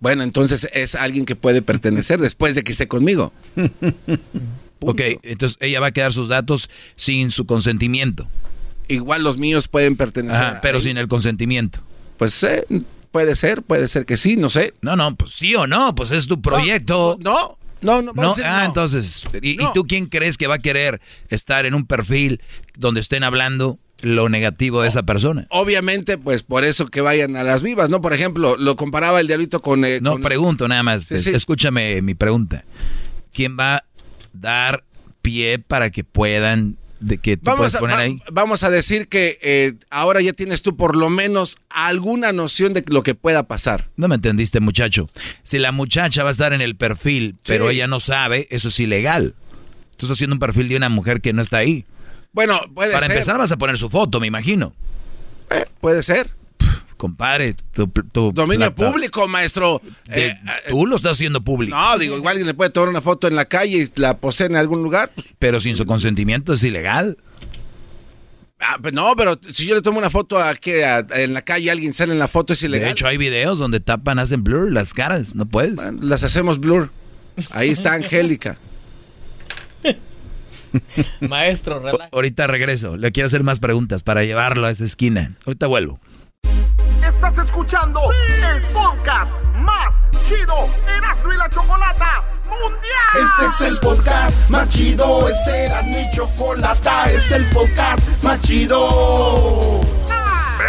Bueno, entonces es alguien que puede pertenecer después de que esté conmigo. Ok, entonces ella va a quedar sus datos sin su consentimiento. Igual los míos pueden pertenecer. Ajá, pero sin el consentimiento. Pues eh, puede ser, puede ser que sí, no sé. No, no, pues sí o no, pues es tu proyecto. No, no, no. No, decir ah, no. entonces, ¿y, y No. tú quién crees que va a querer estar en un perfil donde estén hablando lo negativo de esa persona? Obviamente, pues por eso que vayan a las vivas, ¿no? Por ejemplo, lo comparaba el diablito con... eh, No, con- pregunto nada más. Sí, sí. Escúchame mi pregunta. ¿Quién va a dar pie para que puedan, de que tú Vamos puedes a, poner va- ahí? vamos a decir que eh, ahora ya tienes tú por lo menos alguna noción de lo que pueda pasar. No me entendiste, muchacho. Si la muchacha va a estar en el perfil, pero ella no sabe, eso es ilegal. Tú estás haciendo un perfil de una mujer que no está ahí. Bueno, puede Para ser. empezar vas a poner su foto, me imagino. Eh, puede ser. Compadre, tu, tu Dominio plata- público, maestro. de- Eh, tú lo estás haciendo público. no, digo, igual alguien le puede tomar una foto en la calle y la posee en algún lugar. pues, Pero sin su consentimiento es ilegal. ah, pues no, pero si yo le tomo una foto a- en la calle, alguien sale en la foto, es ilegal. De hecho, hay videos donde tapan, hacen blur las caras. No puedes. Las hacemos blur. Ahí está Angélica. Maestro, relaja. Ahorita regreso. Le quiero hacer más preguntas para llevarlo a esa esquina. Ahorita vuelvo. Estás escuchando el podcast más chido Erasmo y la Chocolata Mundial. Este es el podcast más chido, este era mi chocolata, este es el podcast más chido.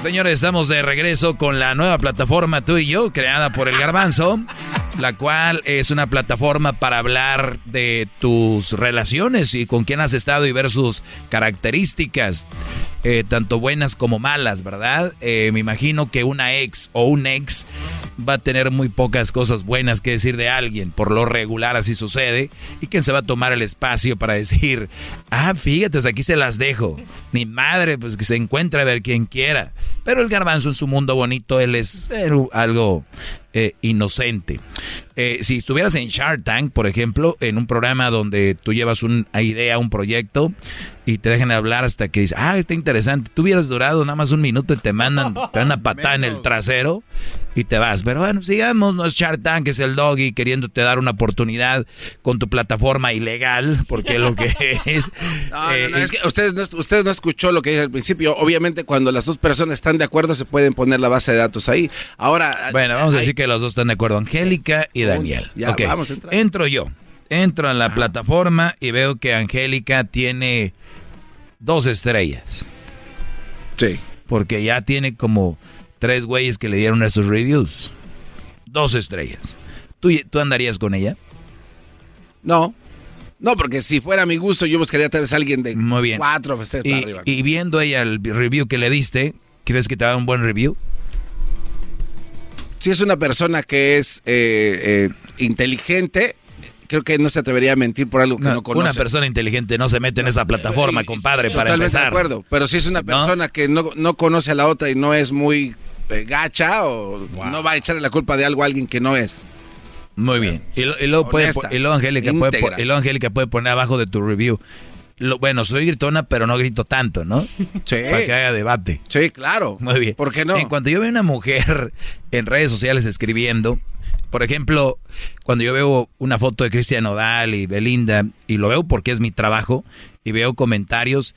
Señores, estamos de regreso con la nueva plataforma Tú y Yo, creada por el Garbanzo, la cual es una plataforma para hablar de tus relaciones y con quién has estado y ver sus características, eh, tanto buenas como malas, ¿verdad? Eh, me imagino que una ex o un ex va a tener muy pocas cosas buenas que decir de alguien, por lo regular así sucede, y quién se va a tomar el espacio para decir, ah, fíjate, pues aquí se las dejo, mi madre, pues que se encuentre a ver quien quiera. Pero el garbanzo en su mundo bonito, él es algo eh, inocente. Eh, si estuvieras en Shark Tank, por ejemplo, en un programa donde tú llevas una idea, un proyecto, y te dejan hablar hasta que dices, ah, está interesante. Tú hubieras durado nada más un minuto y te mandan, te dan una patada en el trasero y te vas. Pero bueno, sigamos, no es Shark Tank, es el doggy queriéndote dar una oportunidad con tu plataforma ilegal, porque lo que es... No, no, no, es que ustedes no, ustedes no escuchó lo que dije al principio. Obviamente, cuando las dos personas están de acuerdo, se pueden poner la base de datos ahí. Ahora. Bueno, vamos a decir que los dos están de acuerdo, Angélica y Daniel. Ya, Ok, vamos a entrar. Entro yo. Entro a la plataforma y veo que Angélica tiene dos estrellas. Sí. Porque ya tiene como tres güeyes que le dieron esos reviews. Dos estrellas. ¿Tú, tú andarías con ella? No. No, porque si fuera a mi gusto, yo buscaría tal vez a alguien de Muy bien. cuatro estrellas para Y, arriba. y viendo ella el review que le diste, ¿crees que te da un buen review? Si es una persona que es eh, eh, inteligente, creo que no se atrevería a mentir por algo que no, conoce. Una persona inteligente no se mete en esa plataforma, compadre, para Totalmente empezar. de acuerdo. Pero si es una persona que no, no conoce a la otra y no es muy eh, gacha o no va a echarle la culpa de algo a alguien que no es. Muy bien. Y, lo- y luego, puede, y luego Angélica puede, y luego Angélica puede poner abajo de tu review. Lo- bueno, soy gritona, pero no grito tanto, ¿no? Sí. Para que haya debate. Sí, claro. Muy bien. ¿Por qué no? En cuanto yo veo una mujer en redes sociales escribiendo, por ejemplo, cuando yo veo una foto de Cristian Nodal y Belinda, y lo veo porque es mi trabajo, y veo comentarios,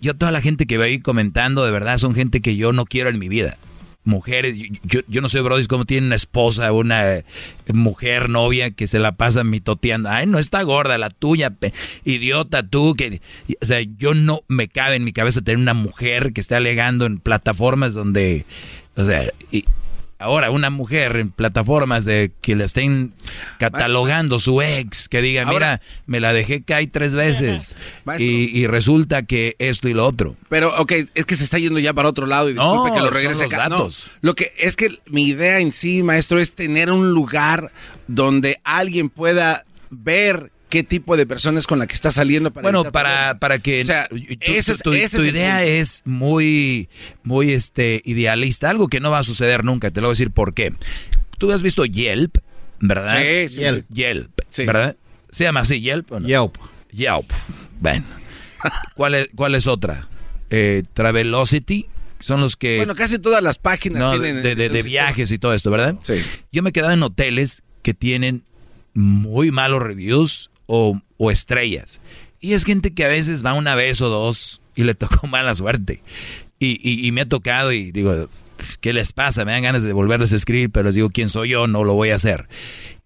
yo toda la gente que veo ahí comentando, de verdad, son gente que yo no quiero en mi vida. Mujeres, yo, yo, yo no sé, Brody, cómo tiene una esposa, una mujer, novia, que se la pasa mitoteando. Ay, no está gorda, la tuya, pe- idiota tú. que O sea, yo no me cabe en mi cabeza tener una mujer que esté alegando en plataformas donde, o sea, y ahora una mujer en plataformas de que le estén catalogando su ex, que diga, Ahora- mira, me la dejé caer tres veces y, y resulta que esto y lo otro. Pero, ok, es que se está yendo ya para otro lado y disculpe No, que lo regrese los acá. No, datos. lo que es que mi idea en sí, maestro, es tener un lugar donde alguien pueda ver qué tipo de persona es con la que está saliendo para Bueno, para, para que O sea, tu, ese es- tu- ese tu idea es muy, muy este, idealista, algo que no va a suceder nunca. Te lo voy a decir por qué. Tú has visto Yelp, ¿verdad? Sí, sí, Yelp, sí. Yelp, Sí. ¿verdad? ¿Se llama así Yelp o no? Yelp. Yelp. Bueno. ¿Cuál es, cuál es otra? Eh, Travelocity. Son los que... Bueno, casi todas las páginas No, tienen... de, viajes y todo esto, ¿verdad? Sí. Yo me he quedado en hoteles que tienen muy malos reviews o, estrellas. Y es gente que a veces va una vez o dos y le tocó mala suerte. Y me ha tocado y digo, ¿qué les pasa? Me dan ganas de volverles a escribir, pero les digo, ¿quién soy yo? No lo voy a hacer.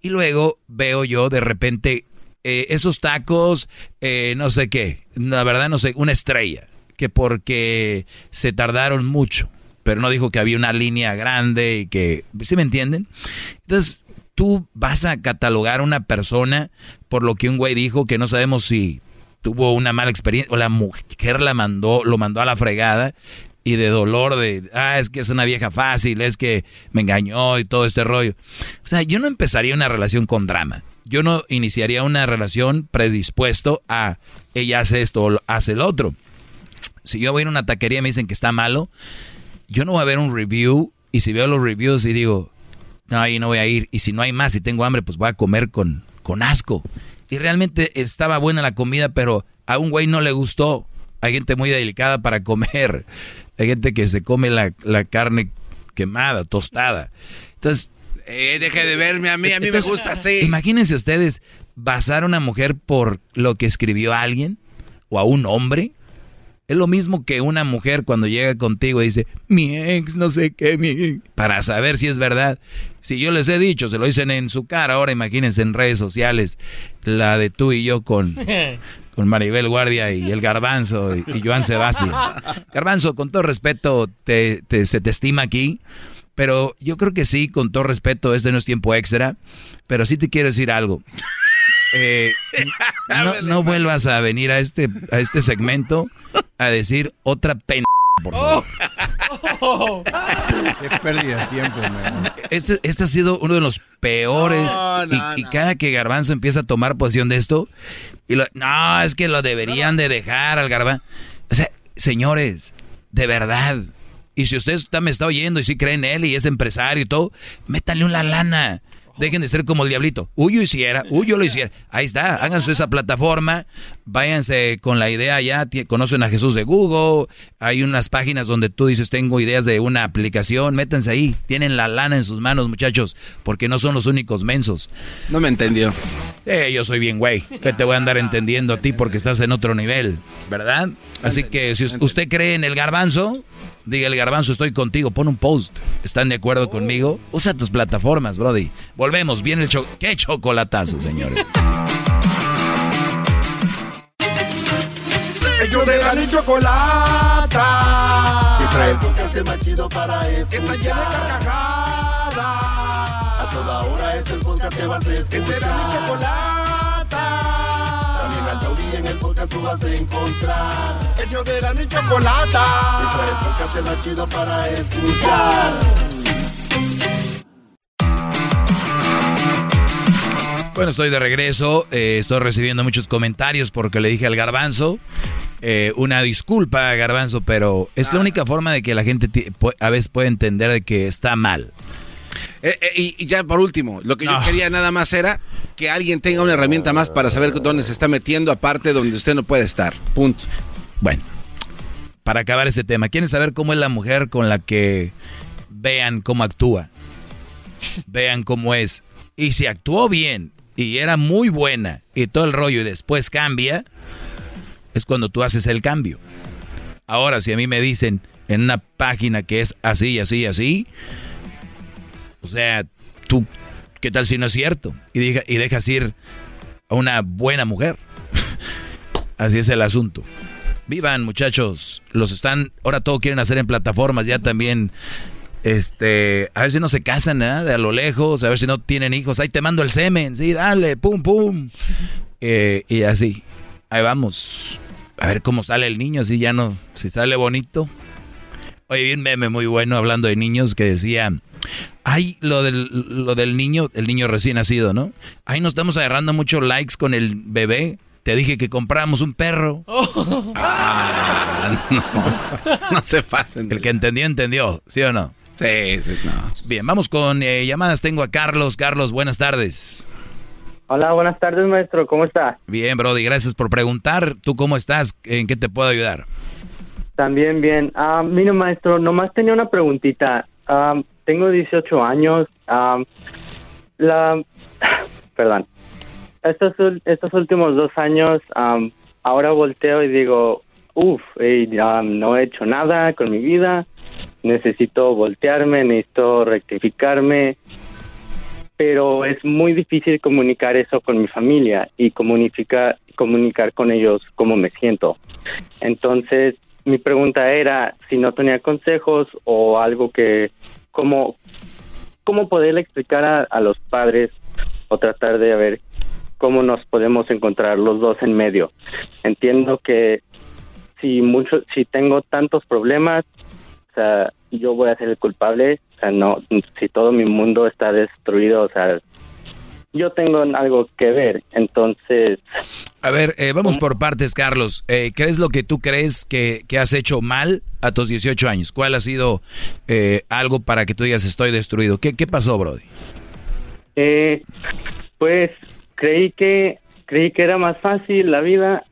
Y luego veo yo de repente eh, esos tacos, eh, no sé qué, la verdad no sé, una estrella, que porque se tardaron mucho, pero no dijo que había una línea grande y que, ¿sí me entienden? Entonces, tú vas a catalogar a una persona por lo que un güey dijo que no sabemos si tuvo una mala experiencia o la mujer la mandó, lo mandó a la fregada y de dolor de, ah, es que es una vieja fácil, es que me engañó y todo este rollo. O sea, yo no empezaría una relación con drama. Yo no iniciaría una relación predispuesto a ella hace esto o hace el otro. Si yo voy a una taquería y me dicen que está malo, yo no voy a ver un review y si veo los reviews y digo, no, ahí no voy a ir. Y si no hay más y tengo hambre, pues voy a comer con, con asco. Y realmente estaba buena la comida, pero a un güey no le gustó. Hay gente muy delicada para comer. Hay gente que se come la, la carne quemada, tostada. Entonces... Eh, deje de verme a mí, a mí entonces, me gusta así. Imagínense ustedes basar a una mujer por lo que escribió a alguien o a un hombre. Es lo mismo que una mujer cuando llega contigo y dice, mi ex, no sé qué, mi ex", para saber si es verdad. Si yo les he dicho, se lo dicen en su cara, ahora imagínense en redes sociales, la de tú y yo con, con Maribel Guardia y el Garbanzo y, y Joan Sebastián. Garbanzo, con todo respeto, te, te- se te estima aquí, pero yo creo que sí, con todo respeto, este no es tiempo extra, pero sí te quiero decir algo. Eh, no, no vuelvas a venir a este, a este segmento a decir otra pena, por favor. Qué pérdida de tiempo, man. Este, este ha sido uno de los peores. No, no, y, y cada que Garbanzo empieza a tomar posición de esto, y lo- no, es que lo deberían de dejar al Garbanzo. O sea, señores, de verdad. Y si usted está, me está oyendo y si cree en él y es empresario y todo, métale una lana. Dejen de ser como el diablito. Uy, yo hiciera, uy, yo lo hiciera. Ahí está, háganse esa plataforma, váyanse con la idea ya, conocen a Jesús de Google, hay unas páginas donde tú dices, tengo ideas de una aplicación, métanse ahí, tienen la lana en sus manos, muchachos, porque no son los únicos mensos. No me entendió. Eh, yo soy bien güey, que te voy a andar entendiendo a ti porque estás en otro nivel, ¿verdad? Así que si usted cree en el garbanzo, Diga el garbanzo, estoy contigo. Pon un post. ¿Están de acuerdo conmigo? Usa tus plataformas, Brody. Volvemos. Viene el cho ¿Qué chocolatazo, señores? Ellos de la ni chocolata. Que trae el podcast más chido para escuchar. Que está llena de carcajadas. A toda hora es el podcast que vas a escuchar. Que será mi chocolata en el podcast tú vas a encontrar. El de la ni chocolata. Y trae el podcast chido para escuchar. Bueno, estoy de regreso. Eh, estoy recibiendo muchos comentarios porque le dije al garbanzo. Eh, una disculpa, garbanzo, pero es la única forma de que la gente a veces puede entender de que está mal. Eh, eh, y, ya por último, lo que yo quería nada más era que alguien tenga una herramienta más para saber dónde se está metiendo, aparte donde usted no puede estar. Punto. Bueno, para acabar ese tema, ¿quieren saber cómo es la mujer con la que vean cómo actúa? vean cómo es. Y si actuó bien y era muy buena y todo el rollo y después cambia, es cuando tú haces el cambio. Ahora, si a mí me dicen en una página que es así, así, así, o sea, tú, ¿qué tal si no es cierto? Y, y dejas ir a una buena mujer. Así es el asunto. Vivan, muchachos. Los están, ahora todo quieren hacer en plataformas, ya también. Este, a ver si no se casan, ¿eh? De a lo lejos, a ver si no tienen hijos. Ahí te mando el semen, sí, dale, pum, pum. Eh, y así. Ahí vamos. A ver cómo sale el niño, así ya no. Si sale bonito. Oye, vi un meme muy bueno hablando de niños que decía, ay, lo del, lo del niño, el niño recién nacido, ¿no? Ahí nos estamos agarrando muchos likes con el bebé. Te dije que compramos un perro. Ah, no, no se pasen. El que entendió, entendió, ¿sí o no? Sí, sí, no. Bien, vamos con eh, llamadas. Tengo a Carlos. Carlos, buenas tardes. Hola, buenas tardes, maestro. ¿Cómo está? Bien, Brody, gracias por preguntar. ¿Tú cómo estás? ¿En qué te puedo ayudar? También bien. Ah, mira, maestro, nomás tenía una preguntita. Ah, tengo 18 años. Ah, la, perdón. Estos, estos últimos dos años, ahora volteo y digo, uff, no he hecho nada con mi vida. Necesito voltearme, necesito rectificarme. Pero es muy difícil comunicar eso con mi familia y comunicar, comunicar con ellos cómo me siento. Entonces, mi pregunta era si no tenía consejos o algo que, como, cómo poderle explicar a, los padres o tratar de ver cómo nos podemos encontrar los dos en medio. Entiendo que si mucho, si tengo tantos problemas, o sea, yo voy a ser el culpable, o sea, no, si todo mi mundo está destruido, o sea, yo tengo algo que ver, entonces... A ver, eh, vamos por partes, Carlos. Eh, ¿Qué es lo que tú crees que, has hecho mal a tus 18 años? ¿Cuál ha sido eh, algo para que tú digas estoy destruido? ¿Qué, qué pasó, Brody? Eh, pues creí que, creí que era más fácil la vida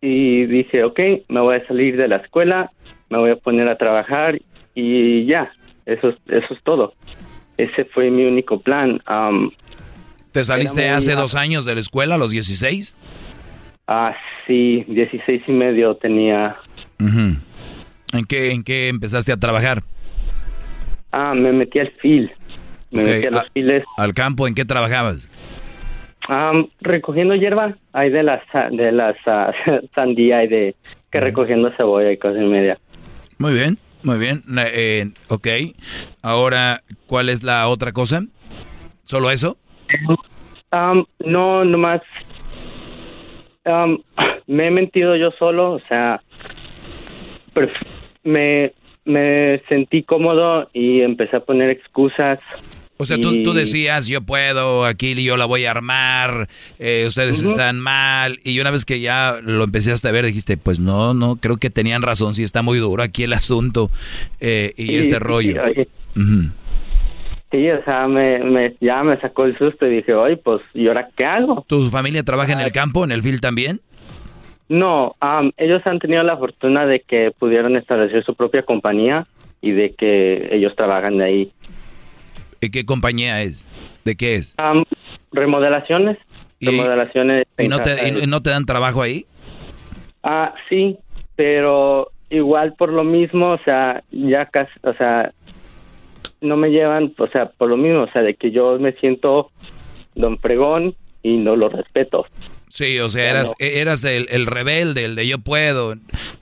y dije, ok, me voy a salir de la escuela, me voy a poner a trabajar y ya, eso, eso es todo. Ese fue mi único plan. ¿Te saliste hace dos años de la escuela, a los 16? Ah, sí, 16 y medio tenía. ¿En, qué, ¿En qué empezaste a trabajar? Ah, me metí al fil. Me metí a los files. ¿Al campo en qué trabajabas? recogiendo hierba, hay de las de las uh, sandía y de que recogiendo cebolla y cosas y media. Muy bien, muy bien. Eh, ok. Ahora, ¿cuál es la otra cosa? ¿Solo eso? Um, no, nomás um, me he mentido yo solo, o sea, me, me sentí cómodo y empecé a poner excusas O sea, tú, tú decías, yo puedo, aquí yo la voy a armar, eh, ustedes están mal. Y una vez que ya lo empezaste a ver, dijiste, pues no, no, creo que tenían razón, sí está muy duro aquí el asunto eh, y Sí, este sí, rollo. Ujú. Sí, o sea, me, me, ya me sacó el susto y dije, oye, pues, ¿y ahora qué hago? ¿Tu familia trabaja en el campo, en el field también? No, ellos han tenido la fortuna de que pudieron establecer su propia compañía y de que ellos trabajan de ahí. ¿Y qué compañía es? ¿De qué es? Remodelaciones. remodelaciones. ¿Y te, no te dan trabajo ahí? Ah, sí, pero igual por lo mismo, o sea, ya casi, o sea, no me llevan, o sea, por lo mismo, o sea, de que yo me siento don fregón y no lo respeto. Sí, o sea, eras, no. eras el, el rebelde, el de yo puedo.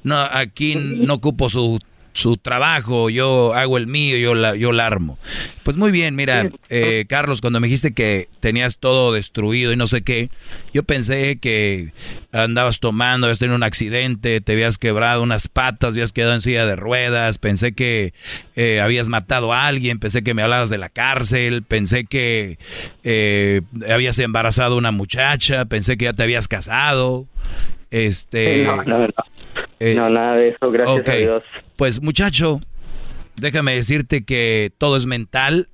No, aquí no ocupo su, su trabajo, yo hago el mío, yo la, yo la armo. Pues muy bien, mira, eh, Carlos, cuando me dijiste que tenías todo destruido y no sé qué, yo pensé que andabas tomando, habías tenido un accidente, te habías quebrado unas patas, habías quedado en silla de ruedas, pensé que eh, habías matado a alguien, pensé que me hablabas de la cárcel, pensé que eh, habías embarazado a una muchacha, pensé que ya te habías casado. Este, no, eh, no, nada de eso, gracias a Dios. Pues muchacho, déjame decirte que todo es mental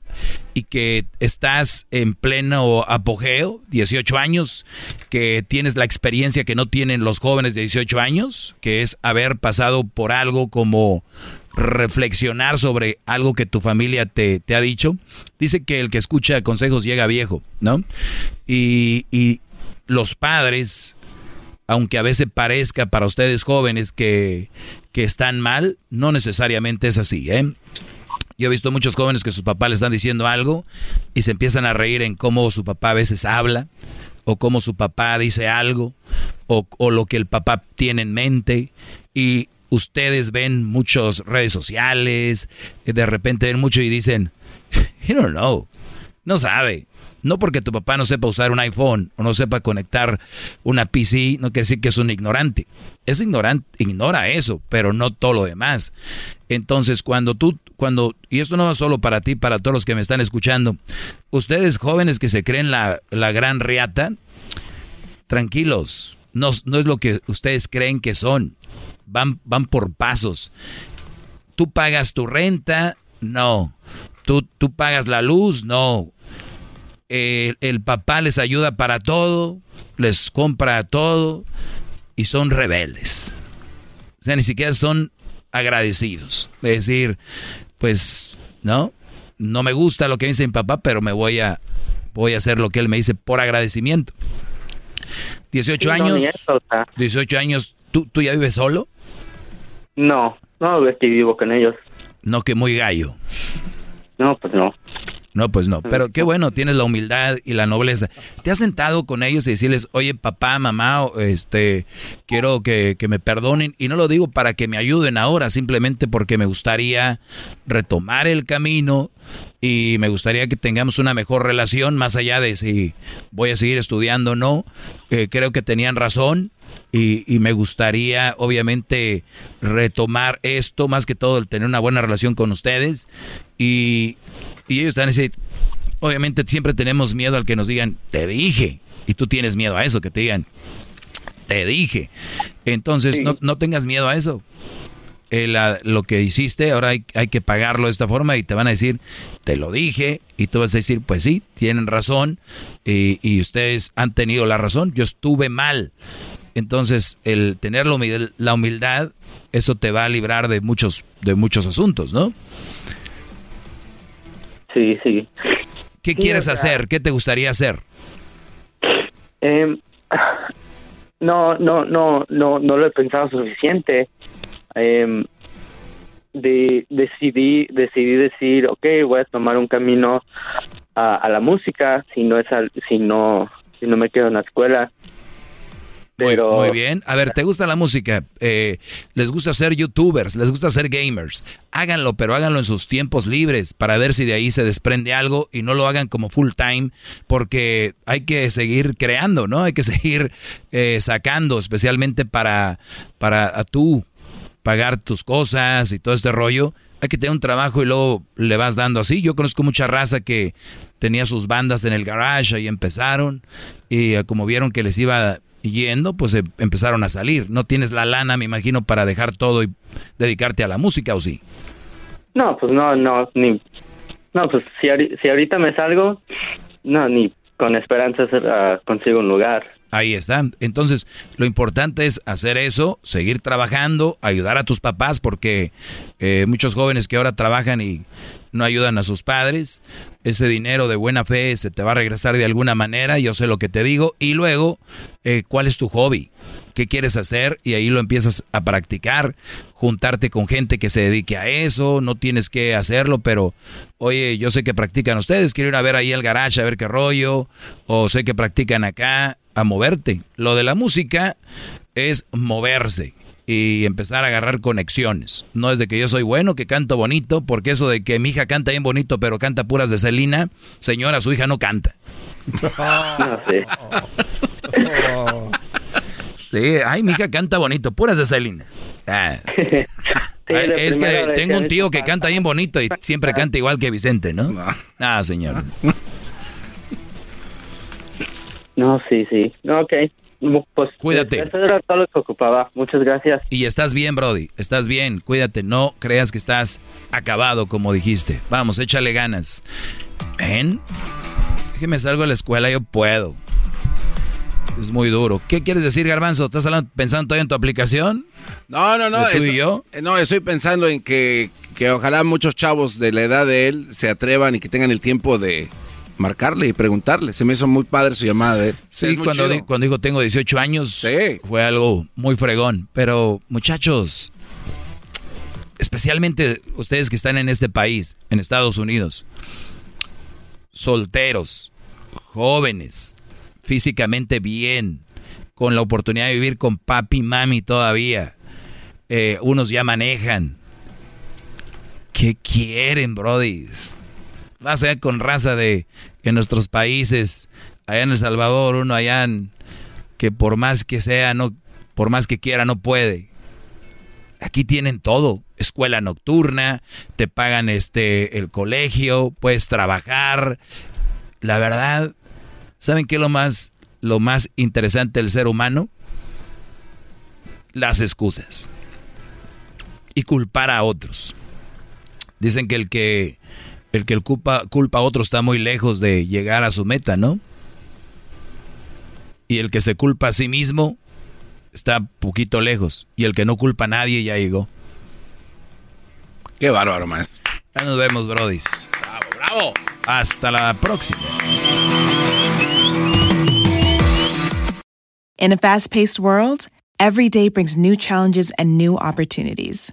y que estás en pleno apogeo, 18 años, que tienes la experiencia que no tienen los jóvenes de 18 años, que es haber pasado por algo como reflexionar sobre algo que tu familia te, te ha dicho. Dice que el que escucha consejos llega viejo, ¿no? Y, y los padres aunque a veces parezca para ustedes jóvenes que, que están mal, no necesariamente es así, ¿eh? Yo he visto muchos jóvenes que sus papás les están diciendo algo y se empiezan a reír en cómo su papá a veces habla, o cómo su papá dice algo, o, o lo que el papá tiene en mente, y ustedes ven muchas redes sociales, de repente ven mucho y dicen, you don't know, no sabe. No porque tu papá no sepa usar un iPhone o no sepa conectar una PC, no quiere decir que es un ignorante. Es ignorante, ignora eso, pero no todo lo demás. Entonces, cuando tú, cuando, y esto no va solo para ti, para todos los que me están escuchando, ustedes jóvenes que se creen la, la gran riata, tranquilos, no, no es lo que ustedes creen que son. Van, van por pasos. Tú pagas tu renta, no. Tú, tú pagas la luz, no el, el papá les ayuda para todo, les compra todo y son rebeldes. O sea, ni siquiera son agradecidos. Es decir, pues, ¿no? No me gusta lo que dice mi papá, pero me voy a, voy a hacer lo que él me dice por agradecimiento. 18 Sí, no, años. ni eso, o sea. 18 años, ¿tú, ¿tú ya vives solo? No, no es que vivo con ellos. No, que muy gallo. No, pues no. No, pues no. Pero qué bueno, tienes la humildad y la nobleza. ¿Te has sentado con ellos y decirles, oye, papá, mamá, este, quiero que, que me perdonen? Y no lo digo para que me ayuden ahora, simplemente porque me gustaría retomar el camino y me gustaría que tengamos una mejor relación, más allá de si voy a seguir estudiando o no. Eh, creo que tenían razón. Y, y me gustaría, obviamente, retomar esto, más que todo, el tener una buena relación con ustedes. Y, y ellos están ese. Obviamente, siempre tenemos miedo al que nos digan, te dije. Y tú tienes miedo a eso, que te digan, te dije. Entonces, no, no tengas miedo a eso. Eh, la- lo que hiciste, ahora hay, hay que pagarlo de esta forma y te van a decir, te lo dije, y tú vas a decir, pues sí, tienen razón, y, y ustedes han tenido la razón, yo estuve mal. Entonces, el tener la humildad, la humildad, eso te va a librar de muchos, de muchos asuntos, ¿no? Sí, sí. ¿Qué Sí, quieres o sea- hacer? ¿Qué te gustaría hacer? Em, no, no, no, no, no lo he pensado suficiente. Em, de, decidí, decidí decir, ok, voy a tomar un camino a, a la música, si no es al, si no, si no me quedo en la escuela. Muy, Pero- muy bien. A ver, ¿te gusta la música? Eh, ¿Les gusta ser youtubers? ¿Les gusta ser gamers? Háganlo, pero háganlo en sus tiempos libres para ver si de ahí se desprende algo y no lo hagan como full time porque hay que seguir creando, ¿no? Hay que seguir eh, sacando, especialmente para, para a tú pagar tus cosas y todo este rollo. Hay que tener un trabajo y luego le vas dando así. Yo conozco mucha raza que tenía sus bandas en el garage y empezaron y eh, como vieron que les iba yendo, pues eh, empezaron a salir. No tienes la lana, me imagino, para dejar todo y dedicarte a la música, ¿o sí? No, pues no, no, ni... No, pues si, si ahorita me salgo, no, ni con esperanza uh, consigo un lugar. Ahí está. Entonces, lo importante es hacer eso, seguir trabajando, ayudar a tus papás, porque eh, muchos jóvenes que ahora trabajan y no ayudan a sus padres, ese dinero de buena fe se te va a regresar de alguna manera, yo sé lo que te digo, y luego, eh, ¿cuál es tu hobby? ¿Qué quieres hacer? Y ahí lo empiezas a practicar, juntarte con gente que se dedique a eso, no tienes que hacerlo, pero oye, yo sé que practican ustedes, quiero ir a ver ahí el garage, a ver qué rollo, o sé que practican acá, a moverte. Lo de la música es moverse y empezar a agarrar conexiones. No es de que yo soy bueno, que canto bonito, porque eso de que mi hija canta bien bonito, pero canta puras de Celina, señora, su hija no canta. sí. ay, mi hija canta bonito, puras de Celina. Ah. es que tengo un tío que canta bien bonito y siempre canta igual que Vicente, ¿no? Ah, señor. No, sí, sí. ok. Pues, Cuídate. Eso era todo lo que ocupaba. Muchas gracias. Y estás bien, Brody. Estás bien. Cuídate. No creas que estás acabado, como dijiste. Vamos, échale ganas. ¿Ven? Déjeme salgo a la escuela, yo puedo. Es muy duro. ¿Qué quieres decir, Garbanzo? ¿Estás pensando todavía en tu aplicación? No, no, no. ¿Tú y yo? No, estoy pensando en que, que ojalá muchos chavos de la edad de él se atrevan y que tengan el tiempo de marcarle y preguntarle. Se me hizo muy padre su llamada de Sí, cuando, cuando dijo tengo 18 años, fue algo muy fregón. Pero muchachos, especialmente ustedes que están en este país, en Estados Unidos, solteros, jóvenes, físicamente bien, con la oportunidad de vivir con papi y mami todavía. Eh, unos ya manejan. ¿Qué quieren, Brody? Vas a ver con raza de en nuestros países, allá en El Salvador, uno allá que por más que sea, no, por más que quiera, no puede. Aquí tienen todo, escuela nocturna, te pagan este el colegio, puedes trabajar. La verdad, ¿saben qué es lo más lo más interesante del ser humano? Las excusas. Y culpar a otros. Dicen que el que el que el culpa, culpa a otro está muy lejos de llegar a su meta, ¿no? Y el que se culpa a sí mismo está poquito lejos. Y el que no culpa a nadie ya llegó. Qué bárbaro, maestro. Ya nos vemos, brodis. Bravo, bravo. Hasta la próxima. In a fast-paced world, every day brings new challenges and new opportunities.